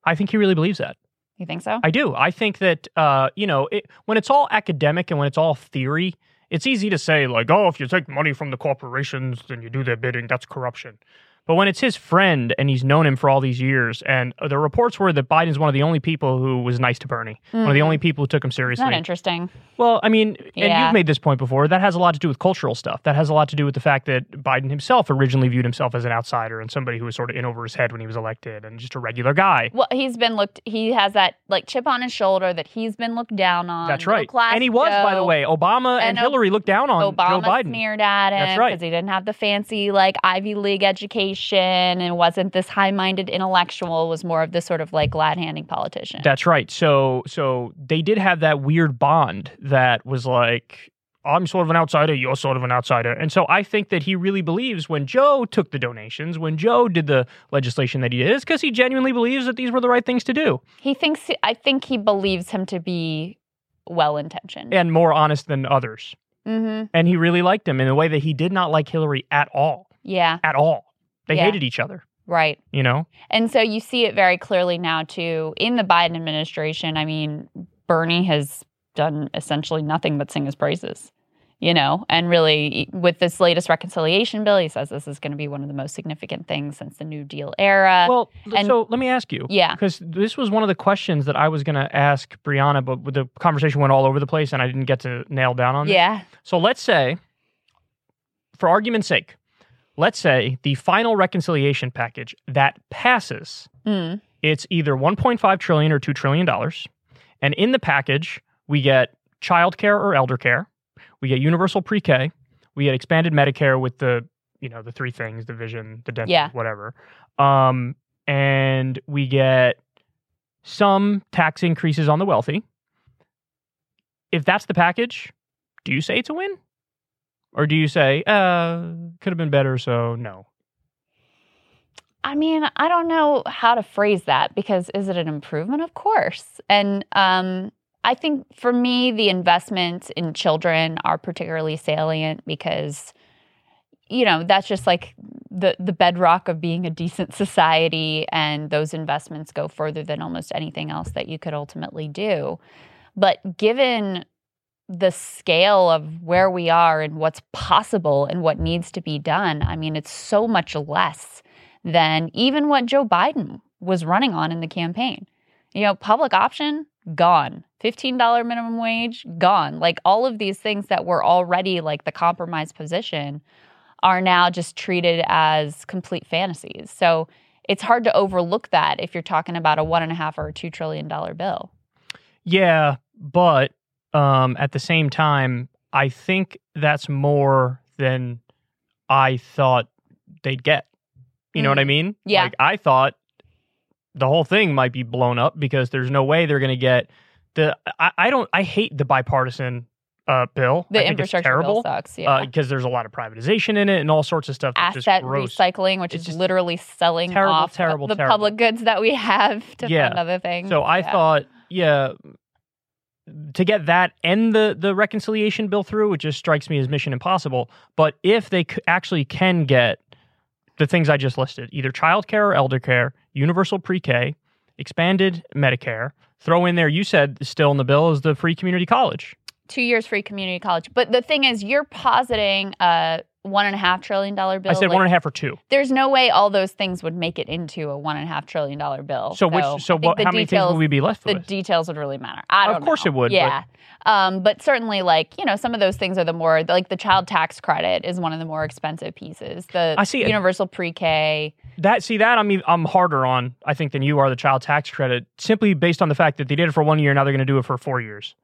I think he really believes that. You think so? I do. I think that uh, you know, it, when it's all academic and when it's all theory, it's easy to say like, "Oh, if you take money from the corporations, then you do their bidding. That's corruption." But when it's his friend and he's known him for all these years, and the reports were that Biden's one of the only people who was nice to Bernie, one of the hmm. only people who took him seriously. interesting? Well, I mean, and Yeah. you've made this point before. That has a lot to do with cultural stuff. That has a lot to do with the fact that Biden himself originally viewed himself as an outsider and somebody who was sort of in over his head when he was elected and just a regular guy. Well, he's been looked. He has that like chip on his shoulder that he's been looked down on. That's right. And he was, by the way. Obama and, And Hillary looked down on Obama Joe Biden. sneered at him That's right. because he didn't have the fancy like Ivy League education and wasn't this high-minded intellectual. Was more of this sort of like glad-handing politician. That's right. So so they did have that weird bond that was like I'm sort of an outsider, you're sort of an outsider. And so I think that he really believes when Joe took the donations, when Joe did the legislation that he did, it's because he genuinely believes that these were the right things to do he thinks. I think he believes him to be well-intentioned. and more honest than others. hmm And he really liked him in a way that he did not like Hillary at all. Yeah. At all. They Yeah. hated each other, Right. you know? And so you see it very clearly now too in the Biden administration. I mean, Bernie has done essentially nothing but sing his praises. You know, and really with this latest reconciliation bill, he says this is going to be one of the most significant things since the New Deal era. Well, and- so let me ask you. yeah. Because this was one of the questions that I was going to ask Briahna, but the conversation went all over the place and I didn't get to nail down on it. Yeah. So let's say, for argument's sake, let's say the final reconciliation package that passes, Mm. it's either 1.5 trillion or 2 trillion dollars. And in the package, we get childcare or elder care, we get universal pre-K, we get expanded Medicare with the, you know, the three things, the vision, the dental, Yeah. whatever. Um, and we get some tax increases on the wealthy. If that's the package, do you say it's a win? Or do you say, uh, could have been better, so no? I mean, I don't know how to phrase that because is it an improvement? Of course. And um, I think for me, the investments in children are particularly salient because, you know, that's just like the the bedrock of being a decent society, and those investments go further than almost anything else that you could ultimately do. But given the scale of where we are and what's possible and what needs to be done, I mean, it's so much less than even what Joe Biden was running on in the campaign. You know, public option, gone. $15 minimum wage, gone. Like all of these things that were already like the compromise position are now just treated as complete fantasies. So it's hard to overlook that if you're talking about a one and a half or a two trillion dollar bill. Yeah, but um, at the same time, I think that's more than I thought they'd get. You know what I mean? Yeah. Like I thought the whole thing might be blown up because there's no way they're going to get the. I, I don't. I hate the bipartisan uh, bill. The infrastructure terrible bill sucks. Yeah. because there's a lot of privatization in it and all sorts of stuff. Asset recycling, which It's is literally selling terrible, off terrible, the terrible. public goods that we have to Yeah. fund other things. So I Yeah. thought, yeah, to get that and the the reconciliation bill through, it just strikes me as mission impossible. But if they c- actually can get the things I just listed, either childcare or elder care, universal pre-K, expanded Medicare, throw in there. You said still in the bill is the free community college. two years free community college. But the thing is, you're positing a one and a half trillion dollar bill. I said Like, one and a half or two. There's no way all those things would make it into a one and a half trillion dollar bill. So which? So what? How many things would we be left The with? The details would really matter. I don't know. Of course know. it would, but- Yeah. Um, but certainly, like you know, some of those things are the more like the child tax credit is one of the more expensive pieces. The I see universal pre-K. That see that I'm ev- I'm harder on I think than you are the child tax credit simply based on the fact that they did it for one year now they're going to do it for four years.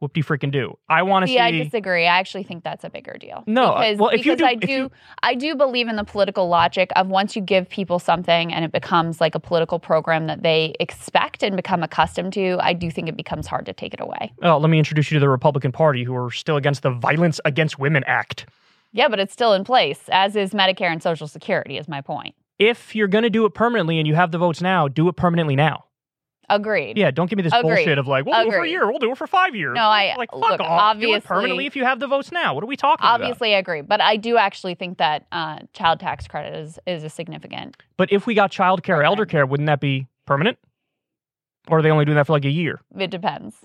Whoop de freaking do. I want to See. I disagree. I actually think that's a bigger deal. No, uh, because, well, if you do- I do, you- I do believe in the political logic of once you give people something and it becomes like a political program that they expect and become accustomed to. I do think it becomes hard to take it away. oh, let me introduce you to the Republican Party, who are still against the Violence Against Women Act. Yeah, but it's still in place, as is Medicare and Social Security. Is my point. If you're going to do it permanently and you have the votes now, do it permanently now. Agreed. Yeah, don't give me this Agreed. bullshit of like, we'll do it for a year, we'll do it for five years. No, I- like fuck look, off. do obviously- it permanently if you have the votes now. What are we talking about? Obviously, I agree, but I do actually think that uh, child tax credit is is a significant. But if we got child care, elder care, wouldn't that be permanent? Or are they only doing that for like a year? It depends.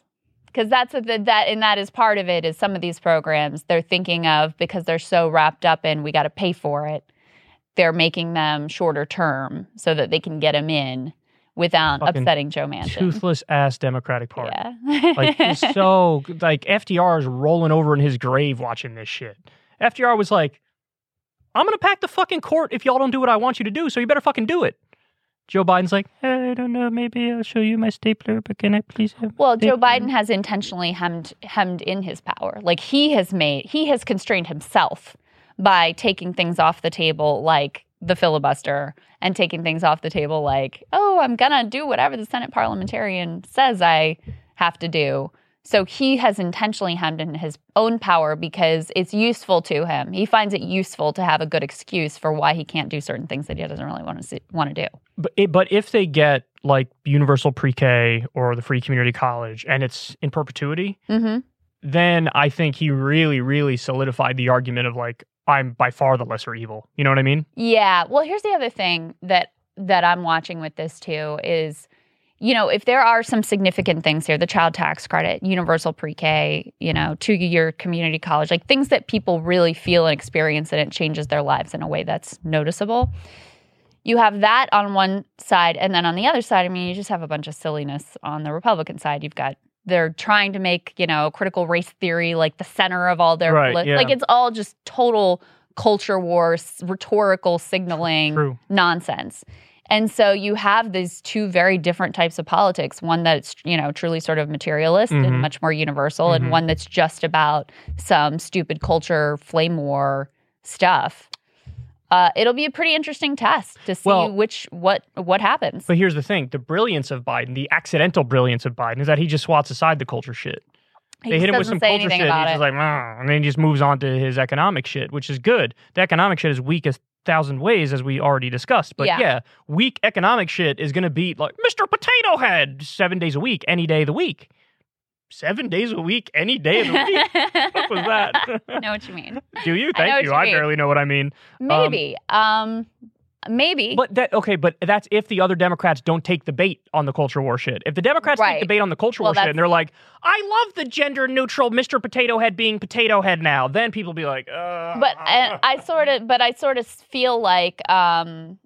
Because that's what the, that, and that is part of it. Is some of these programs they're thinking of because they're so wrapped up in we got to pay for it. They're making them shorter term so that they can get them in without Fucking upsetting Joe Manchin. Toothless ass Democratic Party. Yeah. Like he's so like FDR is rolling over in his grave watching this shit. FDR was like, "I'm gonna pack the fucking court if y'all don't do what I want you to do, so you better fucking do it." Joe Biden's like, I don't know, maybe I'll show you my stapler, but can I please have? Well, Joe? Biden has intentionally hemmed hemmed in his power. Like he has made he has constrained himself by taking things off the table like the filibuster and taking things off the table like, "Oh, I'm going to do whatever the Senate parliamentarian says I have to do." So he has intentionally hemmed in his own power because it's useful to him. He finds it useful to have a good excuse for why he can't do certain things that he doesn't really want to see, want to do. But it, but if they get like universal pre-K or the free community college and it's in perpetuity, hmm then I think he really, really solidified the argument of like I'm by far the lesser evil. You know what I mean? Yeah. Well, here's the other thing that that I'm watching with this too is you know, if there are some significant things here, the child tax credit, universal pre-K, you know, two-year community college, like things that people really feel and experience and it changes their lives in a way that's noticeable. You have that on one side, and then on the other side, I mean, you just have a bunch of silliness on the Republican side. You've got they're trying to make you know critical race theory like the center of all their Right, yeah. like it's all just total culture war, rhetorical signaling True. nonsense. And so you have these two very different types of politics, one that's, you know, truly sort of materialist Mhm. and much more universal Mhm. and one that's just about some stupid culture flame war stuff. Uh, it'll be a pretty interesting test to see Well- which what what happens. But here's the thing: the brilliance of Biden, the accidental brilliance of Biden, is that he just swats aside the culture shit. He They hit him with some culture shit. And He's just like, and then he just moves on to his economic shit, which is good. The economic shit is weak a thousand ways, as we already discussed. But Yeah. yeah, weak economic shit is going to beat like Mr. Potato Head seven days a week, any day of the week. Seven days a week, any day of the week. what was that? I know what you mean. Do you? Thank what you. you I barely know what I mean. Maybe. Um, maybe. But that okay, but that's if the other Democrats don't take the bait on the culture war shit. If the Democrats take the bait on the culture Well, war shit and they're like, I love the gender neutral Mr. Potato Head being Potato Head now, then people be like, uh but and I sort of, but I sort of feel like um,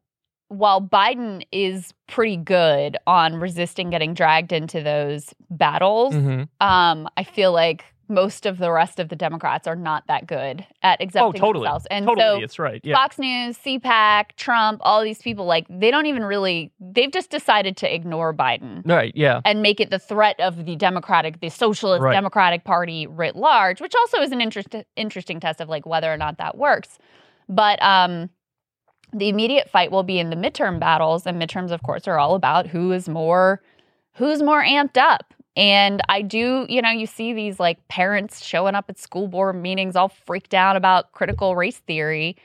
while Biden is pretty good on resisting getting dragged into those battles, Mhm. um, I feel like most of the rest of the Democrats are not that good at Oh, accepting totally. themselves. And totally, so it's right. Yeah. Fox News, CPAC, Trump, all these people, like they don't even really, they've just decided to ignore Biden Right, yeah. and make it the threat of the Democratic, the Socialist Right. Democratic Party writ large, which also is an interest, interesting test of like whether or not that works. But um, the immediate fight will be in the midterm battles, and midterms, of course, are all about who is more, who's more amped up. And I do, you know, you see these like parents showing up at school board meetings all freaked out about critical race theory.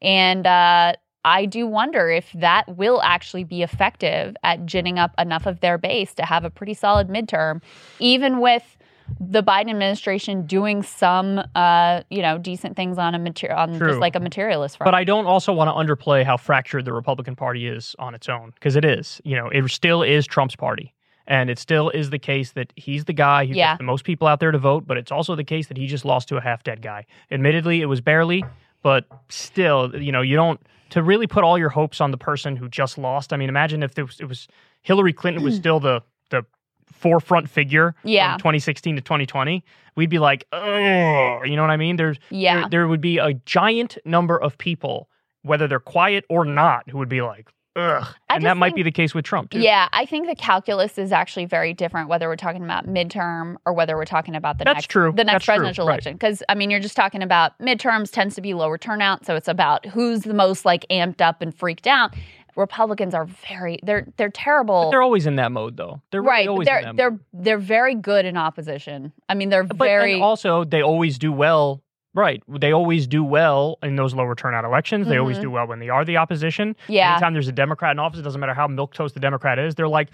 And uh, I do wonder if that will actually be effective at ginning up enough of their base to have a pretty solid midterm, even with the Biden administration doing some, uh, you know, decent things on a material, on True. just like a materialist front. But I don't also want to underplay how fractured the Republican Party is on its own, because it is. You know, it still is Trump's party. And it still is the case that he's the guy who Yeah. gets the most people out there to vote, but it's also the case that he just lost to a half dead guy. Admittedly, it was barely, but still, you know, you don't to really put all your hopes on the person who just lost. I mean, imagine if there was, it was Hillary Clinton was still the the forefront figure Yeah. from 2016 to 2020. We'd be like, Ugh, you know what I mean? There's yeah. there, there would be a giant number of people, whether they're quiet or not, who would be like, ugh. I And that just might be the case with Trump, too. Yeah, I think the calculus is actually very different whether we're talking about midterm or whether we're talking about the That's next true. the next That's presidential Right. election. Because I mean, you're just talking about midterms tends to be lower turnout, so it's about who's the most like amped up and freaked out. Republicans are very they're they're terrible. But they're always in that mode, though. They're really right, always they're in that they're mode. they're very good in opposition. I mean, they're But very also, they always do well. Right. They always do well in those lower turnout elections. They always Mhm. do well when they are the opposition. yeah. Anytime there's a Democrat in office, it doesn't matter how milquetoast the Democrat is, they're like,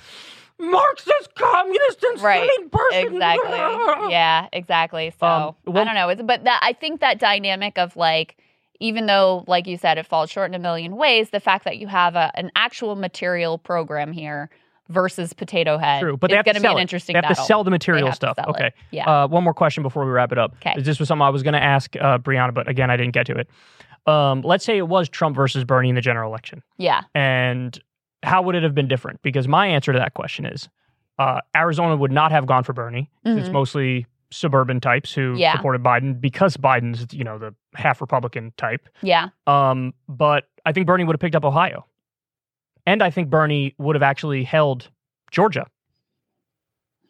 Marxist, communist, insane Right. person. exactly yeah exactly so Um, well- i don't know it's, but that i think that dynamic of like even though like you said it falls short in a million ways the fact that you have a, an actual material program here versus potato head True, but they is have to going to be an it. interesting They have battle. to sell the material stuff. it. Okay. yeah Uh, one more question before we wrap it up. 'Kay. This was something I was going to ask uh, Briahna, but again, I didn't get to it. Um, let's say it was Trump versus Bernie in the general election, yeah and how would it have been different? Because my answer to that question is uh, Arizona would not have gone for Bernie. It's Mhm. mostly suburban types who Yeah. supported Biden because Biden's, you know, the half Republican type. yeah Um, but I think Bernie would have picked up Ohio, and I think Bernie would have actually held Georgia.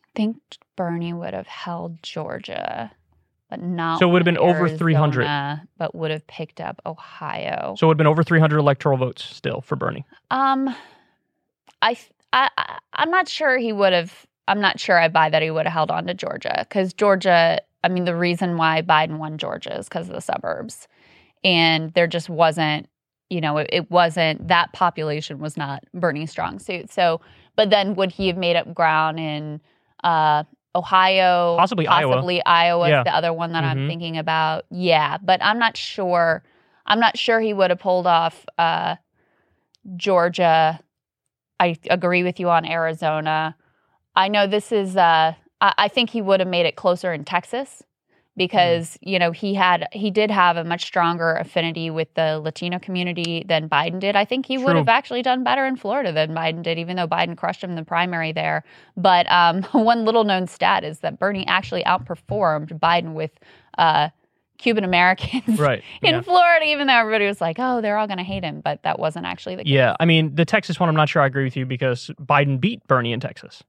i think bernie would have held georgia but not So it would have been over 300. But would have picked up ohio So it would have been over 300 electoral votes still for Bernie. Um, I, I I'm not sure he would have. I'm not sure I buy that he would have held on to Georgia because Georgia. I mean, the reason why Biden won Georgia is because of the suburbs, and there just wasn't. You know, it, it wasn't that population was not Bernie's strong suit. So, but then would he have made up ground in uh, Ohio, Possibly Iowa. possibly Iowa, is Yeah. the other one that I'm Mhm. thinking about. Yeah, but I'm not sure. I'm not sure he would have pulled off uh, Georgia I agree with you on Arizona. I know this is. Uh, I, I think he would have made it closer in Texas because you know he had he did have a much stronger affinity with the Latino community than Biden did. I think he would have actually done better in Florida than Biden did, even though Biden crushed him in the primary there. But um, one little known stat is that Bernie actually outperformed Biden with uh, Cuban Americans Right. in yeah. Florida, even though everybody was like, "Oh, they're all going to hate him," but that wasn't actually the case. Yeah, I mean the Texas one. I'm not sure I agree with you because Biden beat Bernie in Texas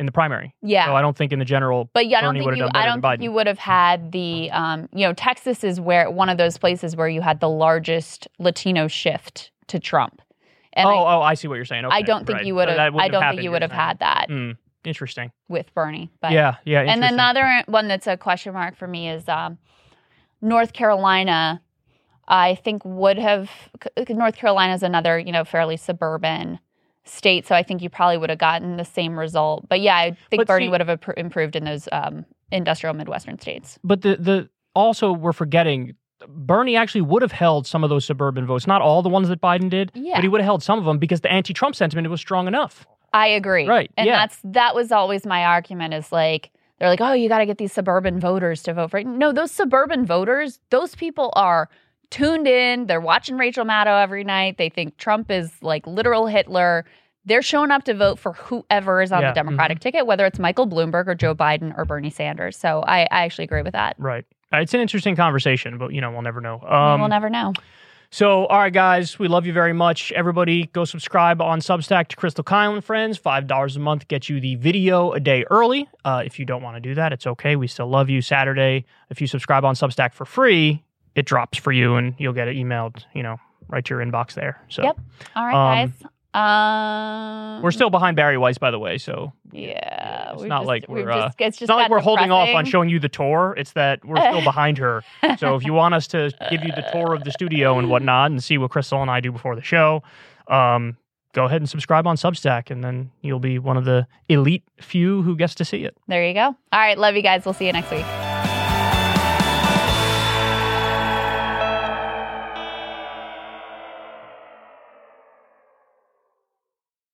in the primary. Yeah. So I don't think in the general. But yeah, I don't Bernie think you. I don't think you would have had the. Um, you know, Texas is where one of those places where you had the largest Latino shift to Trump, and oh, I, oh, I see what you're saying. I don't think right. you would have. I don't think you would have had that Hmm, interesting. with Bernie. But yeah, yeah. and then interesting. the other one that's a question mark for me is um, North Carolina. I think would have North Carolina is another you know fairly suburban state, so I think you probably would have gotten the same result. But yeah, I think But Bernie see- would have improved in those um, industrial Midwestern states. But the the also we're forgetting Bernie actually would have held some of those suburban votes, not all the ones that Biden did, Yeah. but he would have held some of them because the anti-Trump sentiment was strong enough. I agree. Right, And yeah. that's that was always my argument is like they're like, "Oh, you got to get these suburban voters to vote for it." No, those suburban voters, those people are tuned in. They're watching Rachel Maddow every night. They think Trump is like literal Hitler. They're showing up to vote for whoever is on Yeah, mm-hmm. the Democratic ticket, whether it's Michael Bloomberg or Joe Biden or Bernie Sanders. So I, I actually agree with that. Right. Uh, It's an interesting conversation, but you know we'll never know. Um, will never know. So, all right, guys, we love you very much. Everybody, go subscribe on Substack to Krystal Kyle and Friends. Five dollars a month gets you the video a day early. Uh, if you don't want to do that, it's okay. We still love you. Saturday, if you subscribe on Substack for free, it drops for you, and you'll get it emailed. You know, right to your inbox there. So Yep. All right, um, guys. Um, we're still behind Bari Weiss, by the way. So yeah. it's not just- like we're, uh, just, it's just it's not like we're holding off on showing you the tour. It's that we're still behind her. So if you want us to give you the tour of the studio and whatnot and see what Krystal and I do before the show, um, go ahead and subscribe on Substack, and then you'll be one of the elite few who gets to see it. There you go. All right. Love you guys. We'll see you next week.